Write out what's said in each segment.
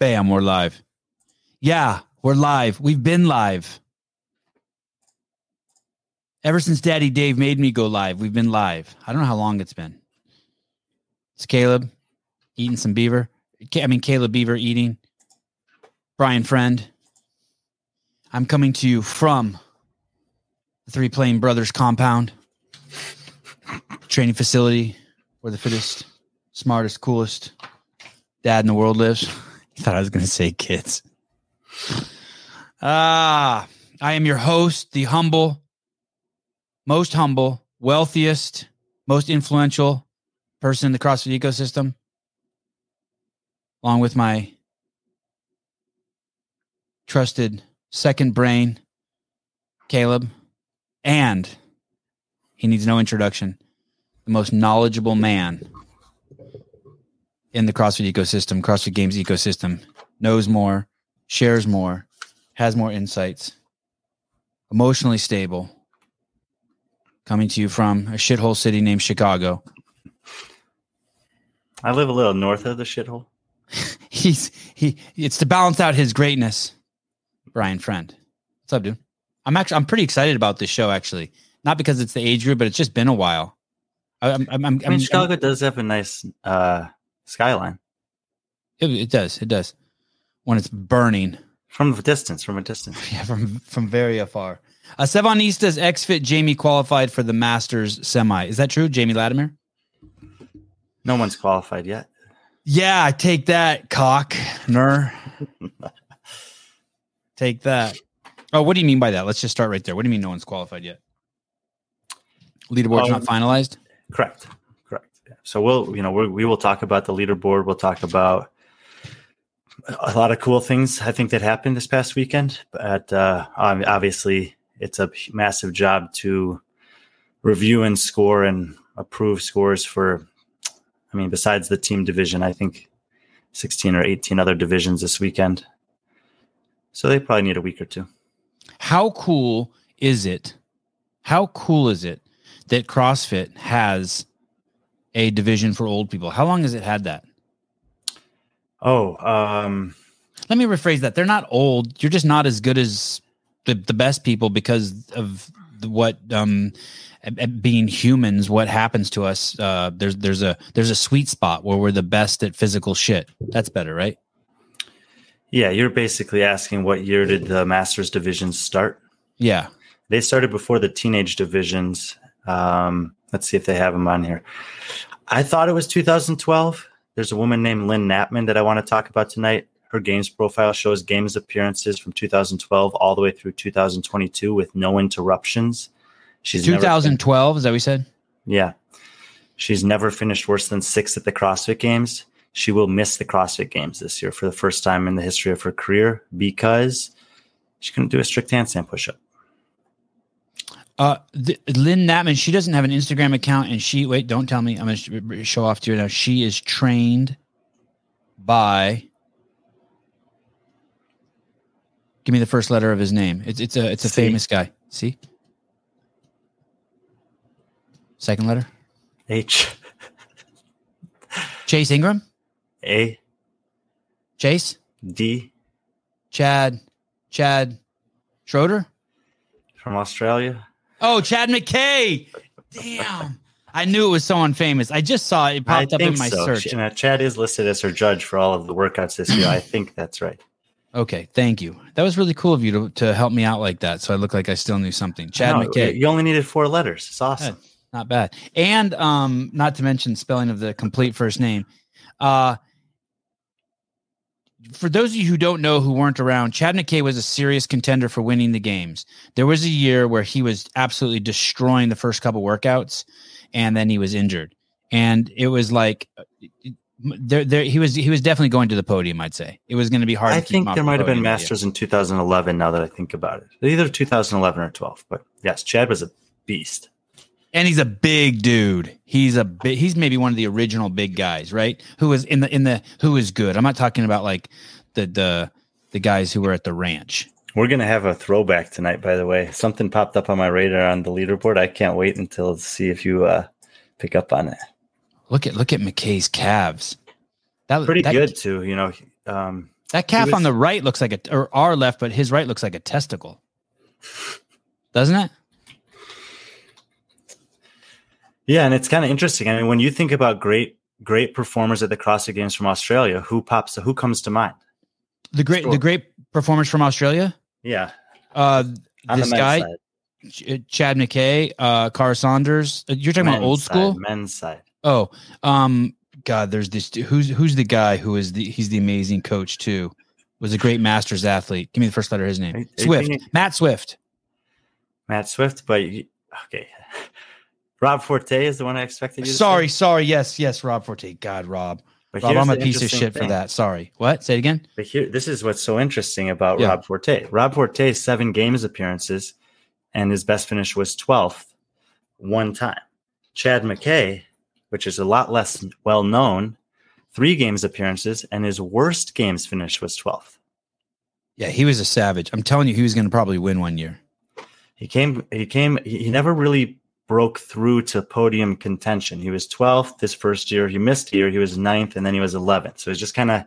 Bam, we're live. Yeah, we're live. We've been live. Ever since Daddy Dave made me go live, we've been live. I don't know how long it's been. It's Caleb eating some beaver. I mean, Caleb Beaver eating. Brian Friend. I'm coming to you from the Three Plane Brothers compound, training facility where the fittest, smartest, coolest dad in the world lives. Thought I was going to say kids. Ah, I am your host, the humble, most humble, wealthiest, most influential person in the CrossFit ecosystem, along with my trusted second brain, Caleb, and he needs no introduction, the most knowledgeable man in the CrossFit ecosystem, CrossFit Games ecosystem, knows more, shares more, has more insights, emotionally stable, coming to you from a shithole city named Chicago. I live a little north of the shithole. He's he it's to balance out his greatness. Brian Friend. What's up, dude? I'm actually I'm pretty excited about this show actually. Not because it's the age group, but it's just been a while. I, I'm, I'm, I'm, I mean, I'm- Chicago does have a nice uh, skyline it, it does, it does. When it's burning. from a distance. From a distance. Yeah, from from very afar. Uh, Sevanista's XFit Jamie qualified for the Masters semi. Is that true, Jamie Latimer? No one's qualified yet. Yeah, take that, cock, ner. take that. Oh, what do you mean by that? Let's just start right there. What do you mean no one's qualified yet? Leaderboard's Um, not finalized. Correct. So we'll, you know, we we will talk about the leaderboard. We'll talk about a lot of cool things I think that happened this past weekend. But uh, obviously, it's a massive job to review and score and approve scores for. I mean, besides the team division, I think sixteen or eighteen other divisions this weekend. So they probably need a week or two. How cool is it? How cool is it that CrossFit has a division for old people? How long has it had that? Oh, um, Let me rephrase that. They're not old. You're just not as good as the, the best people because of what um being humans what happens to us uh there's there's a there's a sweet spot where we're the best at physical shit that's better right yeah, you're basically asking what year did the Masters divisions start? yeah They started before the teenage divisions. Um, let's see if they have them on here. I thought it was 2012. There's a woman named Lynn Knappman that I want to talk about tonight. Her games profile shows games appearances from 2012 all the way through 2022 with no interruptions. She's never- 2012 is that what we said yeah. She's never finished worse than sixth at the CrossFit Games. She will miss the CrossFit Games this year for the first time in the history of her career because she couldn't do a strict handstand push up. Uh th- lynn natman she doesn't have an instagram account and she wait don't tell me. I'm gonna sh- show off to you now. She is trained by give me the first letter of his name. It's it's a it's a C. famous guy. See second letter? H. Chase Ingraham? A. Chase? D. Chad chad schroeder? From Australia. Oh Chad Mackay damn i knew it was someone famous i just saw it, it popped I up in my so. search uh, Chad is listed as her judge for all of the workouts this year. I think that's right. Okay, thank you. That was really cool of you to, to help me out like that. So I look like I still knew something. Chad No, Mackay, You only needed four letters. It's awesome. not bad. And um, not to mention spelling of the complete first name. Uh, for those of you who don't know, who weren't around, Chad Mackay was a serious contender for winning the games. There was a year where he was absolutely destroying the first couple workouts, and then he was injured. And it was like, there, there, he was, he was definitely going to the podium. I'd say it was going to be hard. I to think there the might have been. Masters in 2011 now that I think about it. Either 2011 or 12. But yes, Chad was a beast. And he's a big dude. He's a big. He's maybe one of the original big guys, right? Who was in the in the who is good. I'm not talking about like the the the guys who were at the ranch. We're going to have a throwback tonight, by the way. Something popped up on my radar on the leaderboard. I can't wait until to see if you uh, pick up on it. Look at look at Mackay's calves. That Pretty that, good, too. You know, um, That calf was- on the right looks like a, or our left, but his right looks like a testicle. Doesn't it? Yeah, and it's kind of interesting. I mean, when you think about great great performers at the CrossFit Games from Australia, who pops who comes to mind? The great, Sure. the great performers from Australia. Yeah, Uh, on this the guy, side. Ch- Chad Mackay, uh, Kara Saunders. Uh, You're talking about Men's old side, school. men's side. Oh, um, God, there's this. Who's who's the guy who is the? He's the amazing coach too. Was a great masters athlete. Give me the first letter of his name. Are you- are you Swift. Matt Swift. Matt Swift, but you, okay. Rob Forte is the one I expected you to Sorry, say. sorry. Yes, yes. Rob Forte. God, Rob. But Rob, I'm a piece of shit for that. Sorry. What? Say it again. But here, this is what's so interesting about Yeah. Rob Forte. Rob Forte, seven games appearances, and his best finish was 12th one time. Chad Mackay, which is a lot less well known, three games appearances, and his worst games finish was 12th. Yeah, he was a savage. I'm telling you, he was going to probably win one year. He came, he came, he never really broke through to podium contention. He was 12th this first year. He missed a year. He was ninth, and then he was 11th. So it's just kind of,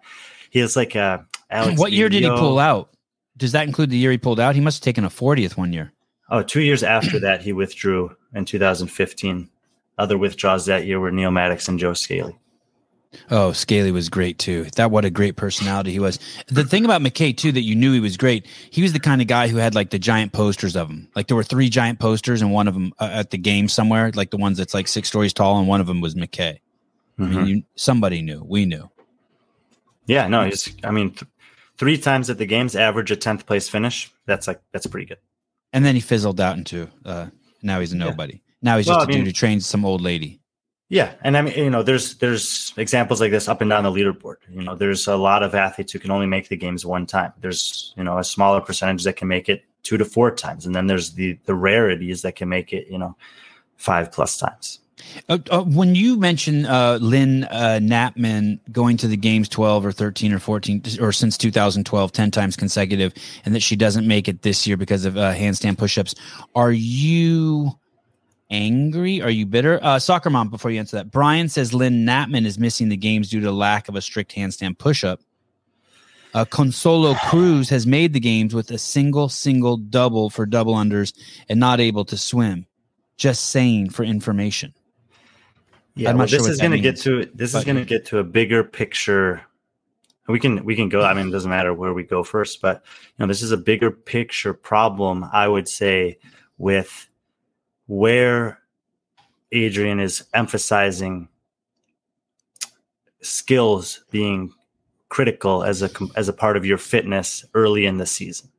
he was like a Alex. what year did he pull out? Does that include the year he pulled out? He must have taken a 40th one year. Oh, two years after that, he withdrew in 2015. Other withdrawals that year were Neil Maddox and Joe Scali. Oh, Scali was great too. That what a great personality he was. The thing about Mackay too that you knew he was great. He was the kind of guy who had like the giant posters of him. Like there were three giant posters, and one of them uh, at the game somewhere, like the ones that's like six stories tall, and one of them was Mackay. I Mhm. mean, you, somebody knew. We knew. Yeah, no, he's. I mean, th- three times at the games, average a tenth place finish. That's like that's pretty good. And then he fizzled out into. uh Now he's a Yeah. nobody. Now he's Well, just a I mean- dude who trains some old lady. Yeah, and I mean, you know, there's there's examples like this up and down the leaderboard. You know, there's a lot of athletes who can only make the games one time. There's you know a smaller percentage that can make it two to four times, and then there's the the rarities that can make it you know five plus times. Uh, uh, when you mention uh, Lynn uh, Knappman going to the games 12 or 13 or 14 or since 2012 10 times consecutive and that she doesn't make it this year because of uh, handstand push-ups are you angry are you bitter uh, soccer mom before you answer that brian says lynn Natman is missing the games due to lack of a strict handstand push-up uh, Consolo Cruz has made the games with a single, single double for double unders and not able to swim. Just saying for information. Yeah, well, sure this is going to get to this is going to get to a bigger picture. We can we can go. I mean, it doesn't matter where we go first, but you know, this is a bigger picture problem. I would say with where Adrian is emphasizing skills being critical as a as a part of your fitness early in the season.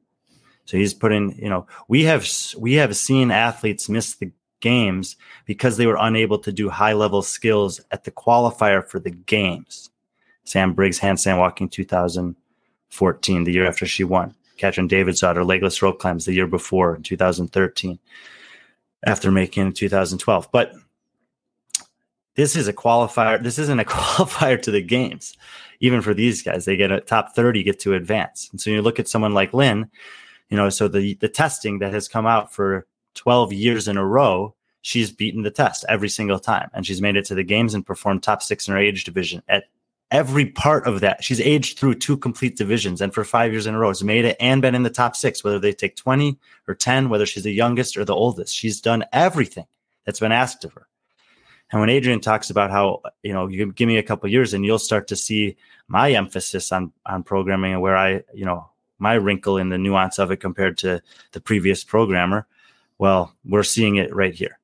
So he's putting, you know, we have we have seen athletes miss the games because they were unable to do high level skills at the qualifier for the games. Sam Briggs handstand walking 2014, the year after she won. Katrin Davidsdottir legless rope climbs the year before in 2013, after making in 2012. But this is a qualifier. This isn't a qualifier to the games. Even for these guys, they get a top 30, get to advance. And so you look at someone like Lynn, you know, so the the testing that has come out for 12 years in a row, she's beaten the test every single time. And she's made it to the games and performed top six in her age division at every part of that. She's aged through two complete divisions and for five years in a row has made it and been in the top six, whether they take 20 or 10, whether she's the youngest or the oldest. She's done everything that's been asked of her. And when Adrian talks about how, you know, you give me a couple years and you'll start to see my emphasis on on programming and where I, you know, my wrinkle in the nuance of it compared to the previous programmer. Well, we're seeing it right here.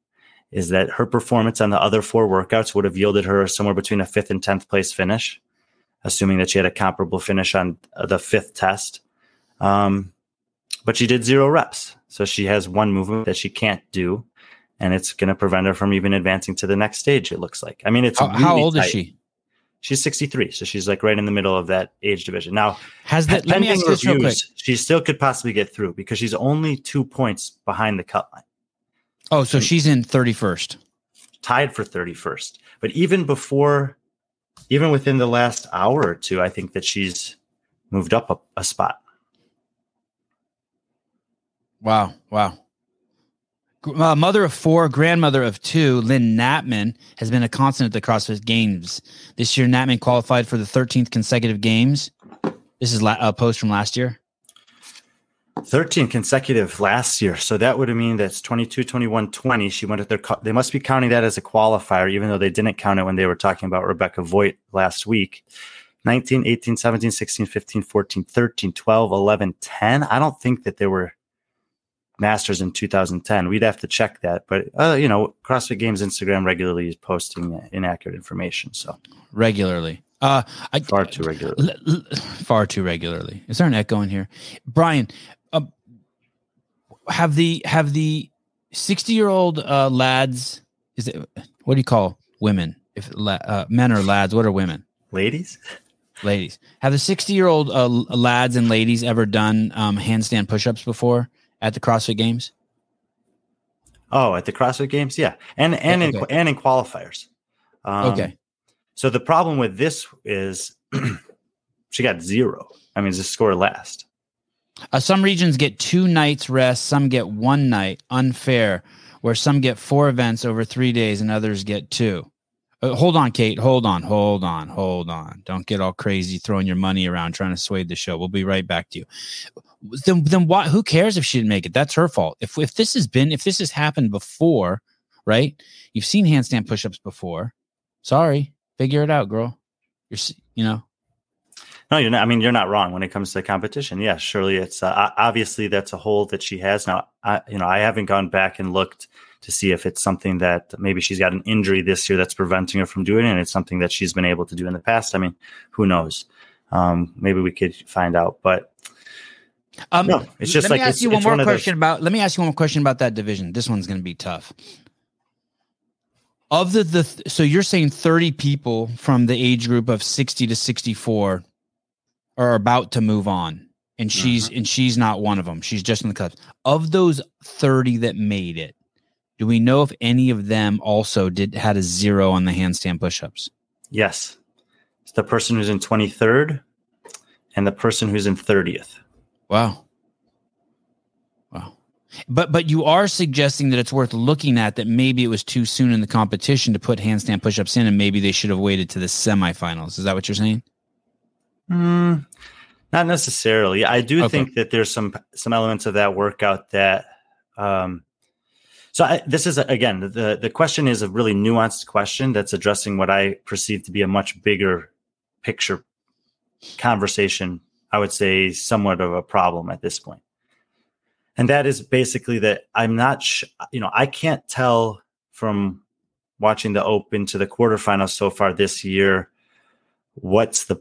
Is that her performance on the other four workouts would have yielded her somewhere between a fifth and tenth place finish, assuming that she had a comparable finish on uh, the fifth test. Um, but she did zero reps, so she has one movement that she can't do, and it's going to prevent her from even advancing to the next stage. It looks like. I mean, it's How, how really old is she? She's 63, so she's like right in the middle of that age division. Now, Has that? Let me pending ask this real quick. reviews, she still could possibly get through because she's only two points behind the cut line, Oh, so she's in 31st. tied for 31st. But even before, even within the last hour or two, I think that she's moved up a, a spot. Wow. Wow. Uh, mother of four, grandmother of two, Lynn Natman has been a constant at the CrossFit Games. This year, Natman qualified for the 13th consecutive games. This is la- a post from last year. 13 consecutive last year. So that would mean that's 22, 21, 20. She went at their, they must be counting that as a qualifier, even though they didn't count it when they were talking about Rebecca Voigt last week. 19, 18, 17, 16, 15, 14, 13, 12, 11, 10. I don't think that there were masters in 2010. We'd have to check that. But, uh, you know, CrossFit Games Instagram regularly is posting inaccurate information. So regularly. Uh, I, far too regularly. L- l- far too regularly. Is there an echo in here, Brian? Have the have the sixty year old uh, lads? Is it what do you call women? If uh, men are lads, what are women? Ladies. Ladies. Have the sixty year old uh, lads and ladies ever done um, handstand push ups before at the CrossFit Games? Oh, at the CrossFit Games, yeah, and and okay. in and in qualifiers. Um, okay. So the problem with this is she got zero. I mean, the score last. Uh, some regions get two nights rest, some get one night, unfair, where some get four events over three days and others get two. Uh, hold on, Kate. Hold on, hold on, hold on. Don't get all crazy throwing your money around trying to sway the show. We'll be right back to you. Then, then why? Who cares if she didn't make it? That's her fault. If if this has been, if this has happened before, right? You've seen handstand push-ups before. Sorry, figure it out, girl. You're, you know. No, you're not. I mean, you're not wrong when it comes to competition. Yeah, surely it's uh, obviously that's a hole that she has now. I, you know, I haven't gone back and looked to see if it's something that maybe she's got an injury this year that's preventing her from doing it. And it's something that she's been able to do in the past. I mean, who knows? Um, maybe we could find out, but um, no, it's just let like me ask you one more one question about. Let me ask you one more question about that division. This one's going to be tough of the the so you're saying 30 people from the age group of 60 to 64 are about to move on and she's uh-huh. and she's not one of them she's just in the cups of those 30 that made it do we know if any of them also did had a zero on the handstand push-ups yes it's the person who's in 23rd and the person who's in 30th wow Wow. but but you are suggesting that it's worth looking at that maybe it was too soon in the competition to put handstand pushups in, and maybe they should have waited to the semifinals. Is that what you're saying? Mm, not necessarily. I do okay. think that there's some some elements of that workout that. Um, so I, this is again the the question is a really nuanced question that's addressing what I perceive to be a much bigger picture conversation. I would say somewhat of a problem at this point and that is basically that I'm not, sh- you know, I can't tell from watching the Open to the quarterfinals so far this year what's the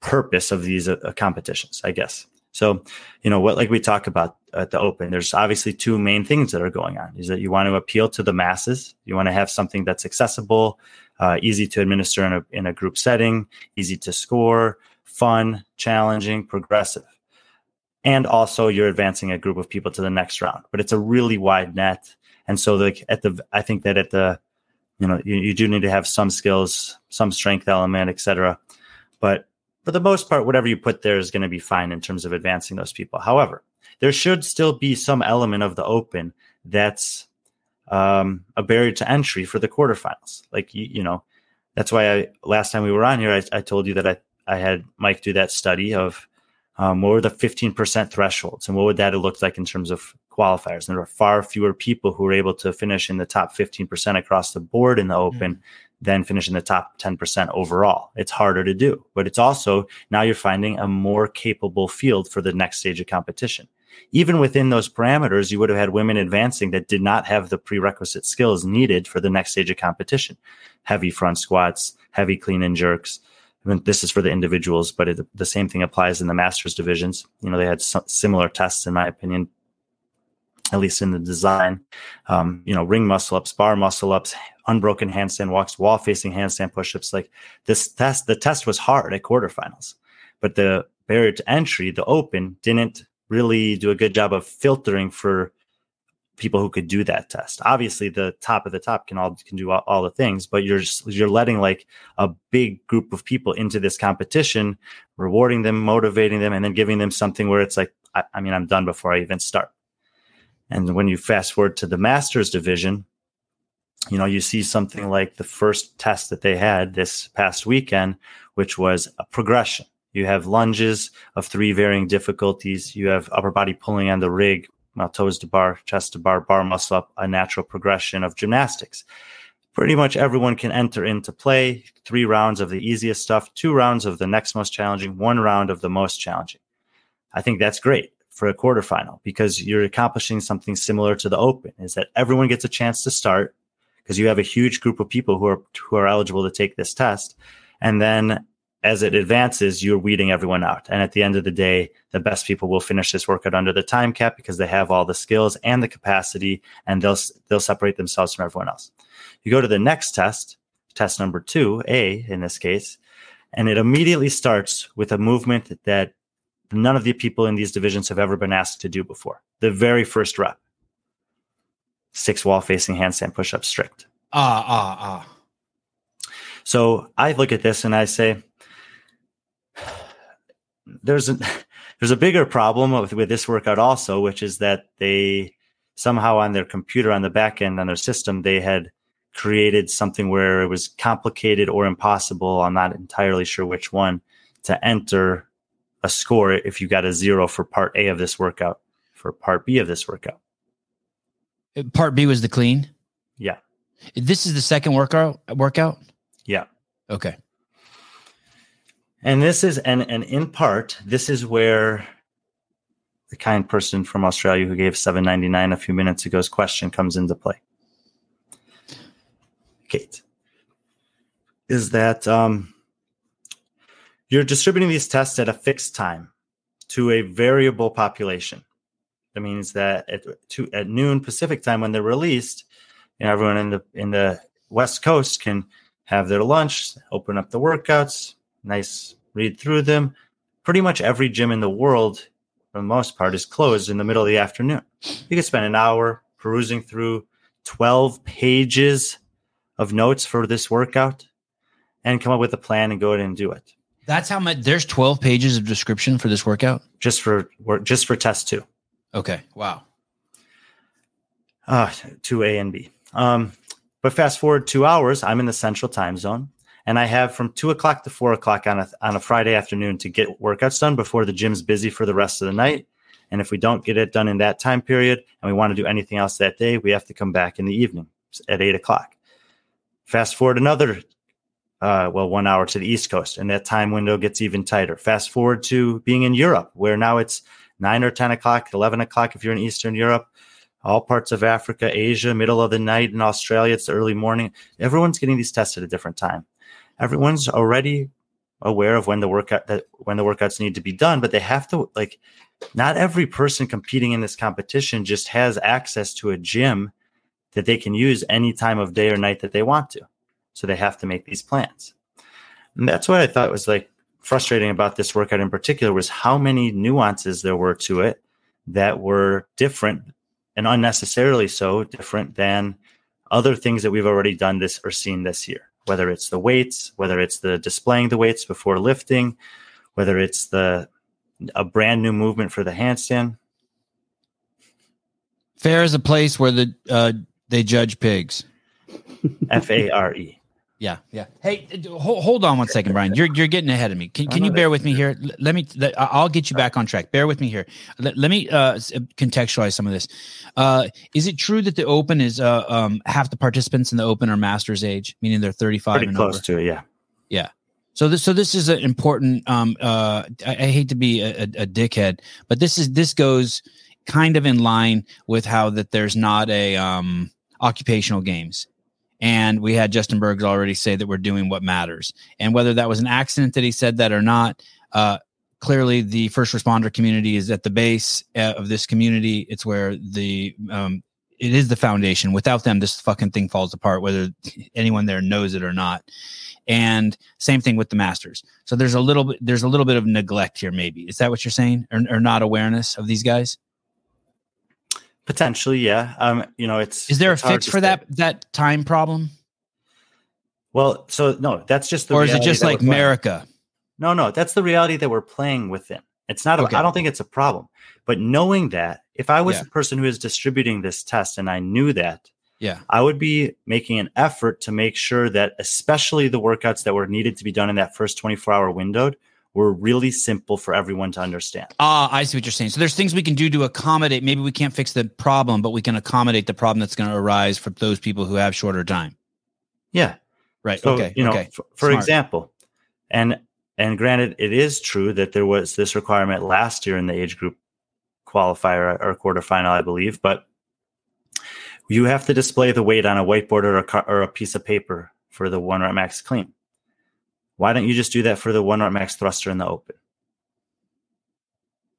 purpose of these uh, uh, competitions. I guess so. You know what, like we talk about at the Open, there's obviously two main things that are going on: is that you want to appeal to the masses, you want to have something that's accessible, uh, easy to administer in a in a group setting, easy to score, fun, challenging, progressive and also you're advancing a group of people to the next round. But it's a really wide net, and so like at the, I think that at the, you know, you, you do need to have some skills, some strength element, etc. But for the most part, whatever you put there is going to be fine in terms of advancing those people. However, there should still be some element of the open that's um, a barrier to entry for the quarterfinals. Like you, you know, that's why I last time we were on here, I, I told you that I I had Mike do that study of um, what were the 15% thresholds and what would that have looked like in terms of qualifiers? And there are far fewer people who were able to finish in the top 15% across the board in the hmm. open mm. Than finish in the top 10% overall. It's harder to do, but it's also now you're finding a more capable field for the next stage of competition. Even within those parameters, you would have had women advancing that did not have the prerequisite skills needed for the next stage of competition. Heavy front squats, heavy clean and jerks, I mean, this is for the individuals, but it, the same thing applies in the masters divisions. You know, they had similar tests, in my opinion, at least in the design. Um, you know, ring muscle ups, bar muscle ups, unbroken handstand walks, wall facing handstand pushups. Like this test, the test was hard at quarterfinals, but the barrier to entry, the open, didn't really do a good job of filtering for people who could do that test. Obviously, the top of the top can all can do all, all, the things, but you're just, you're letting like a big group of people into this competition, rewarding them, motivating them, and then giving them something where it's like, I, I mean, I'm done before I even start. And when you fast forward to the Masters division, you know, you see something like the first test that they had this past weekend, which was a progression. You have lunges of three varying difficulties. You have upper body pulling on the rig, toes to bar, chest to bar, bar muscle up, a natural progression of gymnastics. Pretty much everyone can enter into play. Three rounds of the easiest stuff, two rounds of the next most challenging, one round of the most challenging. I think that's great for a quarterfinal because you're accomplishing something similar to the open is that everyone gets a chance to start because you have a huge group of people who are who are eligible to take this test. And then as it advances you're weeding everyone out. And at the end of the day the best people will finish this workout under the time cap because they have all the skills and the capacity and they'll they'll separate themselves from everyone else. You go to the next test test number 2 a in this case and it immediately starts with a movement that none of the people in these divisions have ever been asked to do before. The very first rep six wall facing handstand push up strict. Ah, ah, ah. So I look at this and I say, there's a there's a bigger problem with, with this workout also, which is that they somehow on their computer on the back end on their system they had created something where it was complicated or impossible. I'm not entirely sure which one to enter a score if you got a zero for part A of this workout, for part B of this workout. Uh, part B was the clean. Yeah. This is the second workout workout. Yeah. Okay. And this is and and in part, this is where the kind person from Australia who gave 799 a few minutes ago's question comes into play. Kate. Is that um you're distributing these tests at a fixed time to a variable population. That means that at, at noon Pacific time when they're released, you know, everyone in the in the West Coast can have their lunch, open up the workouts, nice read through them. Pretty much every gym in the world, for the most part, is closed in the middle of the afternoon. You can spend an hour perusing through 12 pages of notes for this workout and come up with a plan and go ahead and do it. That's how much. There's 12 pages of description for this workout. Just for work, just for test two. Okay. Wow. Uh, two A and B. Um, but fast forward two hours, I'm in the central time zone, and I have from two o'clock to four o'clock on a on a Friday afternoon to get workouts done before the gym's busy for the rest of the night. And if we don't get it done in that time period, and we want to do anything else that day, we have to come back in the evening at eight o'clock. Fast forward another uh, well, one hour to the East Coast, and that time window gets even tighter. Fast forward to being in Europe, where now it's nine or 10 o'clock, 11 o'clock if you're in Eastern Europe, all parts of Africa, Asia, middle of the night in Australia, it's the early morning. Everyone's getting these tests at a different time. Everyone's already aware of when the workout that when the workouts need to be done, but they have to like not every person competing in this competition just has access to a gym that they can use any time of day or night that they want to. So they have to make these plans. And that's what I thought was like frustrating about this workout in particular was how many nuances there were to it that were different and unnecessarily so different than other things that we've already done this or seen this year whether it's the weights whether it's the displaying the weights before lifting whether it's the a brand new movement for the handstand. Fair is a place where the uh, they judge pigs. F-a-r-e yeah, yeah. Hey, hold, hold on one second, Brian. You're you're getting ahead of me. Can, can you bear with me here? Let me. I'll get you back on track. Bear with me here. Let, let me uh, contextualize some of this. Uh, is it true that the Open is uh, um, half the participants in the Open are Masters age, meaning they're 35 Pretty and close over? to it. Yeah. Yeah. So this so this is an important. Um, uh, I, I hate to be a, a, a dickhead, but this is this goes kind of in line with how that there's not a um occupational games and we had Justin Bergs already say that we're doing what matters. And whether that was an accident that he said that or not, uh, clearly the first responder community is at the base uh, of this community. It's where the um, it is the foundation. Without them, this fucking thing falls apart, whether anyone there knows it or not. And same thing with the masters. So there's a little bit there's a little bit of neglect here, maybe. Is that what you're saying, or, or not awareness of these guys? Potentially, yeah. Um, you know, it's is there it's a fix for that that time problem? Well, so no, that's just the or is it just like America? No, no, that's the reality that we're playing within. It's not. A, Okay. I don't think it's a problem. But knowing that, if I was Yeah. the person who is distributing this test and I knew that, Yeah. I would be making an effort to make sure that, especially the workouts that were needed to be done in that first 24 hour window, were really simple for everyone to understand. Ah, I see what you're saying. So there's things we can do to accommodate. Maybe we can't fix the problem, but we can accommodate the problem that's going to arise for those people who have shorter time. Yeah. Right. So, okay. you know, okay. for, for example, and and granted, it is true that there was this requirement last year in the age group qualifier or quarterfinal, I believe, but you have to display the weight on a whiteboard or a or a piece of paper for the one rep max clean. Why don't you just do that for the one rep max thruster in the open?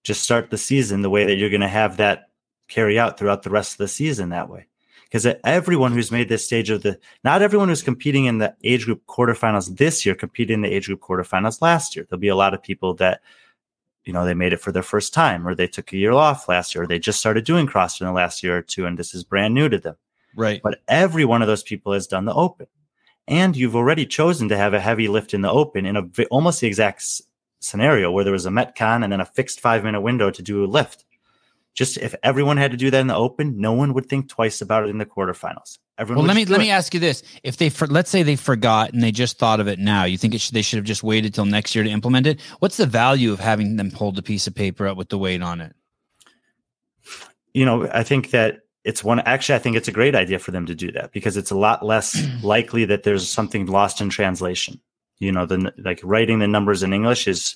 Just start the season the way that you're going to have that carry out throughout the rest of the season that way. Because everyone who's made this stage of the, not everyone who's competing in the age group quarterfinals this year competed in the age group quarterfinals last year. There'll be a lot of people that, you know, they made it for their first time or they took a year off last year or they just started doing CrossFit in the last year or two and this is brand new to them. Right. But every one of those people has done the open. And you've already chosen to have a heavy lift in the open in a almost the exact s- scenario where there was a Metcon and then a fixed five minute window to do a lift. Just if everyone had to do that in the open, no one would think twice about it in the quarterfinals. Everyone Well, let me let it. me ask you this: If they, for, let's say they forgot and they just thought of it now, you think it should, they should have just waited till next year to implement it? What's the value of having them hold a piece of paper up with the weight on it? you know, I think that it's one. Actually, I think it's a great idea for them to do that because it's a lot less likely that there's something lost in translation. You know, the like writing the numbers in English is,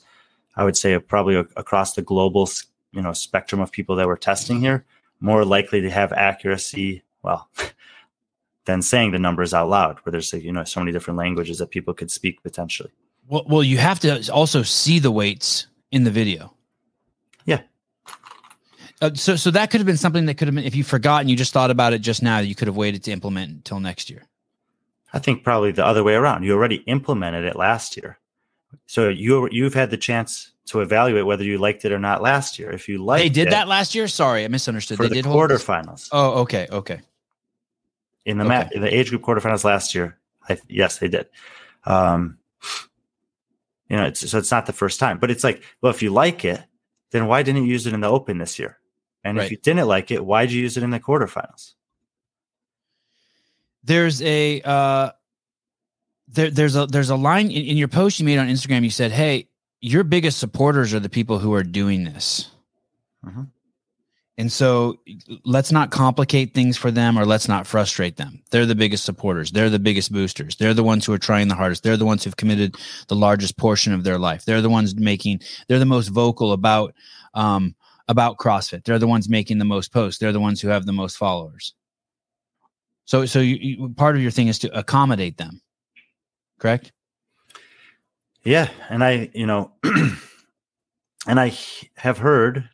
I would say, probably across the global, you know, spectrum of people that we're testing here, more likely to have accuracy. Well. Than saying the numbers out loud, where there's you know so many different languages that people could speak potentially. Well, well, you have to also see the weights in the video. Uh, so, so that could have been something that could have been if you forgot and you just thought about it just now. You could have waited to implement until next year. I think probably the other way around. You already implemented it last year, so you you've had the chance to evaluate whether you liked it or not last year. If you liked, they did it that last year. Sorry, I misunderstood. for They the did quarterfinals Oh, okay, okay. in the okay. mat in the age group quarterfinals last year. I, yes, they did. Um, you know, it's, so it's not the first time, but it's like, well, if you like it, then why didn't you use it in the open this year? And Right. if you didn't like it, why'd you use it in the quarterfinals? there's a uh there there's a there's a line in, in your post you made on Instagram. You said, "Hey, your biggest supporters are the people who are doing this." Mhm. And so let's not complicate things for them or let's not frustrate them. They're the biggest supporters. They're the biggest boosters. They're the ones who are trying the hardest. They're the ones who've committed the largest portion of their life. They're the ones making, they're the most vocal about, um, about CrossFit. They're the ones making the most posts. They're the ones who have the most followers. So, so you, you, part of your thing is to accommodate them, correct? Yeah, and I, you know, and I have heard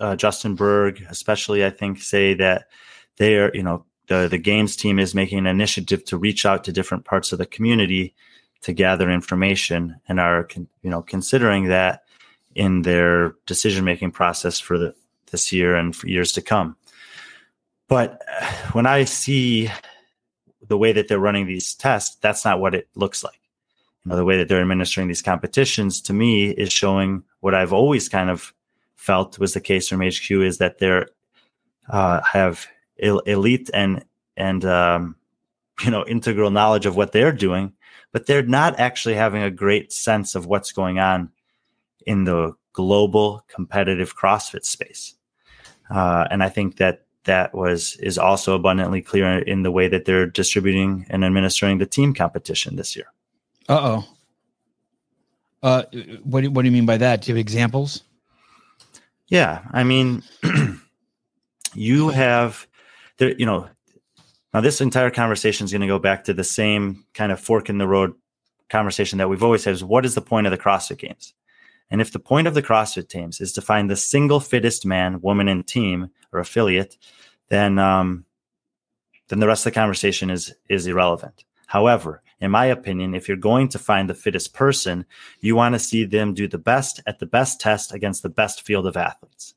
uh, Justin Bergh, especially, I think, say that they are, you know, the the games team is making an initiative to reach out to different parts of the community to gather information, and are, you know, considering that in their decision making process for the this year and for years to come. But uh, when I see the way that they're running these tests, that's not what it looks like you know, the way that they're administering these competitions to me is showing what I've always kind of felt was the case from HQ is that they're uh, have el- elite and and um, you know integral knowledge of what they're doing, but they're not actually having a great sense of what's going on in the global competitive CrossFit space. Uh, and I think that that was is also abundantly clear in the way that they're distributing and administering the team competition this year. Uh oh. Uh, what do, what do you mean by that? Do you have examples? Yeah, I mean, you have there. You know, now this entire conversation is going to go back to the same kind of fork in the road conversation that we've always had: is what is the point of the CrossFit Games? And if the point of the CrossFit teams is to find the single fittest man, woman, and team or affiliate, then um, then the rest of the conversation is is irrelevant. However, in my opinion, if you're going to find the fittest person, you want to see them do the best at the best test against the best field of athletes.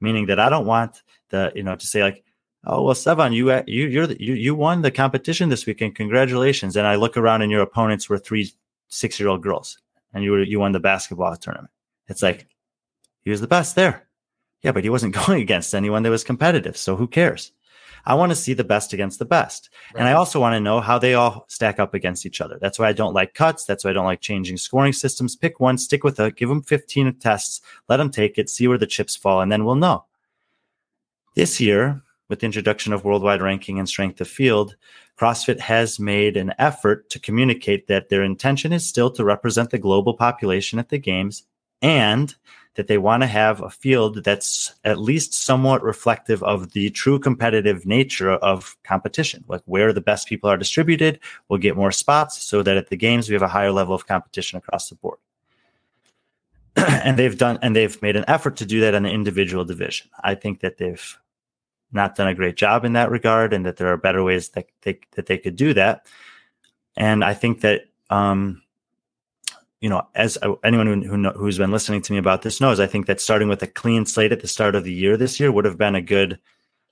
Meaning that I don't want the you know to say like, oh well, Sevan, you you you're the, you you won the competition this weekend, congratulations. And I look around and your opponents were three six year old girls, and you were you won the basketball tournament. It's like, He was the best there. Yeah, but he wasn't going against anyone that was competitive. So who cares? I want to see the best against the best. Right. And I also want to know how they all stack up against each other. That's why I don't like cuts. That's why I don't like changing scoring systems. Pick one, stick with it, give them 15 tests, let them take it, see where the chips fall, and then we'll know. This year, with the introduction of worldwide ranking and strength of field, CrossFit has made an effort to communicate that their intention is still to represent the global population at the games and that they want to have a field that's at least somewhat reflective of the true competitive nature of competition. Like where the best people are distributed, we'll get more spots so that at the games we have a higher level of competition across the board. and they've done and they've made an effort to do that in an individual division. I think that they've not done a great job in that regard and that there are better ways that they that they could do that. And I think that um, you know, as anyone who, who know, who's been listening to me about this knows, I think that starting with a clean slate at the start of the year this year would have been a good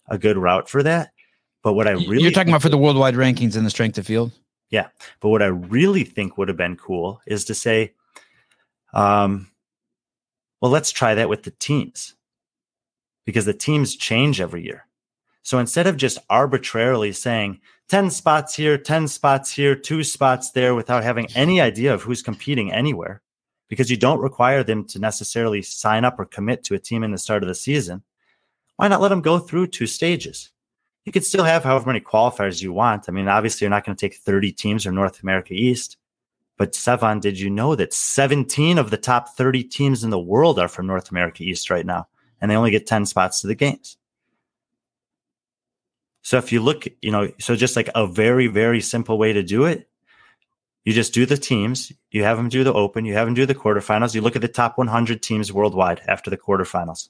a good route for that. But what I really you're talking about for the worldwide rankings and the strength of field, yeah. But what I really think would have been cool is to say, um, well, let's try that with the teams because the teams change every year. So instead of just arbitrarily saying 10 spots here, 10 spots here, two spots there without having any idea of who's competing anywhere, because you don't require them to necessarily sign up or commit to a team in the start of the season, why not let them go through two stages? You could still have however many qualifiers you want. I mean, obviously, you're not going to take 30 teams from North America East. But Sevan, did you know that 17 of the top 30 teams in the world are from North America East right now? And they only get 10 spots to the games. So if you look, you know, so just like a very, very simple way to do it, you just do the teams, you have them do the open, you have them do the quarterfinals, you look at the top 100 teams worldwide after the quarterfinals.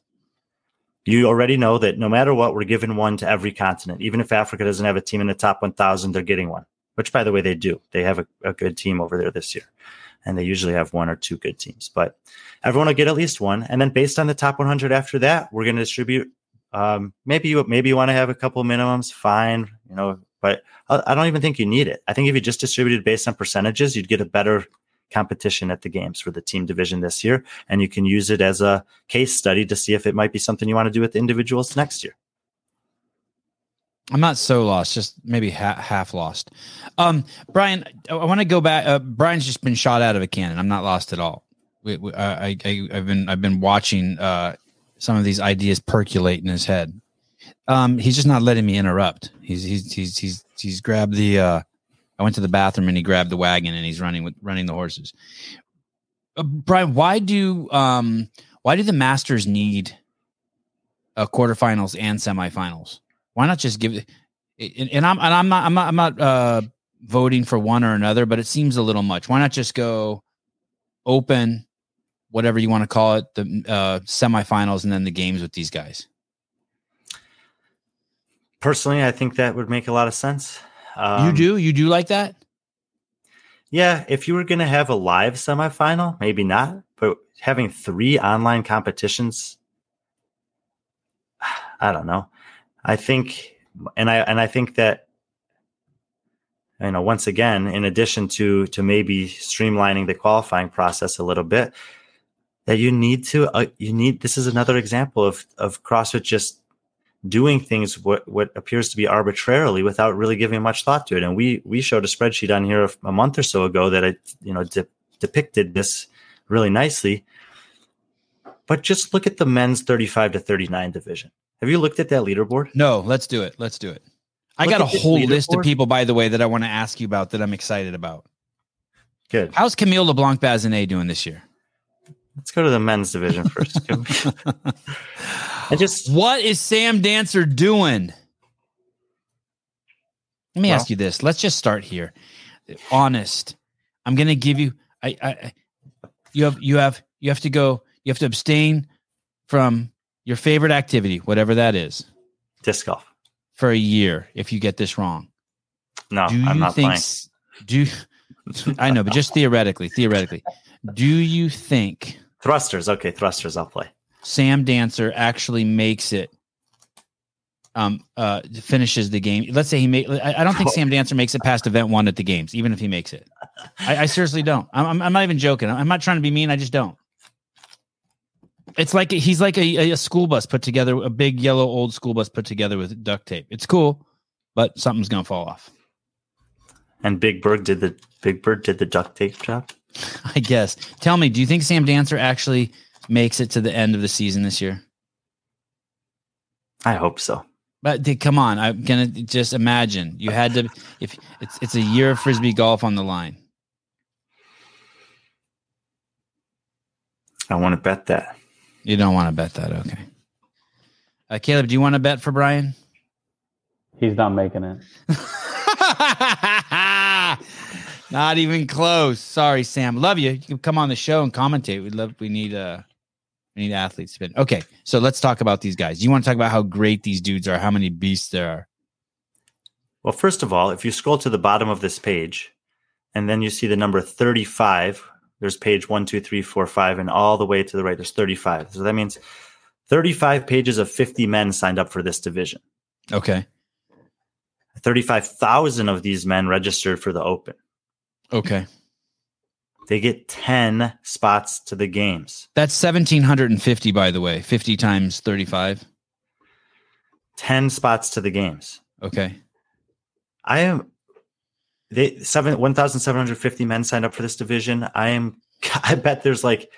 You already know that no matter what, we're giving one to every continent. Even if Africa doesn't have a team in the top 1,000, they're getting one, which by the way, they do. They have a, a good team over there this year. And they usually have one or two good teams, but everyone will get at least one. And then based on the top 100 after that, we're going to distribute um, maybe you maybe you want to have a couple minimums, fine, you know, but I, I don't even think you need it. I think if you just distributed based on percentages, you'd get a better competition at the games for the team division this year, and you can use it as a case study to see if it might be something you want to do with individuals next year. I'm not so lost, just maybe ha- half lost. Um, Brian, I, I want to go back. Uh, Brian's just been shot out of a cannon. I'm not lost at all. We, we, I, have been I've been watching uh, some of these ideas percolate in his head. Um, he's just not letting me interrupt. He's he's he's he's he's grabbed the. Uh, I went to the bathroom and he grabbed the wagon and he's running with running the horses. Uh, Brian, why do um why do the Masters need uh, quarterfinals and semifinals? Why not just give it? And, and I'm and I'm not I'm not I'm not uh, voting for one or another, but it seems a little much. Why not just go open whatever you want to call it, the uh, semifinals and then the games with these guys? Personally, I think that would make a lot of sense. Um, you do? You do like that? Yeah. If you were going to have a live semifinal, maybe not, but having three online competitions, I don't know. I think, and I and I think that you know once again in addition to to maybe streamlining the qualifying process a little bit that you need to uh, you need this is another example of of CrossFit just doing things what what appears to be arbitrarily without really giving much thought to it. And we we showed a spreadsheet on here a month or so ago that I you know de- depicted this really nicely. But just look at the men's 35 to 39 division. Have you looked at that leaderboard? No, let's do it. Let's do it. I got a whole list of people, by the way, that I want to ask you about that I'm excited about. Good. How's Camille LeBlanc Bazinet doing this year? Let's go to the men's division first. I just what is Sam Dancer doing? Let me well, ask you this. Let's just start here. Honest. I'm gonna give you I, I you have you have you have to go you have to abstain from your favorite activity, whatever that is. Disc golf. For a year if you get this wrong. No, do I'm not think, playing. Do I know, but just theoretically, theoretically, do you think Thrusters. Okay, thrusters. I'll play. Sam Dancer actually makes it. Um, uh, finishes the game. Let's say he made. I, I don't think Sam Dancer makes it past event one at the games, even if he makes it. I, I seriously don't. I'm, I'm, I'm not even joking. I'm not trying to be mean. I just don't. It's like he's like a, a school bus put together, a big yellow old school bus put together with duct tape. It's cool, but something's gonna fall off. And Big Bird did the Big Bird did the duct tape job. I guess. Tell me, do you think Sam Dancer actually makes it to the end of the season this year? I hope so. But dude, come on, I'm gonna just imagine you had to. If it's it's a year of frisbee golf on the line. I want to bet that. You don't want to bet that, okay? Uh, Caleb, do you want to bet for Brian? He's not making it. Not even close. Sorry, Sam. Love you. You can come on the show and commentate. We love. We need uh, we need athletes. Spin. Okay, so let's talk about these guys. You want to talk about how great these dudes are? How many beasts there are? Well, first of all, if you scroll to the bottom of this page, and then you see the number thirty-five. There's page one, two, three, four, five, and all the way to the right. There's thirty-five. So that means thirty-five pages of fifty men signed up for this division. Okay. 35,000 of these men registered for the Open. Okay. They get 10 spots to the games. That's 1750 by the way. 50 times 35. 10 spots to the games. Okay. I am they seven 1750 men signed up for this division. I am I bet there's like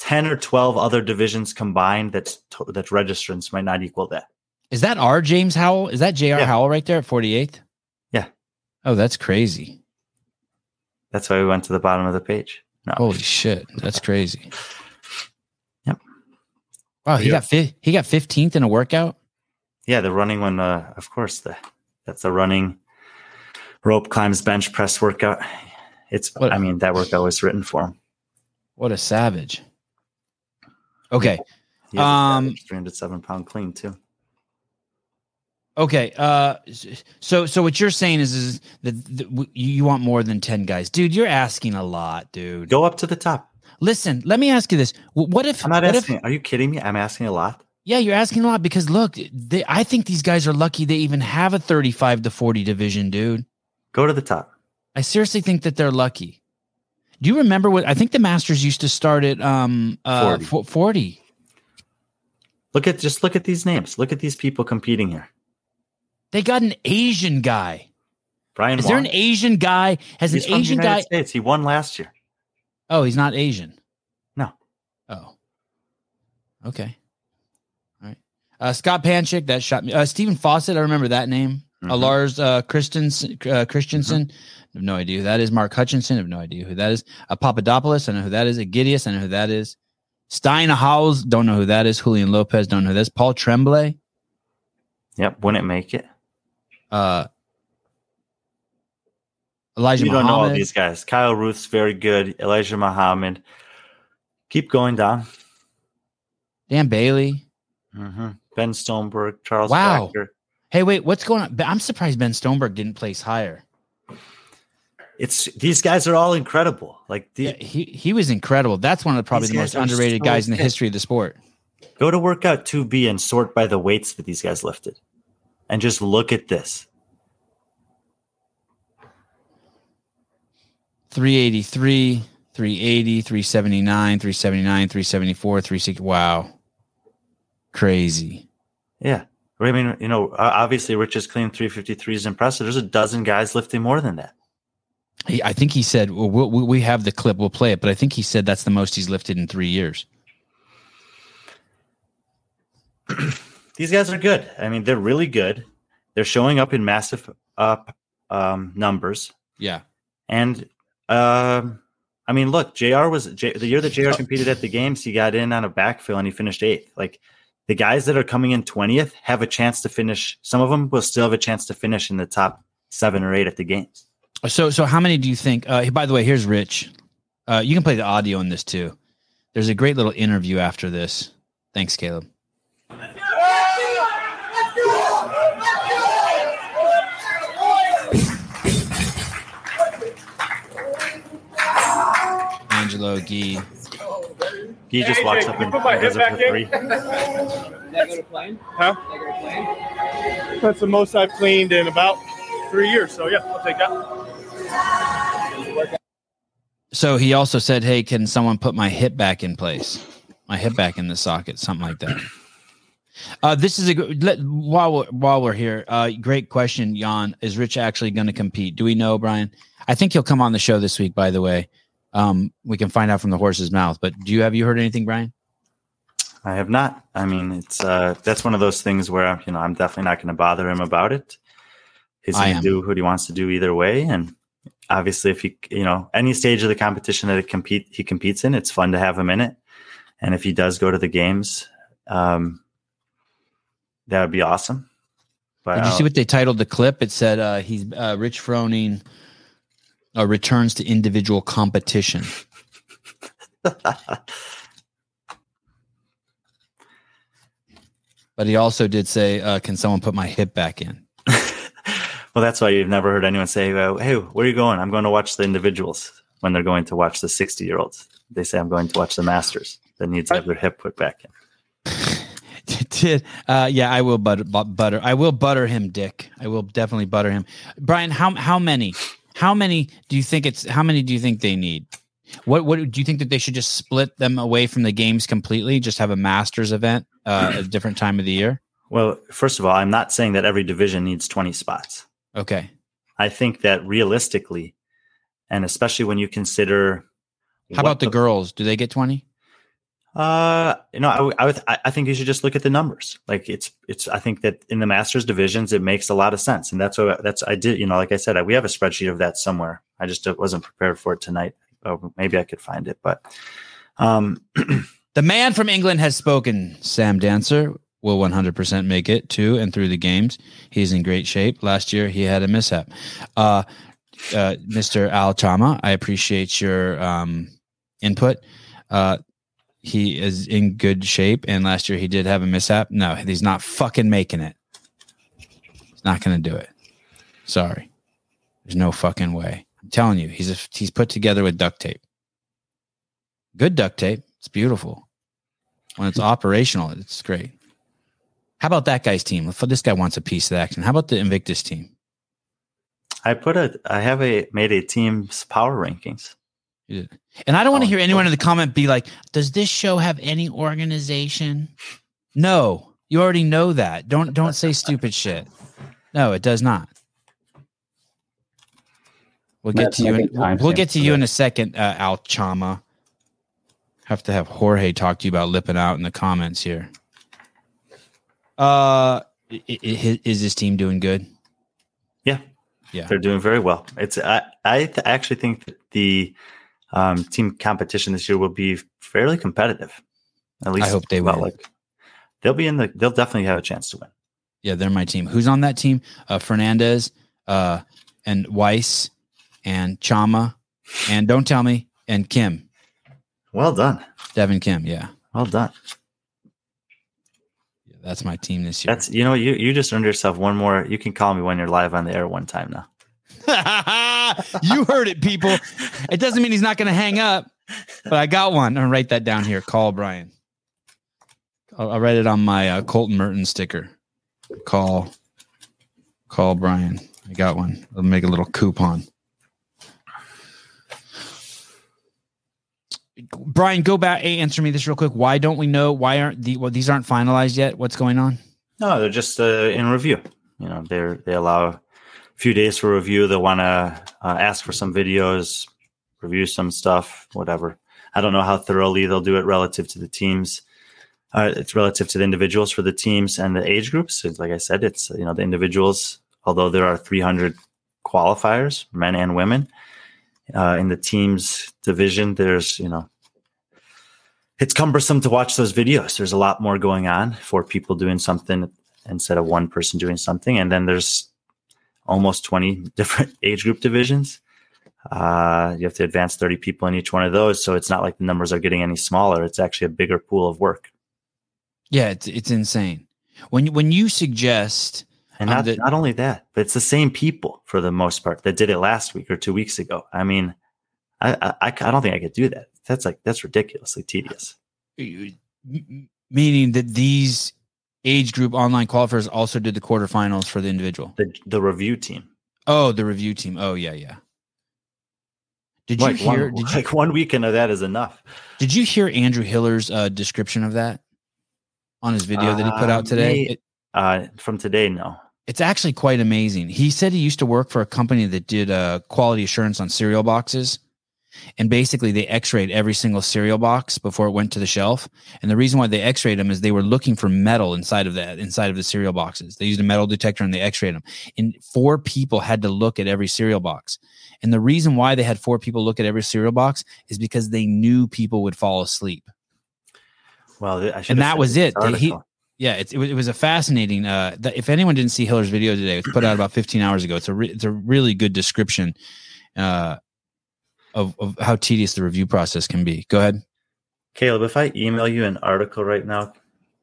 10 or 12 other divisions combined that's that registrants might not equal that. Is that our James Howell? Is that J.R. Yeah. Howell right there at 48th? Yeah. Oh, that's crazy. That's why we went to the bottom of the page. No. Holy shit. That's crazy. Yep. Wow, he Yeah. got fi- he got 15th in a workout. Yeah, the running one uh of course the that's the running rope climbs bench press workout. It's What- I mean that workout was written for him. What a savage. Okay. A Um, 307 pound clean too. Okay. Uh so so what you're saying is is that, that you want more than 10 guys. Dude, you're asking a lot, dude. Go up to the top. Listen, let me ask you this. What if I'm not what if- asking. are you kidding me? I'm asking a lot. Yeah, you're asking a lot because look, they, I think these guys are lucky they even have a 35 to 40 division, dude. Go to the top. I seriously think that they're lucky. Do you remember what I think the Masters used to start at um uh 40. 40. Look at just look at these names. Look at these people competing here. They got an Asian guy. Brian Is there an Asian guy? Has He's an from the Asian United guy? States. He won last year. Oh, he's not Asian. No. Oh. Okay. All right. Uh, Scott Panchik, that shot me. Uh, Stephen Fawcett, I remember that name. Uh, Mhm. Lars uh, Christensen, uh, Christensen, I have no idea who that is. Mark Hutchinson, I have no idea who that is. Uh, Papadopoulos, I know who that is. Agidius, I know who that is. Stein Howes, don't know who that is. Julian Lopez, don't know who that is. Paul Tremblay, Yep, wouldn't make it. Uh, Elijah you don't know all these guys. Kyle Ruth's very good. Elijah Muhammad. Keep going down. Dan Bailey. hmm Ben Stoneberg, Charles Wow. Hey, wait, what's going on? I'm surprised Ben Stoneberg didn't place higher. It's these guys are all incredible. Like the, Yeah, he he was incredible. That's one of the probably the most underrated so guys in the history of the sport. go to workout 2B and sort by the weights that these guys lifted. And just look at this. 383, 380, 379, 379, 374, 360. Wow. Crazy. Yeah. I mean, you know, obviously Rich's clean 353 is impressive. There's a dozen guys lifting more than that. He, I think he said, well, we'll, we we have the clip, we'll play it, but I think he said that's the most he's lifted in three years. These guys are good. I mean, they're really good. They're showing up in massive up um, numbers. Yeah. And um, I mean, look, Jr. was J, the year that Jr. competed at the games. He got in on a backfill and he finished eighth. Like the guys that are coming in twentieth have a chance to finish. Some of them will still have a chance to finish in the top seven or eight at the games. So, so how many do you think? Uh, by the way, here's Rich. Uh, you can play the audio in this too. There's a great little interview after this. Thanks, Caleb. Angelo Gee. He just walks up and does it for free. Did that go to plane? Huh? Did that go to plane? That's the most I've cleaned in about three years. So yeah, I'll take that. So he also said, "Hey, can someone put my hip back in place?" my hip back in the socket, something like that. Uh, this is a good let, while we're, while we're here. Uh, great question, Jan. Is Rich actually going to compete? Do we know, Brian? I think he'll come on the show this week. By the way, um, we can find out from the horse's mouth. But do you have you heard anything, Brian? I have not. I mean, it's uh, that's one of those things where you know I'm definitely not going to bother him about it. He's going to do what he wants to do either way, and obviously, if he you know any stage of the competition that it compete he competes in, it's fun to have him in it. And if he does go to the games, um, that would be awesome. But Did you see what they titled the clip? It said uh, he's uh, Rich Froning uh, returns to individual competition. But he also did say, uh, "Can someone put my hip back in?" well, that's why you've never heard anyone say, "Hey, where are you going?" I'm going to watch the individuals when they're going to watch the 60 year olds. They say, "I'm going to watch the Masters." That needs to have their hip put back in. did uh, yeah, I will butter, butter. I will butter him, Dick. I will definitely butter him. Brian, how how many? How many do you think it's? How many do you think they need? What what do you think that they should just split them away from the games completely? Just have a Masters event uh, at a different time of the year? Well, first of all, I'm not saying that every division needs 20 spots. Okay. I think that realistically, and especially when you consider How about the, girls? Do they get twenty? Uh, you know, I, I, would, I think you should just look at the numbers. Like it's, it's. I think that in the Masters divisions, it makes a lot of sense, and that's what that's. I did, you know, like I said, I, we have a spreadsheet of that somewhere. I just wasn't prepared for it tonight. Oh, maybe I could find it, but um, The man from England has spoken. Sam Dancer will 100% make it to and through the games. He's in great shape. Last year he had a mishap. Uh, uh, Mr. Al Chama, I appreciate your um, input. Uh, he is in good shape, and last year he did have a mishap. No, he's not fucking making it. He's not going to do it. Sorry, there's no fucking way. I'm telling you, he's a, he's put together with duct tape. Good duct tape. It's beautiful. When it's operational, it's great. How about that guy's team? This guy wants a piece of action. How about the Invictus team? I put a, I have a made a team's power rankings. And I don't want to Oh, hear anyone in the comment be like, "Does this show have any organization?" No, you already know that. Don't don't say stupid shit. No, it does not. We'll get Matt's to you. In, we'll, we'll get to you in a second, uh, Al Chama. Have to have Jorge talk to you about lipping out in the comments here. Uh, i- i- is this team doing good? Yeah, Yeah. they're doing very well. It's I I th- actually think that the um, team competition this year will be fairly competitive. At least I hope they will. Like they'll be in the. They'll definitely have a chance to win. Yeah, they're my team. Who's on that team? Uh, Fernandez, uh, and Weiss, and Chama, and don't tell me, and Kim, Well done. Devin Kim. Yeah, Well done. yeah that's my team this year. That's you know you you just earned yourself one more. You can call me when you're live on the air one time now. you heard it, people. It doesn't mean he's not going to hang up, but I got one. I'll write that down here. Call Brian. I'll, I'll write it on my uh, Colten Mertens sticker. Call, call Brian. I got one. I'll make a little coupon. Brian, go back. Hey, answer me this real quick. Why don't we know? Why aren't the well? These aren't finalized yet. What's going on? No, they're just uh, in review. You know, they're they allow few days for review. They'll want to uh, ask for some videos, review some stuff, whatever. I don't know how thoroughly they'll do it relative to the teams. Uh, it's relative to the individuals for the teams and the age groups. Like I said, it's you know the individuals. Although there are 300 qualifiers, men and women, uh, in the teams division, there's you know it's cumbersome to watch those videos. There's a lot more going on for people doing something instead of one person doing something. And then there's almost 20 different age group divisions. Uh, you have to advance 30 people in each one of those. So it's not like the numbers are getting any smaller. It's actually a bigger pool of work. Yeah, it's it's insane. When you- when you suggest And Um, not, the- not only that, but it's the same people for the most part that did it last week or two weeks ago. I mean, I, I, I I don't think I could do that. That's like, that's ridiculously tedious. meaning that these age group online qualifiers also did the quarterfinals for the individual. The, the review team. Oh, the review team. Oh, yeah, yeah. Did you hear? one, did you like one weekend of that is enough. Did you hear Andrew Hiller's uh, description of that on his video that he put Uh, out today? may- It- Uh, from today, no. it's actually quite amazing. He said he used to work for a company that did uh, quality assurance on cereal boxes. And basically, they x rayed every single cereal box before it went to the shelf. And the reason why they x rayed them is they were looking for metal inside of that, inside of the cereal boxes. They used a metal detector and they x rayed them. And four people had to look at every cereal box. And the reason why they had four people look at every cereal box is because they knew people would fall asleep. Well, I should And that was it. He- Yeah, it's, it, was, it was a fascinating. Uh, that if anyone didn't see Hiller's video today, it's put out about 15 hours ago. It's a re- it's a really good description uh, of of how tedious the review process can be. Go ahead. Caleb, if I email you an article right now,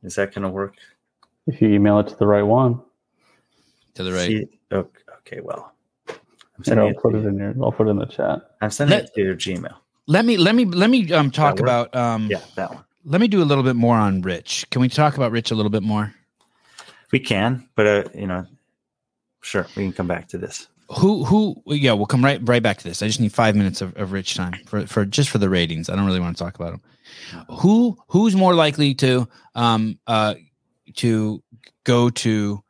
is that going to work? If you email it to the right one, To the right. See- okay, okay, well, I'm here, sending, I'll it, put it in your. I'll put it in the chat. I'm sending Let- it to your Gmail. Let me let me let me um talk about um Yeah, that one. let me do a little bit more on Rich. Can we talk about Rich a little bit more? We can, but uh, you know, sure, we can come back to this. Who who yeah, we'll come right right back to this. I just need five minutes of, of Rich time for, for just for the ratings. I don't really want to talk about them Who who's more likely to um uh to go to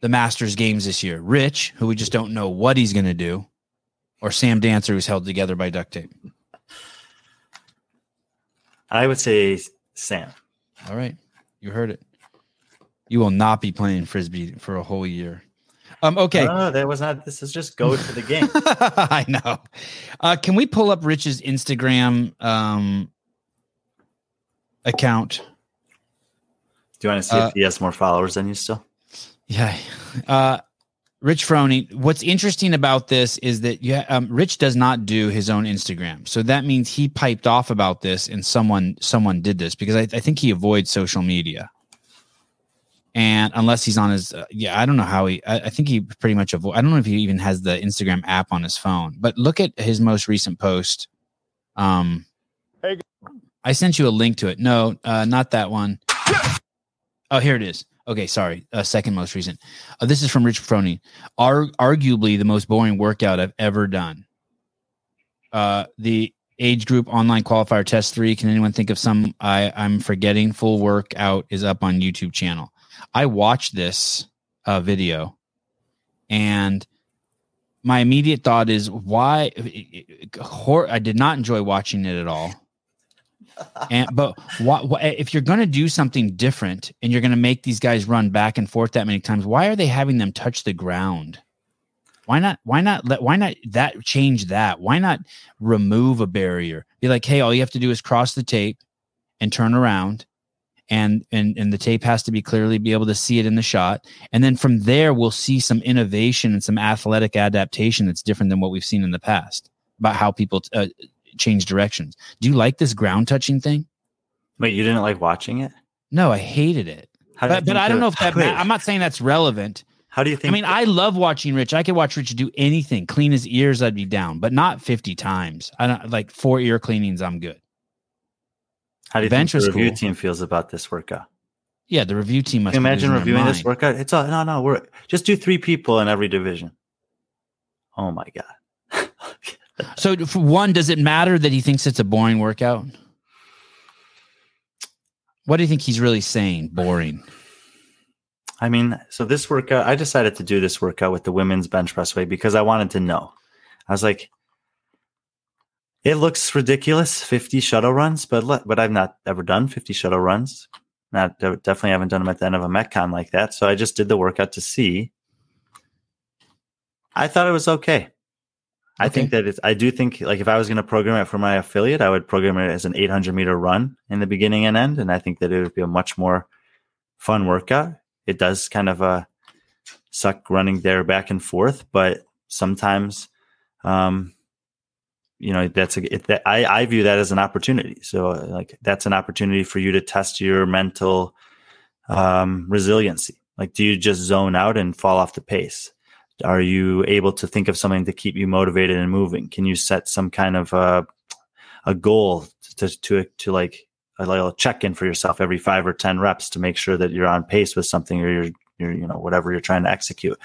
the Masters games this year? Rich, who we just don't know what he's gonna do, or Sam Dancer, who's held together by duct tape. I would say Sam. All right, you heard it. You will not be playing frisbee for a whole year. Um. Okay. No, that was not. This is just go to the game. I know. Uh, can we pull up Rich's Instagram um, account? Do you want to see Uh, if he has more followers than you still? Yeah. Uh, Rich Froning. What's interesting about this is that yeah, um, Rich does not do his own Instagram, so that means he piped off about this, and someone someone did this because I, I think he avoids social media. And unless he's on his, uh, yeah, I don't know how he. I, I think he pretty much avoid. I don't know if he even has the Instagram app on his phone. But look at his most recent post. Um, Hey. I sent you a link to it. No, uh, not that one. Oh, here it is. Okay, sorry. Uh, second most recent. Uh, this is from Rich Froning. Ar- arguably the most boring workout I've ever done. Uh, the age group online qualifier test three. Can anyone think of some I, I'm forgetting? Full workout is up on YouTube channel. I watched this uh, video and my immediate thought is why hor- I did not enjoy watching it at all. And but why, why, if you're going to do something different and you're going to make these guys run back and forth that many times, why are they having them touch the ground? Why not? Why not let? Why not that change that? Why not remove a barrier? Be like, hey, all you have to do is cross the tape and turn around, and and and the tape has to be clearly be able to see it in the shot, and then from there we'll see some innovation and some athletic adaptation that's different than what we've seen in the past about how people uh, change directions. Do you like this ground touching thing? Wait, you didn't like watching it? No, I hated it. But, but I don't know if that. Wait, I'm not saying that's relevant. How do you think? I mean, I love watching Rich. I could watch Rich do anything, clean his ears, I'd be down, but not 50 times. I don't like four ear cleanings. I'm good. How do you bench think the review cool. team feels about this workout? Yeah, the review team must Can you imagine reviewing this workout? It's all no, no. We're just do three people in every division. Oh my god. So, for one, does it matter that he thinks it's a boring workout? What do you think he's really saying? Boring. I mean, so this workout, I decided to do this workout with the women's bench press weight because I wanted to know. I was like, it looks ridiculous, 50 shuttle runs, but le- but I've not ever done 50 shuttle runs. Not definitely haven't done them at the end of a metcon like that. So I just did the workout to see. I thought it was okay. I Okay. think that it's. I do think like if I was going to program it for my affiliate, I would program it as an 800 meter run in the beginning and end, and I think that it would be a much more fun workout. It does kind of uh, suck running there back and forth, but sometimes, um, you know, that's a it, that I I view that as an opportunity. So uh, like that's an opportunity for you to test your mental um, resiliency. Like, do you just zone out and fall off the pace? Are you able to think of something to keep you motivated and moving? Can you set some kind of uh, a goal to to to like a little check in for yourself every five or ten reps to make sure that you're on pace with something or you're you're you know whatever you're trying to execute.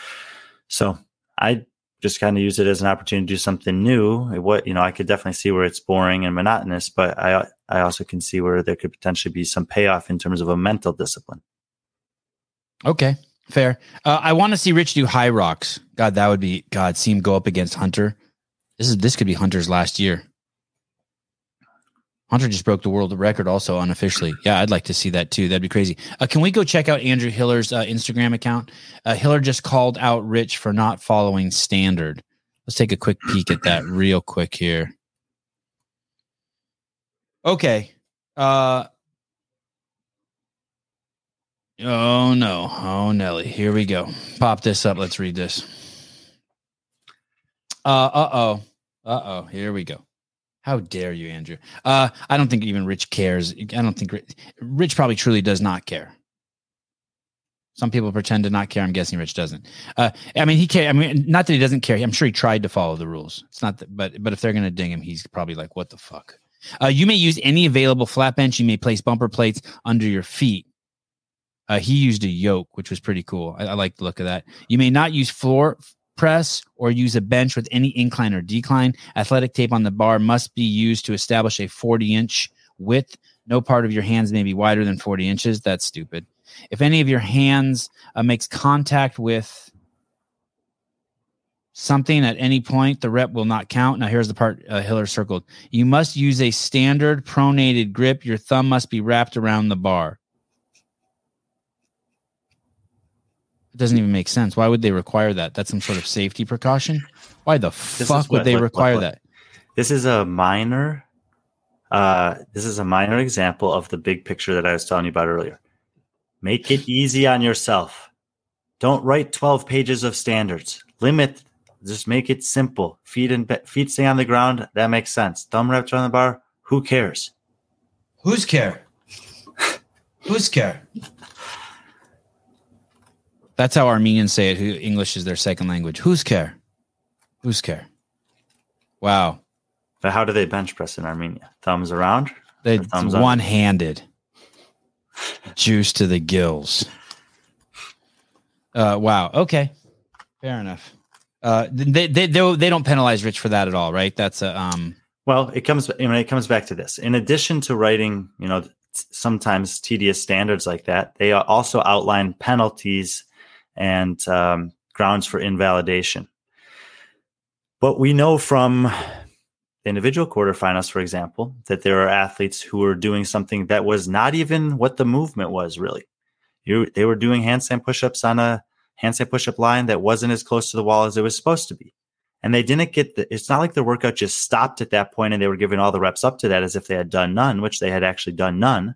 So I just kind of use it as an opportunity to do something new. What you know, I could definitely see where it's boring and monotonous, but I I also can see where there could potentially be some payoff in terms of a mental discipline. Okay, fair. Uh, I want to see Rich do HYROX. God, that would be God. See him go up against Hunter. This is this could be Hunter's last year. Hunter just broke the world record also unofficially. Yeah, I'd like to see that too. That'd be crazy. Uh, can we go check out Andrew Hiller's uh, Instagram account? Uh, Hiller just called out Rich for not following standard. Let's take a quick peek at that real quick here. Okay. Uh Oh no. Oh Nelly. Here we go. Pop this up. Let's read this. Uh uh-oh. Uh-oh. Here we go. How dare you, Andrew? Uh, I don't think even Rich cares. I don't think Rich, Rich probably truly does not care. Some people pretend to not care. I'm guessing Rich doesn't. Uh, I mean, he care. I mean, not that he doesn't care. I'm sure he tried to follow the rules. It's not that, but but if they're gonna ding him, he's probably like, "What the fuck." Uh, you may use any available flat bench. You may place bumper plates under your feet. Uh, he used a yoke, which was pretty cool. I, I like the look of that. You may not use floor press or use a bench with any incline or decline. Athletic tape on the bar must be used to establish a 40 inch width. No part of your hands may be wider than 40 inches. That's stupid. If any of your hands uh, makes contact with something at any point, the rep will not count. Now, here's the part uh, Hiller circled. You must use a standard pronated grip. Your thumb must be wrapped around the bar. It doesn't even make sense. Why would they require that? That's some sort of safety precaution. Why the is fuck would what- they what- what- require what- that? This is a minor. Uh, this is a minor example of the big picture that I was telling you about earlier. Make it easy on yourself. Don't write 12 pages of standards. Limit. Just make it simple. Feet and be- feet stay on the ground. That makes sense. Thumb wrapped around the bar. Who cares? Who's care? Who's care? That's how Armenians say it. English is their second language. Who's care? Who's care? Wow, But how do they bench press in Armenia? Thumbs around. they thumbs one handed, juice to the gills. Uh, wow. Okay, fair enough. Uh, they they they, they don't penalize Rich for that at all, right? That's a um. Well, it comes. I mean, it comes back to this. In addition to writing, you know, sometimes tedious standards like that, they also outline penalties and um, grounds for invalidation. But we know from individual quarterfinals, for example, that there are athletes who are doing something that was not even what the movement was really. You, they were doing handstand push-ups on a handstand push-up line that wasn't as close to the wall as it was supposed to be and they didn't get the it's not like the workout just stopped at that point and they were giving all the reps up to that as if they had done none which they had actually done none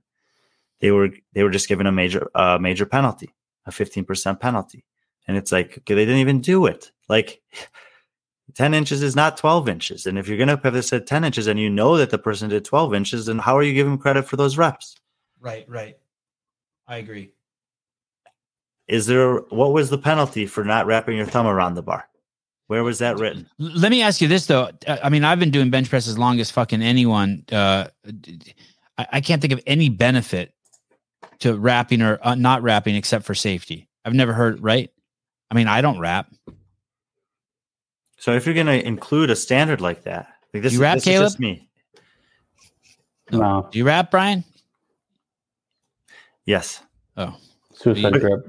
they were they were just given a major uh, major penalty a 15% penalty and it's like okay they didn't even do it like 10 inches is not 12 inches and if you're going to have this at 10 inches and you know that the person did 12 inches then how are you giving credit for those reps Right. Right. I agree. is there what was the penalty for not wrapping your thumb around the bar where was that written Let me ask you this though. Uh, I mean, I've been doing bench press as long as fucking anyone. Uh, d- d- I, I can't think of any benefit to wrapping or uh, not wrapping except for safety. I've never heard. Right? I mean, I don't wrap. so if you're going to include a standard like that like this, You wrap, this is just Caleb? me No, Do you wrap, Brian? yes Oh, suicide But- grip.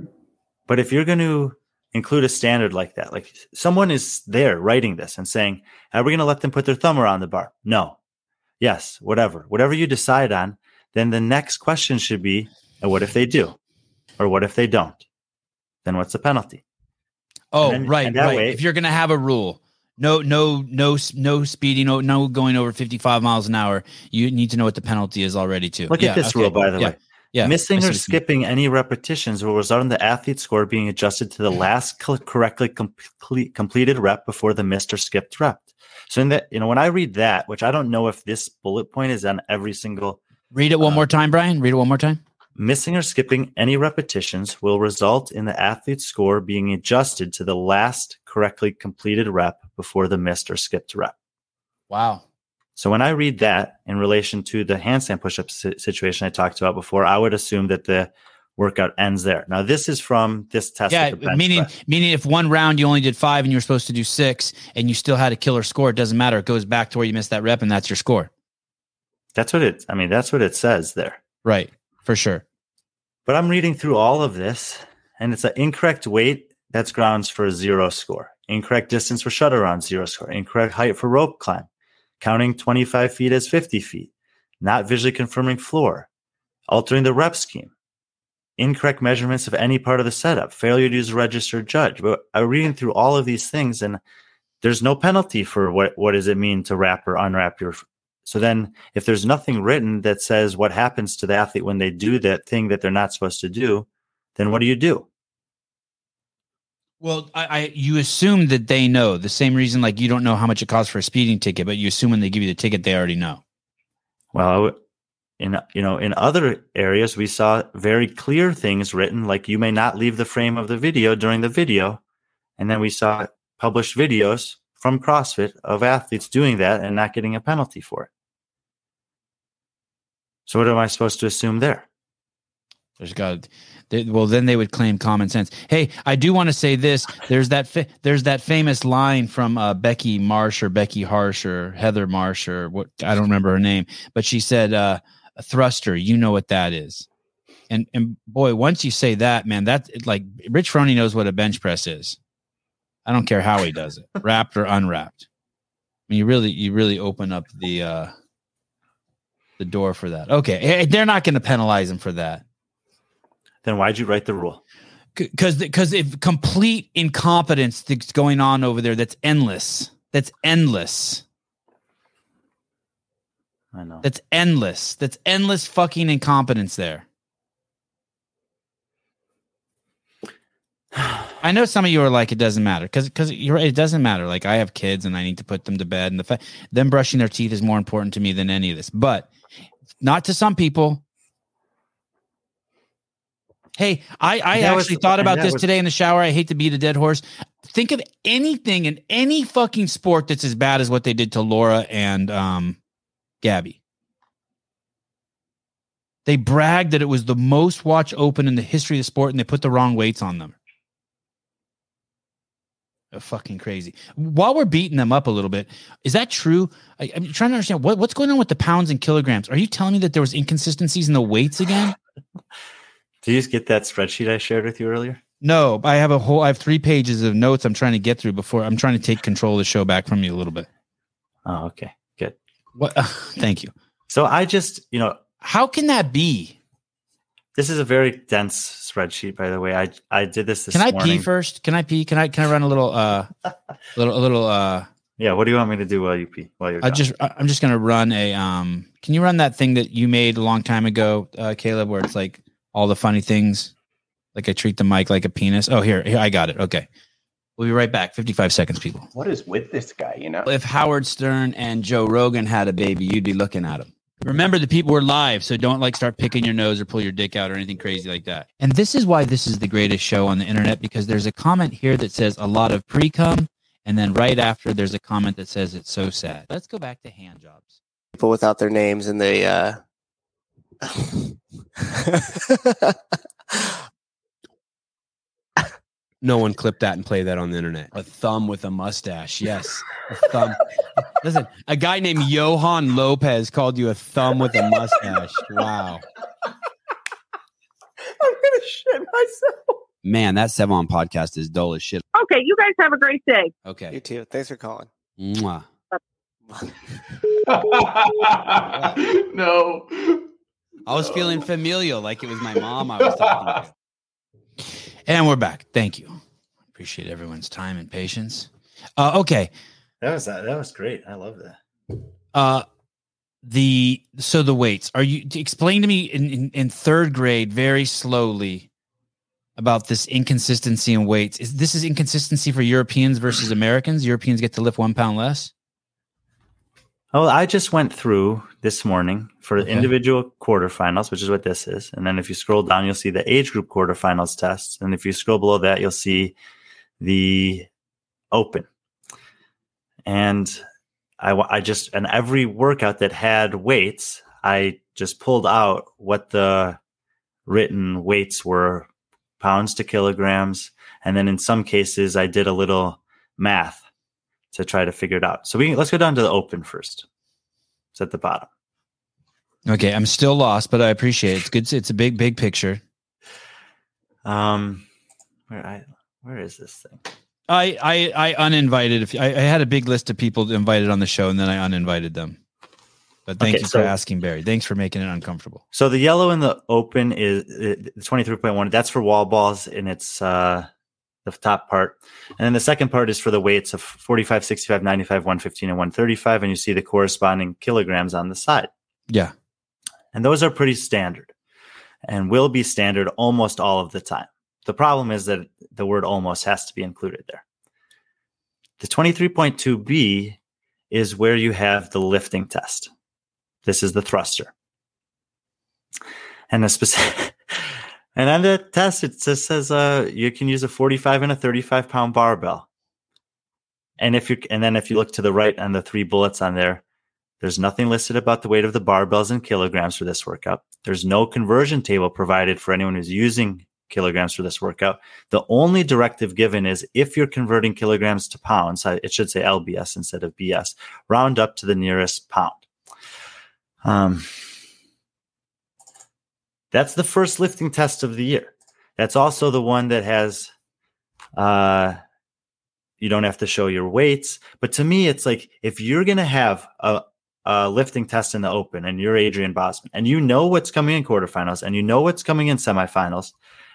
But if you're going to include a standard like that, like someone is there writing this and saying, are we going to let them put their thumb around the bar? No. Yes, whatever. Whatever you decide on, then the next question should be, "And what if they do? Or what if they don't? Then what's the penalty? oh, then- right, right. way- if you're gonna have a rule, no, no, no, no speeding, no, no going over 55 miles an hour. You need to know what the penalty is already too. Look Yeah, at this okay. rule, by the Yeah, way. Yeah, Missing or what you mean. skipping any repetitions will result in the athlete score being adjusted to the last cl- correctly complete, completed rep before the missed or skipped rep. So in that, you know, when I read that, which I don't know if this bullet point is on every single Read it one uh, more time, Brian. Read it one more time. Missing or skipping any repetitions will result in the athlete's score being adjusted to the last correctly completed rep before the missed or skipped rep. Wow. So when I read that in relation to the handstand push-up situation I talked about before, I would assume that the workout ends there. Now, this is from this test. Yeah, bench meaning meaning if one round you only did five and you were supposed to do six and you still had a killer score, it doesn't matter. It goes back to where you missed that rep and that's your score. that's what it. I mean, that's what it says there. Right. For sure. But I'm reading through all of this, and it's an incorrect weight. That's grounds for a zero score. Incorrect distance for shuttle round, zero score. Incorrect height for rope climb. Counting 25 feet as 50 feet. Not visually confirming floor. Altering the rep scheme. Incorrect measurements of any part of the setup. Failure to use a registered judge. But I'm reading through all of these things, and there's no penalty for what what does it mean to wrap or unwrap your so then, if there's nothing written that says what happens to the athlete when they do that thing that they're not supposed to do, then what do you do? Well, I, I you assume that they know the same reason like you don't know how much it costs for a speeding ticket, but you assume when they give you the ticket they already know. Well, in you know, in other areas, we saw very clear things written, like you may not leave the frame of the video during the video, and then we saw published videos from CrossFit of athletes doing that and not getting a penalty for it. So, what am I supposed to assume there? There's got they, well then they would claim common sense. Hey, I do want to say this. There's that fa- there's that famous line from uh, Becky Marsh or Becky Harsh or Heather Marsh or what I don't remember her name, but she said uh, a thruster. You know what that is. And and boy, once you say that, man, that like Rich Froning knows what a bench press is. I don't care how he does it, wrapped or unwrapped. I mean, you really you really open up the uh the door for that. Okay, Hey, they're not going to penalize him for that Then why'd you write the rule? because because if complete incompetence that's going on over there that's endless that's endless I know. that's endless that's endless fucking incompetence there i know some of you are like it doesn't matter because because you're right it doesn't matter like i have kids and i need to put them to bed and the fact them brushing their teeth is more important to me than any of this but not to some people Hey, I, I That was- actually thought about this was- today in the shower. I hate to beat a dead horse. Think of anything in any fucking sport that's as bad as what they did to Laura and um, Gabby. They bragged that it was the most watch open in the history of the sport, and they put the wrong weights on them. They're fucking crazy. While we're beating them up a little bit, is that true? I, I'm trying to understand what, what's going on with the pounds and kilograms. Are you telling me that there was inconsistencies in the weights again? Do you just get that spreadsheet I shared with you earlier? No, I have a whole. I have three pages of notes I'm trying to get through before I'm trying to take control of the show back from you a little bit. Oh, okay. Good. What? thank you. So I just, you know, How can that be? This is a very dense spreadsheet, by the way. I I did this this Can I morning. pee first? Can I pee? Can I can I run a little uh little a little uh Yeah. What do you want me to do while you pee? While you're I gone? just I- I'm just gonna run a um can you run that thing that you made a long time ago, uh Caleb, where it's like all the funny things? Like I treat the mic like a penis. Oh here, here I got it. Okay. We'll be right back. 55 seconds, people. What is with this guy? You know, If Howard Stern and Joe Rogan had a baby, you'd be looking at him. Remember the people were live, so don't like start picking your nose or pull your dick out or anything crazy like that. And this is why this is the greatest show on the internet because there's a comment here that says a lot of pre cum, and then right after there's a comment that says it's so sad. Let's go back to hand jobs. people without their names and they uh No one clip that and play that on the internet. A thumb with a mustache. Yes. A thumb. Listen, a guy named Johan Lopez called you a thumb with a mustache. Wow. I'm gonna shit myself. Man, that Sevan podcast is dull as shit. Okay, you guys have a great day. Okay. You too. Thanks for calling. Mwah. no. I was feeling familial, like it was my mom I was talking to. And we're back. Thank you. Appreciate everyone's time and patience. Uh, okay. that was that was great. I love that. Uh, the so the weights are you explain to me in, in, in third grade very slowly about this inconsistency in weights is this is inconsistency for europeans versus americans europeans get to lift one pound less Oh, I just went through this morning for Okay. individual quarterfinals, which is what this is. And then if you scroll down, you'll see the age group quarterfinals tests. And if you scroll below that, you'll see the open. And I, I just, and every workout that had weights, I just pulled out what the written weights were pounds to kilograms. And then in some cases, I did a little math to try to figure it out. So we let's go down to the open first. It's at the bottom. Okay, I'm still lost, but I appreciate it. It's good. It's a big, big picture. Um, where I where is this thing? I I, I uninvited. If I, I had a big list of people invited on the show, and then I uninvited them. But thank Okay, you so- for asking, Barry. Thanks for making it uncomfortable. So the yellow in the open is the twenty three point one. That's for wall balls, and it's uh, the top part. And then the second part is for the weights of 45, 65, 95, 115, and 135. And you see the corresponding kilograms on the side. Yeah. And those are pretty standard and will be standard almost all of the time. The problem is that the word almost has to be included there. The 23.2b is where you have the lifting test. This is the thruster. And a specific and on the test it just says uh you can use a 45 and a 35 pound barbell. And if you and then if you look to the right on the three bullets on there, there's nothing listed about the weight of the barbells in kilograms for this workout. There's no conversion table provided for anyone who's using kilograms for this workout. The only directive given is if you're converting kilograms to pounds, it should say LBS instead of BS, round up to the nearest pound. Um, that's the first lifting test of the year. That's also the one that has, uh, you don't have to show your weights. But to me, it's like if you're going to have a, a lifting test in the open and you're Adrian Bozman and you know what's coming in quarterfinals and you know what's coming in semifinals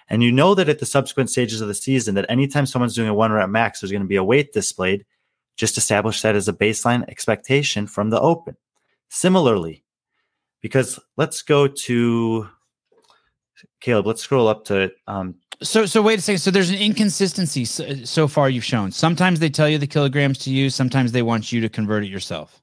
and you know that at the subsequent stages of the season that anytime someone's doing a one rep max there's going to be a weight displayed just establish that as a baseline expectation from the open similarly because let's go to caleb let's scroll up to um, So so wait a second. So there's an inconsistency so, so far you've shown. Sometimes they tell you the kilograms to use. Sometimes they want you to convert it yourself.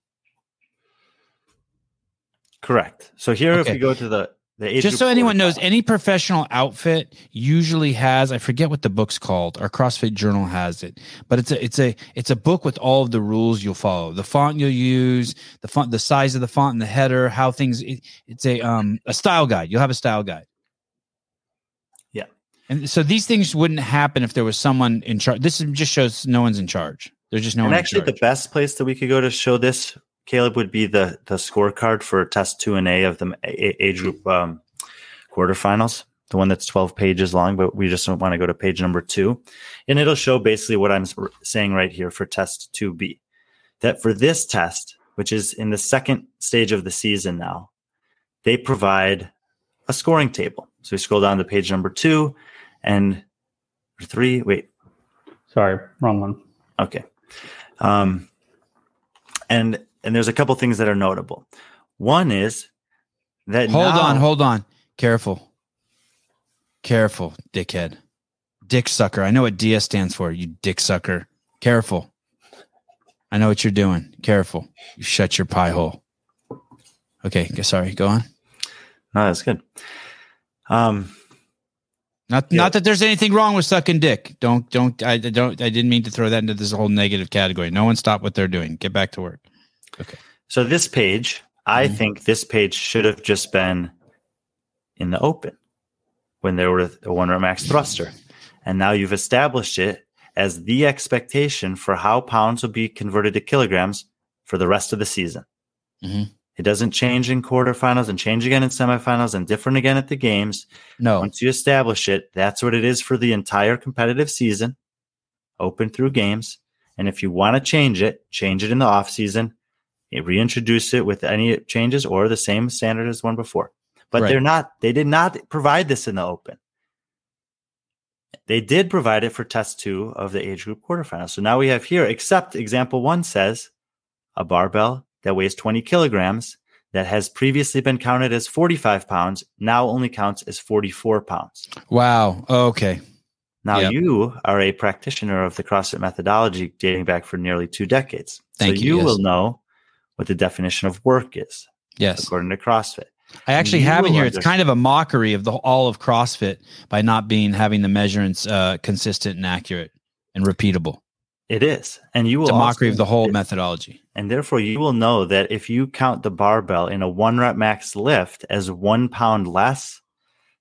correct so here if Okay. we go to the the age Just so anyone knows, any professional outfit usually has I forget what the book's called. Our CrossFit Journal has it, but it's a it's a it's a book with all of the rules you'll follow, the font you'll use, the font, the size of the font and the header, how things. It, it's a um a style guide. You'll have a style guide. And so these things wouldn't happen if there was someone in charge. This is- just shows no one's in charge. There's just no and actually the best place that we could go to show this caleb would be the the scorecard for test 2 and a of the a- group um, quarterfinals the one that's 12 pages long but we just want to go to page number two and it'll show basically what i'm saying right here for test 2b that for this test which is in the second stage of the season now they provide a scoring table so we scroll down to page number two and three wait Sorry, wrong one. Okay. Um, and and there's a couple things that are notable. One is that Hold now- on, hold on. Careful. Careful, dickhead. Dick sucker. I know what DS stands for, you dick sucker. Careful. I know what you're doing. Careful. You shut your pie hole. Okay, sorry. Go on. No, that's good. Um, Not Yeah. not that there's anything wrong with sucking dick. Don't don't I I don't I didn't mean to throw that into this whole negative category. No one stop what they're doing. Get back to work. Okay. So this page, I Mhm. think this page should have just been in the open when there were a one rep max thruster, and now you've established it as the expectation for how pounds will be converted to kilograms for the rest of the season. Mhm. It doesn't change in quarterfinals and change again in semifinals and different again at the games. No. Once you establish it, that's what it is for the entire competitive season, open through games. And if you want to change it, change it in the off season, reintroduce it with any changes or the same standard as one before. But Right. they're not, they did not provide this in the open. They did provide it for test two of the age group quarterfinals. So now we have here, except example one says a barbell that weighs 20 kilograms that has previously been counted as 45 pounds now only counts as 44 pounds. Wow. Okay. Now Yep. you are a practitioner of the CrossFit methodology dating back for nearly two decades. Thank so you, you yes. will know what the definition of work is Yes. according to CrossFit. I actually You have it here. It's kind of a mockery of the all of CrossFit by not being having the measurements uh, consistent and accurate and repeatable. It is. And you will It's a mockery also- of the whole methodology. And therefore, you will know that if you count the barbell in a one rep max lift as one pound less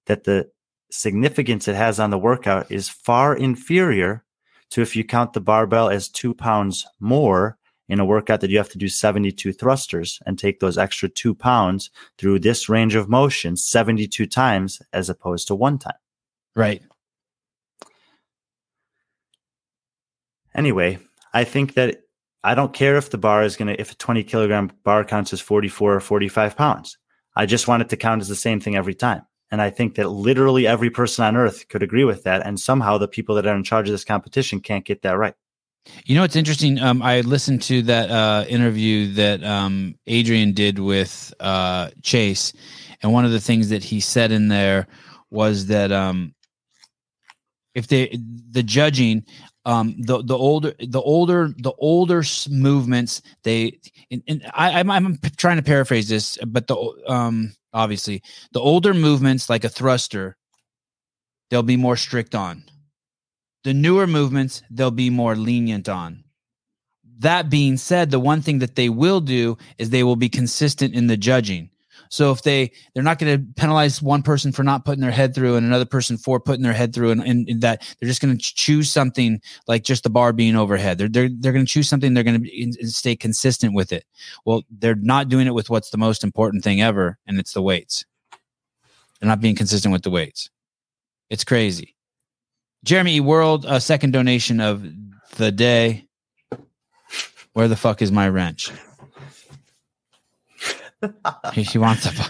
that the significance it has on the workout is far inferior to if you count the barbell as two pounds more in a workout that you have to do 72 thrusters and take those extra two pounds through this range of motion 72 times as opposed to one time. Right. Anyway, I think that I don't care if the bar is going to, if a 20 kilogram bar counts as 44 or 45 pounds. I just want it to count as the same thing every time. And I think that literally every person on earth could agree with that. And somehow the people that are in charge of this competition can't get that right. You know, it's interesting. Um, I listened to that uh, interview that um, Adrian did with uh, Chase, and one of the things that he said in there was that um, if they the judging um the the older the older the older movements they and, and I I'm, I'm trying to paraphrase this but the um obviously the older movements like a thruster they'll be more strict on. The newer movements they'll be more lenient on. That being said the one thing that they will do is they will be consistent in the judging so if they they're not going to penalize one person for not putting their head through and another person for putting their head through and, and, and that they're just going to choose something like just the bar being overhead. They're they're, they're going to choose something they're going to stay consistent with it. Well they're not doing it with what's the most important thing ever and it's the weights. They're not being consistent with the weights. It's crazy. Jeremy world a second donation of the day. Where the fuck is my wrench he, he wants to buy,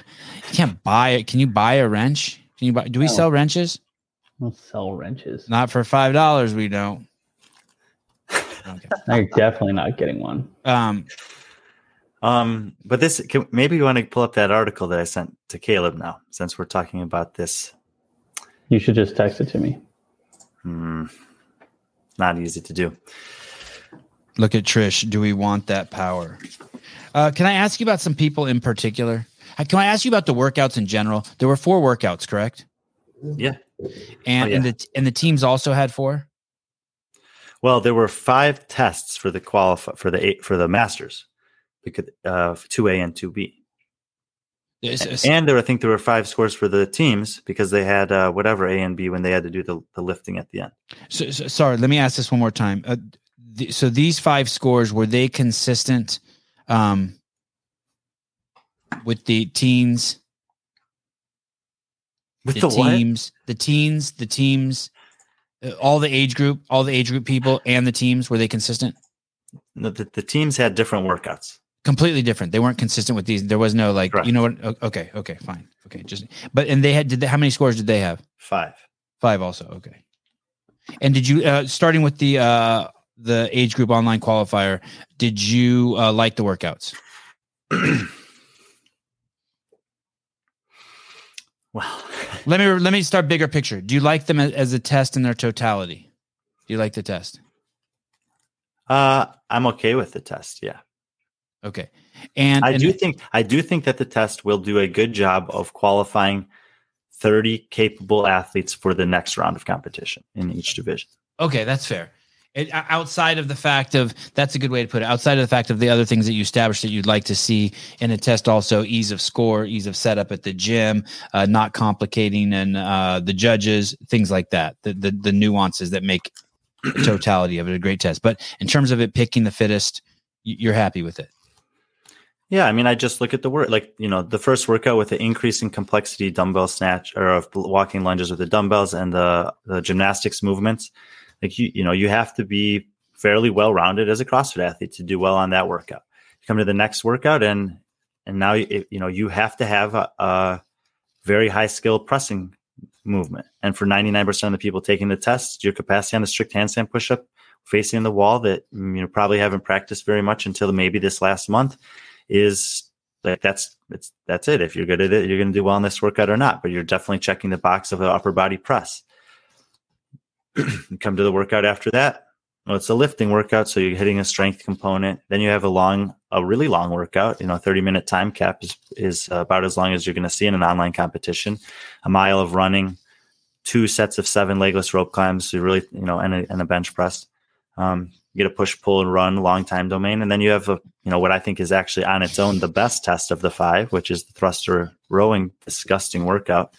you can't buy it can you buy a wrench can you buy do we sell wrenches We'll sell wrenches. not for five dollars we don't okay. I'm definitely not getting one. um Um, but this can, maybe you want to pull up that article that I sent to Caleb now, since we're talking about this. You should just text it to me. Hmm, not easy to do. Look at Trish. Do we want that power? Uh, can I ask you about some people in particular? Uh, Can I ask you about the workouts in general? There were four workouts, correct? Yeah. And Oh, yeah. and the and the teams also had four. Well, there were five tests for the qualify for the eight for the masters, because uh, two A and two B, and there I think there were five scores for the teams because they had uh, whatever A and B when they had to do the, the lifting at the end. so, so- sorry, let me ask this one more time. Uh, th- so these five scores were they consistent um, with the teens? With the, the, what? teams, the teens, the teams, uh, all the age group, all the age group people, and the teams were they consistent? No, the, the teams had different workouts. Completely different. They weren't consistent with these. There was no like, Correct. you know what? Okay, okay, fine, okay. Just but and they had did they, how many scores did they have? Five. Five also. Okay. And did you uh starting with the uh the age group online qualifier? Did you uh, like the workouts? Well, Let me let me start bigger picture. Do you like them as, a test in their totality? Do you like the test? uh, I'm okay with the test. Yeah. Okay. And I and- do think I do think that the test will do a good job of qualifying 30 capable athletes for the next round of competition in each division. Okay, that's fair. It, outside of the fact of that's a good way to put it. Outside of the fact of the other things that you established that you'd like to see in a test, also ease of score, ease of setup at the gym, uh, not complicating and uh, the judges, things like that. The, the the nuances that make totality of it a great test. But in terms of it picking the fittest, you're happy with it. Yeah, I mean, I just look at the work, like you know, the first workout with the increasing complexity dumbbell snatch or of walking lunges with the dumbbells and the the gymnastics movements. Like you, you know, you have to be fairly well rounded as a CrossFit athlete to do well on that workout. You come to the next workout, and and now you you know you have to have a, a very high skill pressing movement. And for ninety nine percent of the people taking the test, your capacity on a strict handstand pushup facing the wall that mm, you know probably haven't practiced very much until maybe this last month is like that's it's that's it. If you're good at it, you're going to do well in this workout or not. But you're definitely checking the box of the upper body press. Come to the workout after that. Well, it's a lifting workout, so you're hitting a strength component. Then you have a long, a really long workout. You know, 30 minute time cap is is about as long as you're going to see in an online competition. A mile of running, two sets of seven legless rope climbs. So you really, you know, and a, and a bench press. Um, you get a push, pull, and run long time domain, and then you have a you know what I think is actually on its own the best test of the five, which is the thruster rowing disgusting workout.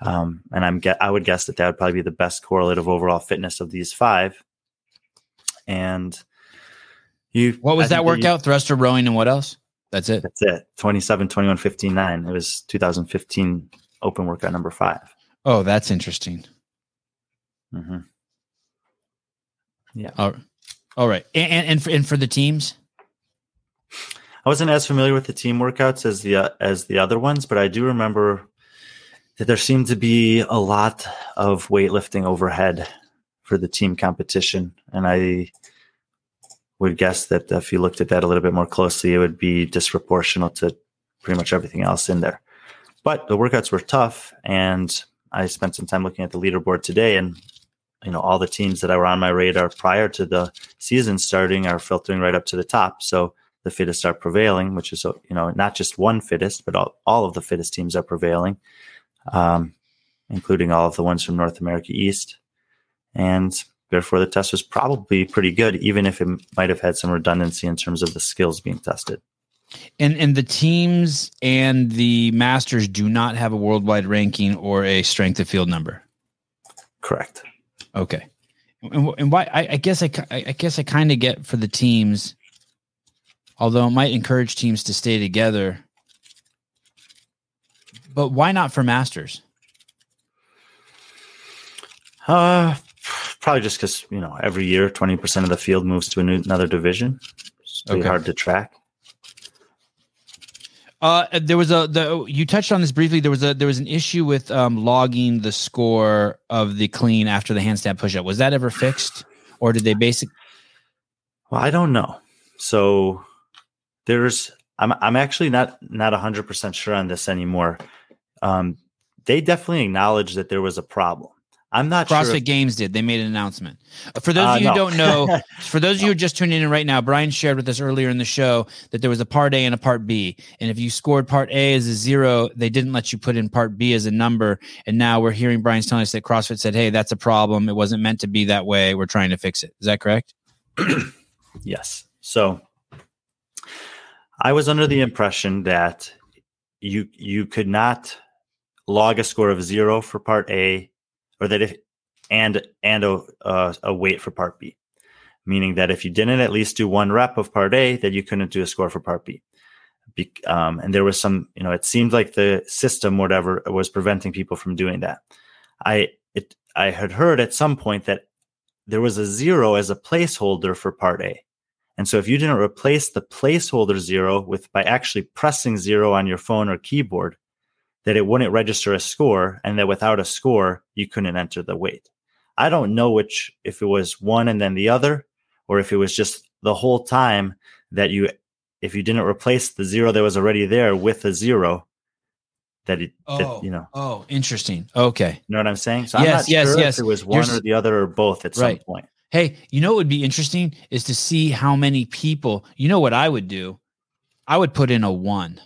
Um, and I'm get I would guess that that would probably be the best correlate of overall fitness of these five. And you, What I was that think you- workout? Thruster, rowing, and what else? That's it. That's it. 27, 21, 15, 9. It was 2015 open workout number five. Oh, that's interesting. Mm-hmm. All right. All right. And, and, and, for, and for the teams? I wasn't as familiar with the team workouts as the uh, as the other ones, but I do remember that there seemed to be a lot of weightlifting overhead for the team competition, and I would guess that if you looked at that a little bit more closely, it would be disproportional to pretty much everything else in there. But the workouts were tough, and I spent some time looking at the leaderboard today, and you know all the teams that I were on my radar prior to the season starting are filtering right up to the top. So the fittest are prevailing, which is you know not just one fittest, but all, all of the fittest teams are prevailing, um, including all of the ones from North America East, and therefore the test was probably pretty good, even if it might have had some redundancy in terms of the skills being tested. And and the teams and the masters do not have a worldwide ranking or a strength of field number. Correct. Okay. And, and why? I, I guess I, I guess I kind of get for the teams, although it might encourage teams to stay together. But why not for masters? Uh, probably just because you know every year twenty percent of the field moves to a new, another division. It's pretty Okay. hard to track. Uh, there was a the you touched on this briefly. There was a there was an issue with um, logging the score of the clean after the handstand pushup. Was that ever fixed, or did they basic? Well, I don't know. So there's I'm I'm actually not not hundred percent sure on this anymore. Um, they definitely acknowledged that there was a problem. I'm not CrossFit sure. if- Games did. They made an announcement. Uh, For those Uh, of you who no. don't know, for those of you who are just tuning in right now, Brian shared with us earlier in the show that there was a part A and a part B. And if you scored part A as a zero, they didn't let you put in part B as a number. And now we're hearing Brian's telling us that CrossFit said, hey, that's a problem. It wasn't meant to be that way. We're trying to fix it. Is that correct? Yes. So I was under the impression that you you could not log a score of zero for part A, or that if and and a uh, a weight for part B, meaning that if you didn't at least do one rep of part A, that you couldn't do a score for part B. Be, um, and there was some, you know, it seemed like the system, whatever, was preventing people from doing that. I it I had heard at some point that there was a zero as a placeholder for part A. And so if you didn't replace the placeholder zero with by actually pressing zero on your phone or keyboard, that it wouldn't register a score and that without a score, you couldn't enter the weight. I don't know which if it was one and then the other, or if it was just the whole time that you if you didn't replace the zero that was already there with a zero, that it that, oh, you know Oh, interesting. Okay. you know what I'm saying? So I'm Yes, not yes, sure yes. if it was one You're or the other or both at some Right. point. Hey, you know what would be interesting is to see how many people, you know what I would do? I would put in a one.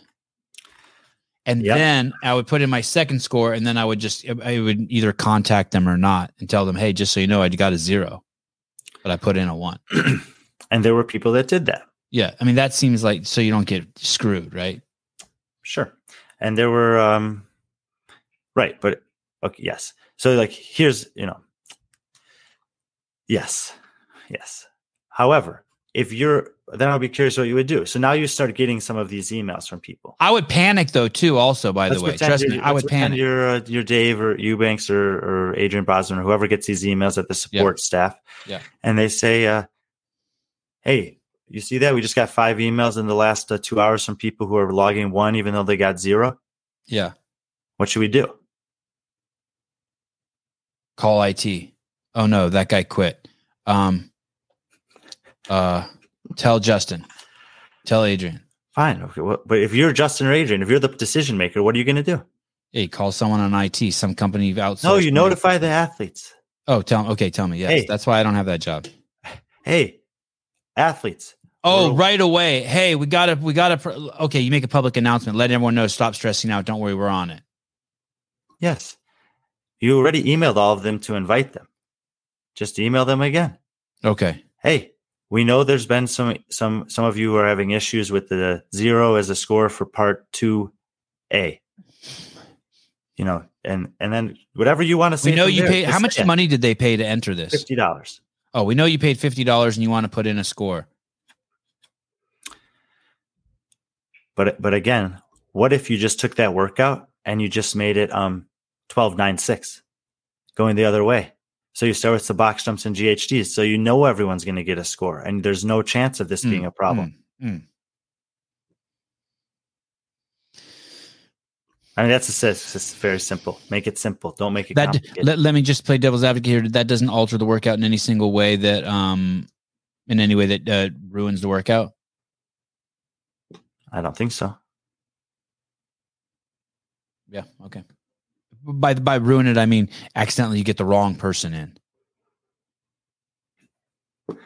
And Yep. then I would put in my second score and then I would just I would either contact them or not and tell them, "Hey, just so you know, I got a zero, but I put in a one." And there were people that did that. Yeah, I mean that seems like so you don't get screwed, right? Sure. And there were um right, but okay, yes. So like here's, you know. Yes. Yes. However, if you're then I'll be curious what you would do. So now you start getting some of these emails from people. I would panic though too. Also, by Let's the way, trust me, I would panic. You're uh, you're Dave or Eubanks or, or Adrian Bozman or whoever gets these emails at the support staff. Yeah. And they say, uh, "Hey, you see that? We just got five emails in the last uh, two hours from people who are logging one, even though they got zero. Yeah, What should we do?" call IT. Oh no, that guy quit. Um, uh, tell Justin, tell Adrian. Fine. Okay. Well, but if you're Justin or Adrian, if you're the decision maker, what are you going to do? Hey, call someone on IT, some company outsourced. No, you notify the athletes. Oh, tell okay, tell me. Yes, Hey. that's why I don't have that job. Hey, athletes. Oh, We're- right away. Hey, we got to, we got to. Okay, you make a public announcement. Let everyone know. Stop stressing out. Don't worry, we're on it. Yes. You already emailed all of them to invite them. Just email them again. Okay. Hey, we know there's been some some some of you are having issues with the zero as a score for part two A. you know, and and then whatever you want to say. We know you there, paid. How much money did they pay to enter this? Fifty dollars. Oh, we know you paid fifty dollars and you want to put in a score. But but again, what if you just took that workout and you just made it um twelve nine six, going the other way? So you start with the box jumps and GHDs, so you know everyone's going to get a score, and there's no chance of this being Mm, a problem. mm, mm. I mean, that's it's it's very simple. Make it simple. Don't make it That complicated. let, let me just play devil's advocate here. That doesn't alter the workout in any single way that um in any way that uh, ruins the workout. I don't think so. Yeah. Okay. By by ruin it, I mean accidentally you get the wrong person in.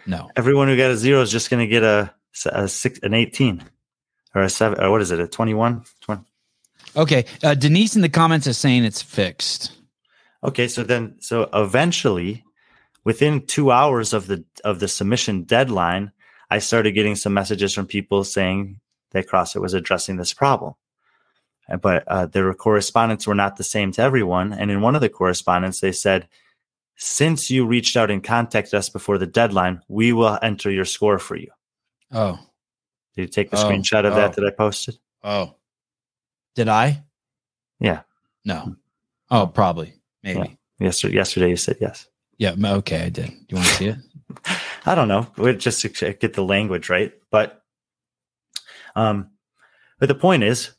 No. Everyone who got a zero is just going to get a, a six, an eighteen, or a seven, or what is it? A 21? 20. Okay. Uh, Denise in the comments is saying it's fixed. Okay, so then so eventually within 2 hours of the of the submission deadline, I started getting some messages from people saying that CrossFit was addressing this problem. But uh, their correspondence were not the same to everyone. And in one of the correspondence, they said, since you reached out and contacted us before the deadline, we will enter your score for you. Oh. Did you take the Oh, screenshot of oh. that that I posted? Oh. Did I? Yeah. No. Oh, probably. Maybe. Yesterday, yesterday you said yes. Yeah. okay, I did. You want to see it? I don't know. We just to get the language right, but um, but the point is,